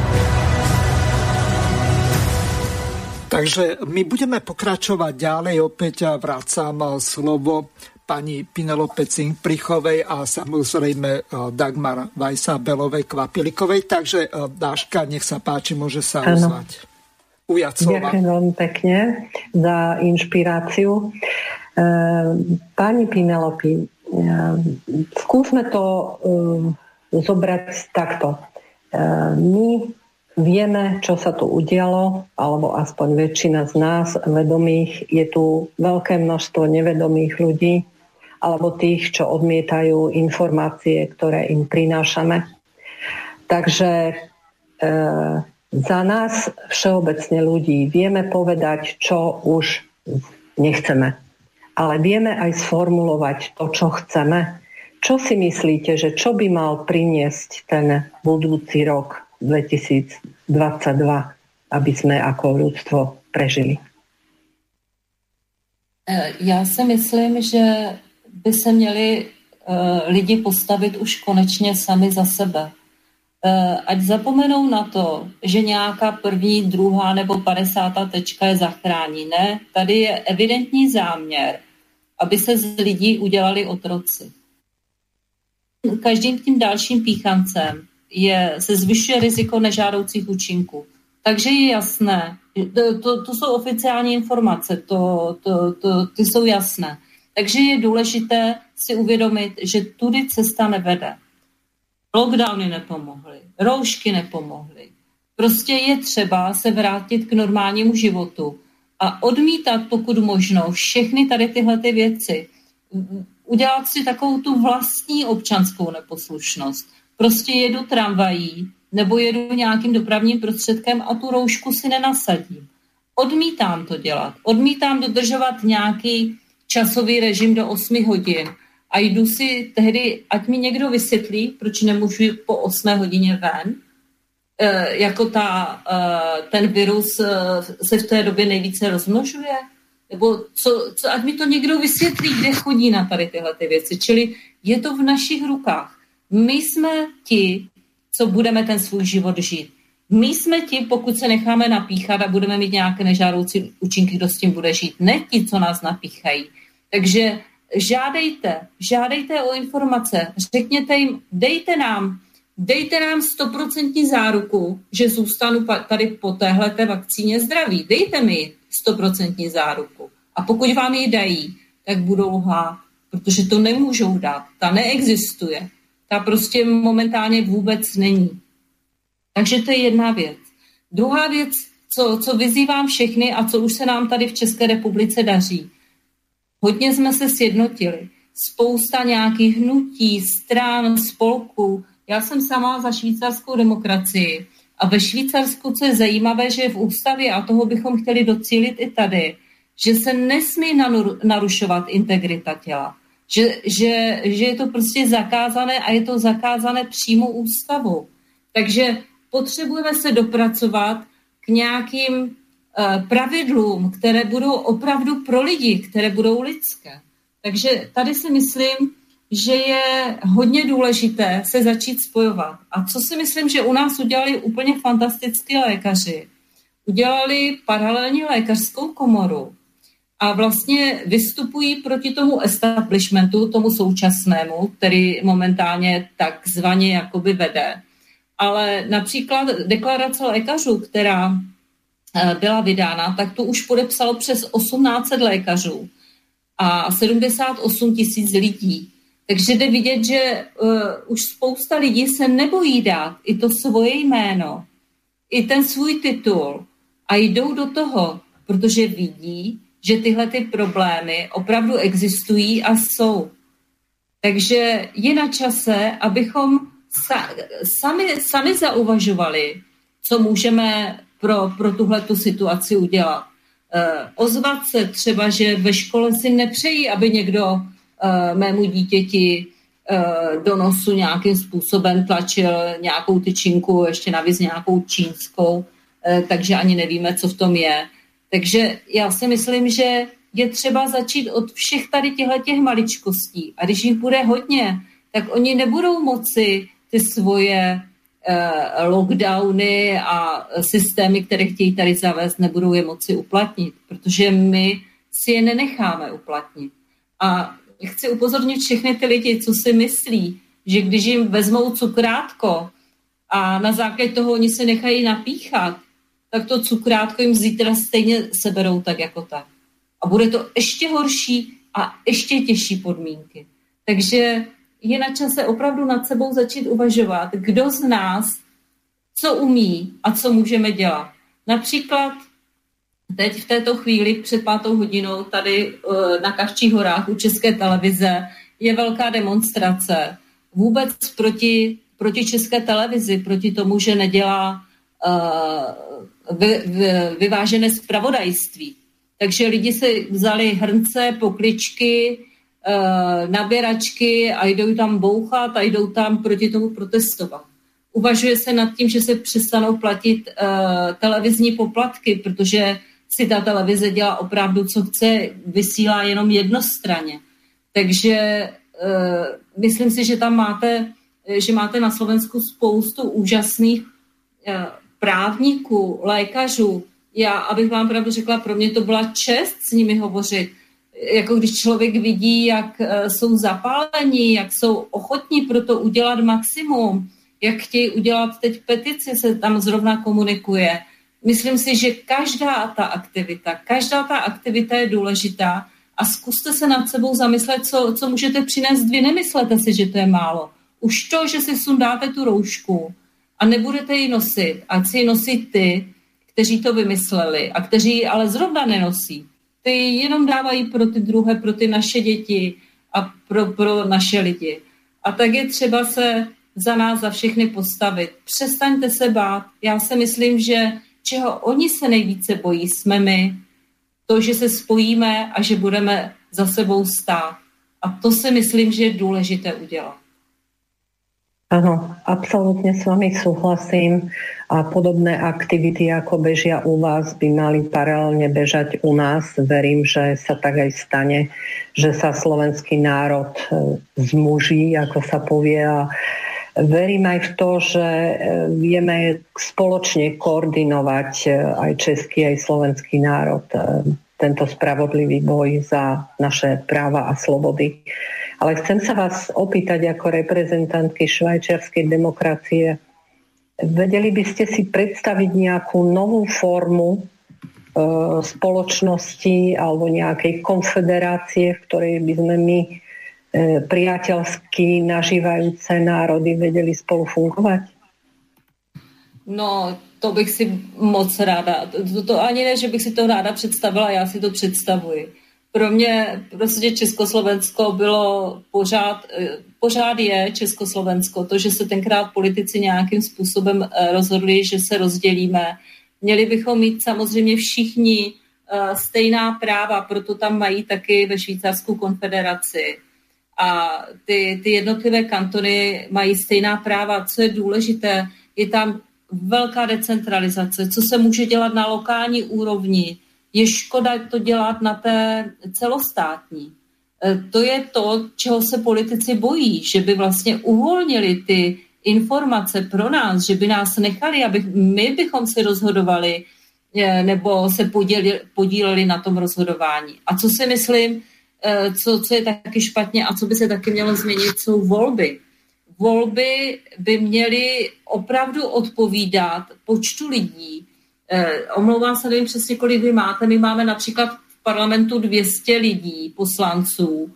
Takže my budeme pokračovať ďalej. Opäť vrácam slovo pani Pinelope Cinkprichovej a samozrejme e, Dagmar Vajsa Belovej Kvapilikovej. Takže e, Dáška, nech sa páči, môže sa ozvať. Ujať slova. Ďakujem veľmi pekne za inšpiráciu. Pani Pinelopi, skúsme to zobrať takto. My Vieme, čo sa tu udialo, alebo aspoň väčšina z nás vedomých. Je tu veľké množstvo nevedomých ľudí, alebo tých, čo odmietajú informácie, ktoré im prinášame. Takže e, za nás všeobecne ľudí vieme povedať, čo už nechceme. Ale vieme aj sformulovať to, čo chceme. Čo si myslíte, že čo by mal priniesť ten budúci rok 2022, aby sme ako ľudstvo prežili? E, já si myslím, že by se měli uh, lidi postavit už konečně sami za sebe. Uh, ať zapomenou na to, že nějaká první, druhá nebo padesátá tečka je zachrání. Ne, tady je evidentní záměr, aby se z lidí udělali otroci. Každým tím dalším píchancem je, se zvyšuje riziko nežádoucích účinků. Takže je jasné, to, to, to jsou oficiální informace, to, to, to, ty jsou jasné. Takže je důležité si uvědomit, že tudy cesta nevede. Lockdowny nepomohly, roušky nepomohly. Prostě je třeba se vrátit k normálnímu životu a odmítat pokud možno všechny tady tyhle ty věci udělat si takovou tu vlastní občanskou neposlušnost. Prostě jedu tramvají nebo jedu nějakým dopravním prostředkem a tu roušku si nenasadím. Odmítám to dělat. Odmítám dodržovat nějaký časový režim do 8 hodin a jdu si tehdy, ať mi někdo vysvětlí, proč nemůžu po 8 hodině ven, e, jako ta, e, ten virus e, se v té době nejvíce rozmnožuje, nebo co, co, ať mi to někdo vysvětlí, kde chodí na tady tyhle ty věci. Čili je to v našich rukách. My jsme ti, co budeme ten svůj život žít. My jsme ti, pokud se necháme napíchat a budeme mít nějaké nežádoucí účinky, kdo s tím bude žít. Ne ti, co nás napíchají. Takže žádejte, žádejte o informace, řekněte jim, dejte nám, dejte nám stoprocentní záruku, že zůstanu tady po téhle vakcíně zdraví. Dejte mi stoprocentní záruku. A pokud vám ji dají, tak budou lhát, protože to nemůžou dát. Ta neexistuje. Ta prostě momentálně vůbec není. Takže to je jedna věc. Druhá věc, co, co vyzývám všechny a co už se nám tady v České republice daří. Hodně jsme se sjednotili. Spousta nějakých hnutí, stran, spolků. Já jsem sama za švýcarskou demokracii. A ve Švýcarsku, co je zajímavé, že je v ústavě, a toho bychom chtěli docílit i tady, že se nesmí narušovat integrita těla. Že, že, že je to prostě zakázané a je to zakázané přímo ústavou. Takže potřebujeme se dopracovat k nějakým uh, pravidlům, které budou opravdu pro lidi, které budou lidské. Takže tady si myslím, že je hodně důležité se začít spojovat. A co si myslím, že u nás udělali úplně fantastický lékaři. Udělali paralelní lékařskou komoru a vlastně vystupují proti tomu establishmentu, tomu současnému, který momentálně takzvaně jakoby vede. Ale například deklarace lékařů, která eh, byla vydána, tak to už podepsalo přes 1800 lékařů a 78 tisíc lidí. Takže jde vidět, že uh, už spousta lidí se nebojí dát i to svoje jméno, i ten svůj titul a jdou do toho, protože vidí, že tyhle ty problémy opravdu existují a jsou. Takže je na čase, abychom sa, sami, sami zauvažovali, co můžeme pro, pro tuhle tu situaci udělat. Uh, ozvat se třeba, že ve škole si nepřejí, aby někdo mému dítěti uh, do nosu nějakým způsobem tlačil nějakou tyčinku, ještě navíc nějakou čínskou, uh, takže ani nevíme, co v tom je. Takže já si myslím, že je třeba začít od všech tady těchto těch maličkostí. A když jich bude hodně, tak oni nebudou moci ty svoje uh, lockdowny a systémy, které chtějí tady zavést, nebudou je moci uplatnit, protože my si je nenecháme uplatnit. A chci upozornit všechny ty lidi, co si myslí, že když jim vezmou cukrátko a na základě toho oni se nechají napíchat, tak to cukrátko jim zítra stejně seberou tak jako tak. A bude to ještě horší a ještě těžší podmínky. Takže je na čase opravdu nad sebou začít uvažovat, kdo z nás co umí a co můžeme dělat. Například teď v této chvíli před pátou hodinou tady eh, na Kavčích horách u České televize je velká demonstrace vůbec proti, proti České televizi, proti tomu, že nedělá uh, vy, vy, vyvážené zpravodajství. Takže lidi si vzali hrnce, pokličky, uh, naběračky a jdou tam bouchat a jdou tam proti tomu protestovat. Uvažuje se nad tím, že se přestanou platit uh, televizní poplatky, protože si ta televize dělá opravdu, co chce, vysílá jenom jednostranně. Takže uh, myslím si, že tam máte, že máte na Slovensku spoustu úžasných uh, právníků, lékařů. Já, abych vám pravdu řekla, pro mě to byla čest s nimi hovořit. Jako když člověk vidí, jak uh, jsou zapálení, jak jsou ochotní pro to udělat maximum, jak chtějí udělat teď petici, se tam zrovna komunikuje myslím si, že každá ta aktivita, každá ta aktivita je důležitá a zkuste se nad sebou zamyslet, co, co můžete přinést vy. Nemyslete si, že to je málo. Už to, že si sundáte tu roušku a nebudete ji nosit, ať si ji nosí ty, kteří to vymysleli a kteří ji ale zrovna nenosí. Ty jenom dávají pro ty druhé, pro ty naše děti a pro, pro naše lidi. A tak je třeba se za nás, za všechny postavit. Přestaňte se bát. Já si myslím, že čeho oni se nejvíce bojí, jsme my. To, že se spojíme a že budeme za sebou stát. A to si myslím, že je důležité udělat. Áno, absolútne s vami súhlasím a podobné aktivity, ako bežia u vás, by mali paralelne bežať u nás. Verím, že sa tak aj stane, že sa slovenský národ e, zmuží, ako sa povie a verím aj v to, že e, vieme spoločne koordinovať e, aj český, aj slovenský národ tento spravodlivý boj za naše práva a slobody. Ale chcem sa vás opýtať ako reprezentantky švajčiarskej demokracie, vedeli by ste si predstaviť nejakú novú formu spoločnosti alebo nejakej konfederácie, v ktorej by sme my priateľsky nažívajúce národy vedeli spolu fungovať? No, to bych si moc ráda, to, to ani ne, že bych si to ráda představila, já si to představuji. Pro mě prostě Československo bylo pořád, eh, pořád je Československo. To, že se tenkrát politici nějakým způsobem eh, rozhodli, že se rozdělíme. Měli bychom mít samozřejmě všichni stejná práva, proto tam mají taky ve Švýcarsku konfederaci. A ty, ty jednotlivé kantony mají stejná práva. Co je důležité, je tam velká decentralizace, co se může dělat na lokální úrovni. Je škoda to dělat na té celostátní. E, to je to, čeho se politici bojí, že by vlastně uvolnili ty informace pro nás, že by nás nechali, aby my bychom si rozhodovali e, nebo se podíleli, podíleli na tom rozhodování. A co si myslím, co, co je taky špatně a co by se taky mělo změnit, jsou volby volby by měly opravdu odpovídat počtu lidí. Eh, omlouvám se, nevím přesně, kolik vy máte. My máme například v parlamentu 200 lidí, poslanců.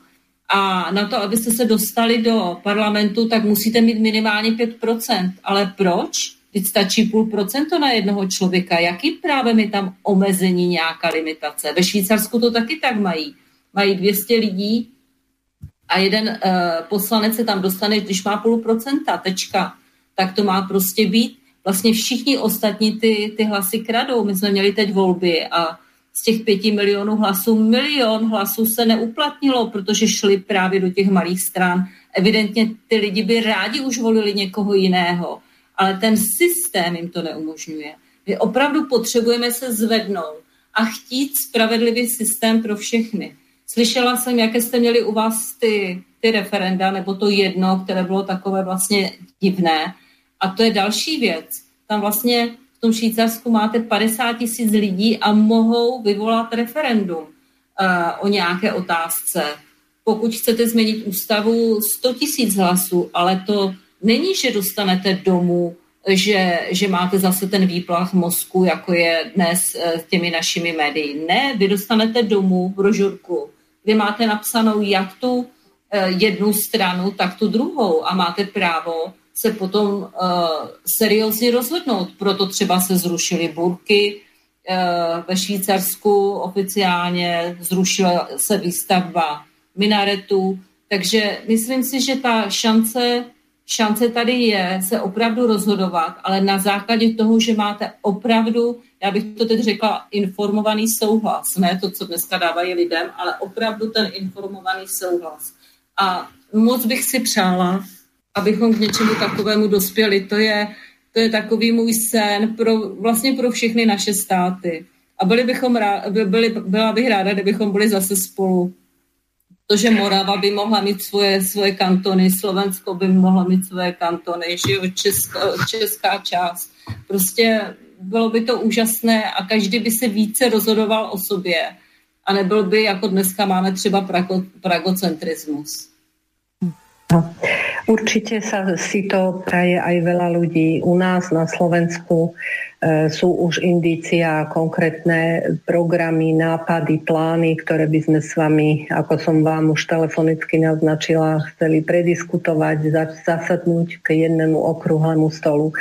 A na to, abyste se dostali do parlamentu, tak musíte mít minimálně 5%. Ale proč? Teď stačí půl procento na jednoho člověka. Jakým právem je tam omezení nějaká limitace? Ve Švýcarsku to taky tak mají. Mají 200 lidí, a jeden uh, poslanec se tam dostane, když má půl procenta, tečka, tak to má prostě být. Vlastně všichni ostatní ty, ty hlasy kradou. My jsme měli teď volby a z těch pěti milionů hlasů milion hlasů se neuplatnilo, protože šli právě do těch malých stran. Evidentně ty lidi by rádi už volili někoho jiného, ale ten systém jim to neumožňuje. My opravdu potřebujeme se zvednout a chtít spravedlivý systém pro všechny. Slyšela jsem, jaké jste měli u vás ty, ty referenda, nebo to jedno, které bylo takové vlastně divné. A to je další věc. Tam vlastně v tom Švýcarsku máte 50 tisíc lidí a mohou vyvolat referendum uh, o nějaké otázce. Pokud chcete změnit ústavu, 100 tisíc hlasů, ale to není, že dostanete domů, že, že máte zase ten výplach mozku, jako je dnes uh, těmi našimi médii. Ne, vy dostanete domů brožurku, kde máte napsanou jak tu eh, jednu stranu, tak tu druhou a máte právo se potom uh, seriózně rozhodnout. Proto třeba se zrušily burky, uh, ve Švýcarsku oficiálně zrušila se výstavba minaretu, takže myslím si, že ta šance šance tady je se opravdu rozhodovat, ale na základě toho, že máte opravdu, já bych to teď řekla, informovaný souhlas, ne to, co dneska dávají lidem, ale opravdu ten informovaný souhlas. A moc bych si přála, abychom k něčemu takovému dospěli. To je, to je takový můj sen pro, vlastně pro všechny naše státy. A byli bychom rád, byli, byla bych ráda, kdybychom byli zase spolu to, že Morava by mohla mít svoje, svoje kantony, Slovensko by mohlo mít svoje kantony, že jo, česká, česká část. Prostě bylo by to úžasné a každý by se více rozhodoval o sobě a nebyl by, jako dneska máme třeba prago, pragocentrismus. No, určite sa si to praje aj veľa ľudí u nás na Slovensku. E, sú už indícia, konkrétne programy, nápady, plány, ktoré by sme s vami, ako som vám už telefonicky naznačila, chceli prediskutovať, zasadnúť k jednému okrúhlemu stolu.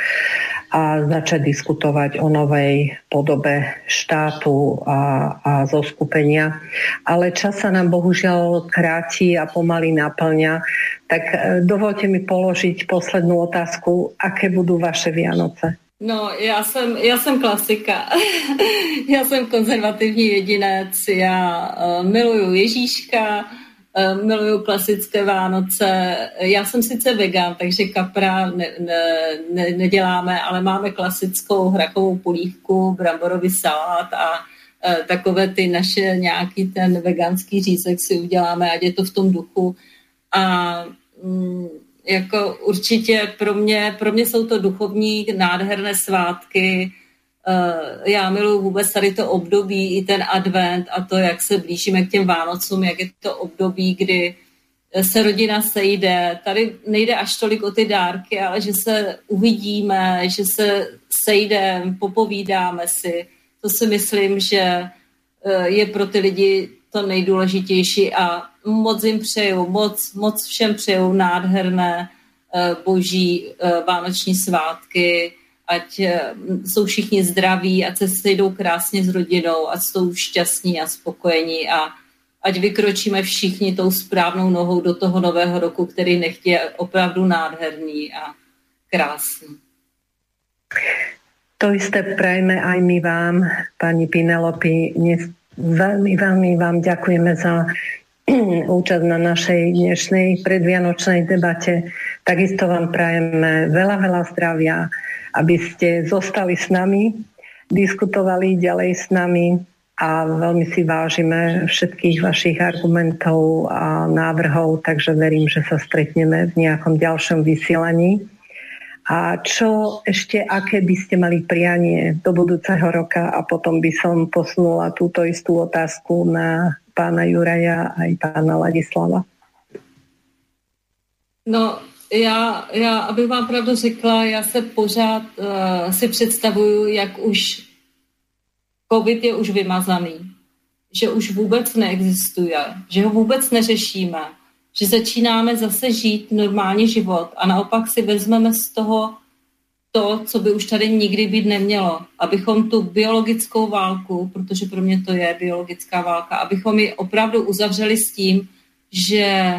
a začať diskutovať o novej podobe štátu a, a zoskupenia. Ale čas sa nám bohužiaľ kráti a pomaly naplňa. Tak e, dovolte mi položiť poslednú otázku. Aké budú vaše Vianoce? No, já jsem, já jsem klasika. *laughs* já jsem konzervativní jedinec, já uh, miluju Ježíška, uh, miluju klasické Vánoce. Já jsem sice vegan, takže kapra ne, ne, ne, neděláme, ale máme klasickou hrakovou polívku, bramborový salát a uh, takové ty naše nějaký ten veganský řízek si uděláme, ať je to v tom duchu. A mm, jako určitě pro mě, pro mě jsou to duchovní nádherné svátky. Eh, já miluji vůbec tady to období, i ten advent a to, jak se blížíme k těm Vánocům, jak je to období, kdy se rodina sejde. Tady nejde až tolik o ty dárky, ale že se uvidíme, že se sejdeme, popovídáme si. To si myslím, že eh, je pro ty lidi to nejdůležitější a moc jim přeju, moc, moc všem přeju nádherné eh, boží eh, vánoční svátky, ať eh, jsou všichni zdraví, ať se sejdou krásně s rodinou, ať jsou šťastní a spokojení a ať vykročíme všichni tou správnou nohou do toho nového roku, který nechtě je opravdu nádherný a krásný. To isté prajme aj my vám, pani Pinelopi. Veľmi, veľmi vám ďakujeme za *clears throat* účasť na našej dnešnej predvianočnej debate. Takisto vám prajeme veľa, veľa zdravia, aby ste zostali s nami, diskutovali ďalej s nami a veľmi si vážime všetkých vašich argumentov a návrhov, takže verím, že sa stretneme v nejakom ďalšom vysielaní. A čo ešte, aké by ste mali prianie do budúceho roka a potom by som posunula túto istú otázku na pána Juraja aj pána Ladislava? No, já, já, abych vám pravdu řekla, já se pořád uh, si představuju, jak už COVID je už vymazaný, že už vůbec neexistuje, že ho vůbec neřešíme, že začínáme zase žít normální život a naopak si vezmeme z toho to, co by už tady nikdy být nemělo. Abychom tu biologickou válku, protože pro mě to je biologická válka, abychom ji opravdu uzavřeli s tím, že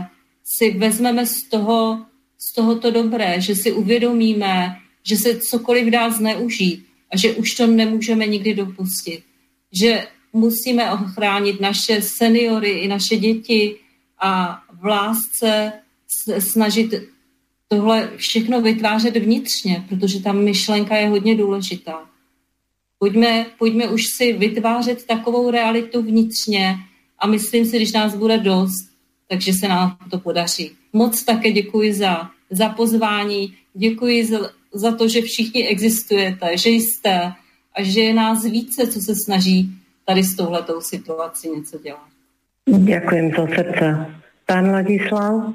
si vezmeme z toho, z toho to dobré, že si uvědomíme, že se cokoliv dá zneužít a že už to nemůžeme nikdy dopustit. Že musíme ochránit naše seniory i naše děti a v lásce snažit tohle všechno vytvářet vnitřně, protože ta myšlenka je hodně důležitá. Pojďme, pojďme už si vytvářet takovou realitu vnitřně a myslím si, když nás bude dost, takže se nám to podaří. Moc také děkuji za, za pozvání, děkuji za, za to, že všichni existujete, že jste a že je nás více, co se snaží tady s touhletou situací něco dělat. Ďakujem zo srdca. Pán Ladislav?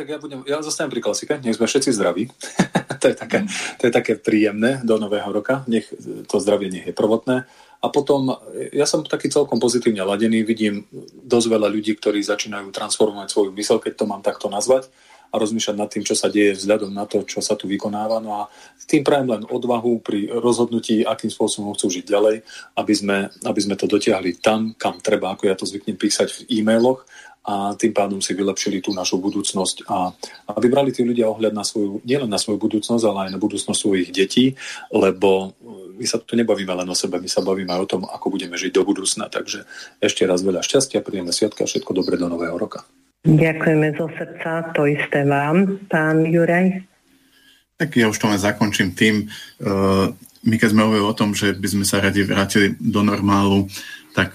Tak ja, budem, ja zostanem pri klasike, nech sme všetci zdraví. *laughs* to, je také, to je také príjemné do nového roka, nech to zdravie nech je prvotné. A potom, ja som taký celkom pozitívne ladený, vidím dosť veľa ľudí, ktorí začínajú transformovať svoju mysel, keď to mám takto nazvať a rozmýšľať nad tým, čo sa deje vzhľadom na to, čo sa tu vykonáva. No a tým prajem len odvahu pri rozhodnutí, akým spôsobom chcú žiť ďalej, aby sme, aby sme to dotiahli tam, kam treba, ako ja to zvyknem písať v e-mailoch a tým pádom si vylepšili tú našu budúcnosť a aby brali tí ľudia ohľad na svoju, nielen na svoju budúcnosť, ale aj na budúcnosť svojich detí, lebo my sa tu nebavíme len o sebe, my sa bavíme aj o tom, ako budeme žiť do budúcna. Takže ešte raz veľa šťastia, príjemné sviatka a všetko dobré do nového roka. Ďakujeme zo srdca, to isté vám, pán Juraj. Tak ja už to len zakončím tým, uh, my keď sme hovorili o tom, že by sme sa radi vrátili do normálu, tak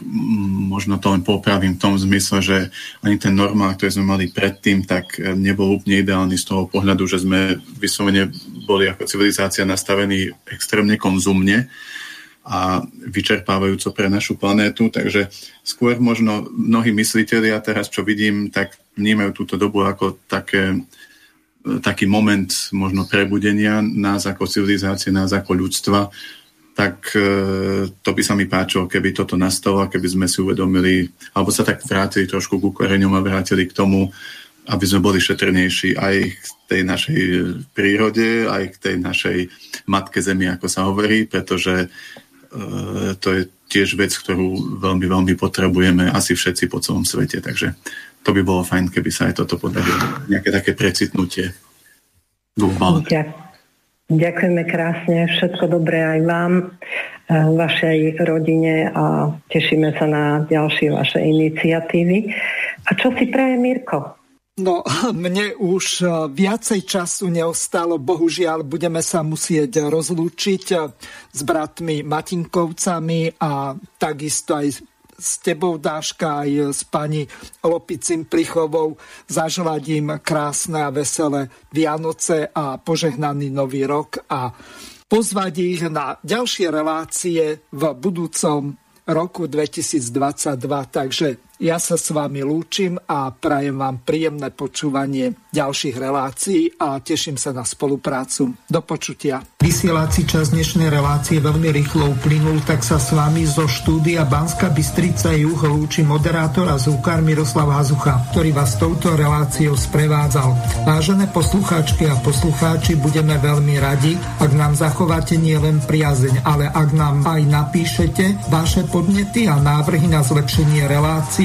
možno to len popravím v tom zmysle, že ani ten normál, ktorý sme mali predtým, tak e, nebol úplne ideálny z toho pohľadu, že sme vyslovene boli ako civilizácia nastavení extrémne konzumne a vyčerpávajúco pre našu planétu, takže skôr možno mnohí mysliteľi, a teraz čo vidím, tak vnímajú túto dobu ako také, e, taký moment možno prebudenia nás ako civilizácie, nás ako ľudstva, tak e, to by sa mi páčilo, keby toto nastalo, keby sme si uvedomili, alebo sa tak vrátili trošku ku koreňom a vrátili k tomu, aby sme boli šetrnejší aj k tej našej prírode, aj k tej našej matke zemi, ako sa hovorí, pretože to je tiež vec, ktorú veľmi, veľmi potrebujeme asi všetci po celom svete. Takže to by bolo fajn, keby sa aj toto podarilo. Nejaké také precitnutie. Dúfam. Ďakujeme krásne, všetko dobré aj vám, eh, vašej rodine a tešíme sa na ďalšie vaše iniciatívy. A čo si praje Mirko? No, *laughs* mne už eh, viacej času neostalo, bohužiaľ budeme sa musieť rozlúčiť eh, s bratmi Matinkovcami a takisto aj s tebou, Dáška, aj s pani Lopicim Plichovou. Zaželať im krásne a veselé Vianoce a požehnaný nový rok a pozvať ich na ďalšie relácie v budúcom roku 2022. Takže ja sa s vami lúčim a prajem vám príjemné počúvanie ďalších relácií a teším sa na spoluprácu. Do počutia. Vysielací čas dnešnej relácie veľmi rýchlo uplynul, tak sa s vami zo štúdia Banska Bystrica Juh lúči moderátor a zúkar Miroslav Hazucha, ktorý vás touto reláciou sprevádzal. Vážené poslucháčky a poslucháči, budeme veľmi radi, ak nám zachováte nielen priazeň, ale ak nám aj napíšete vaše podnety a návrhy na zlepšenie relácie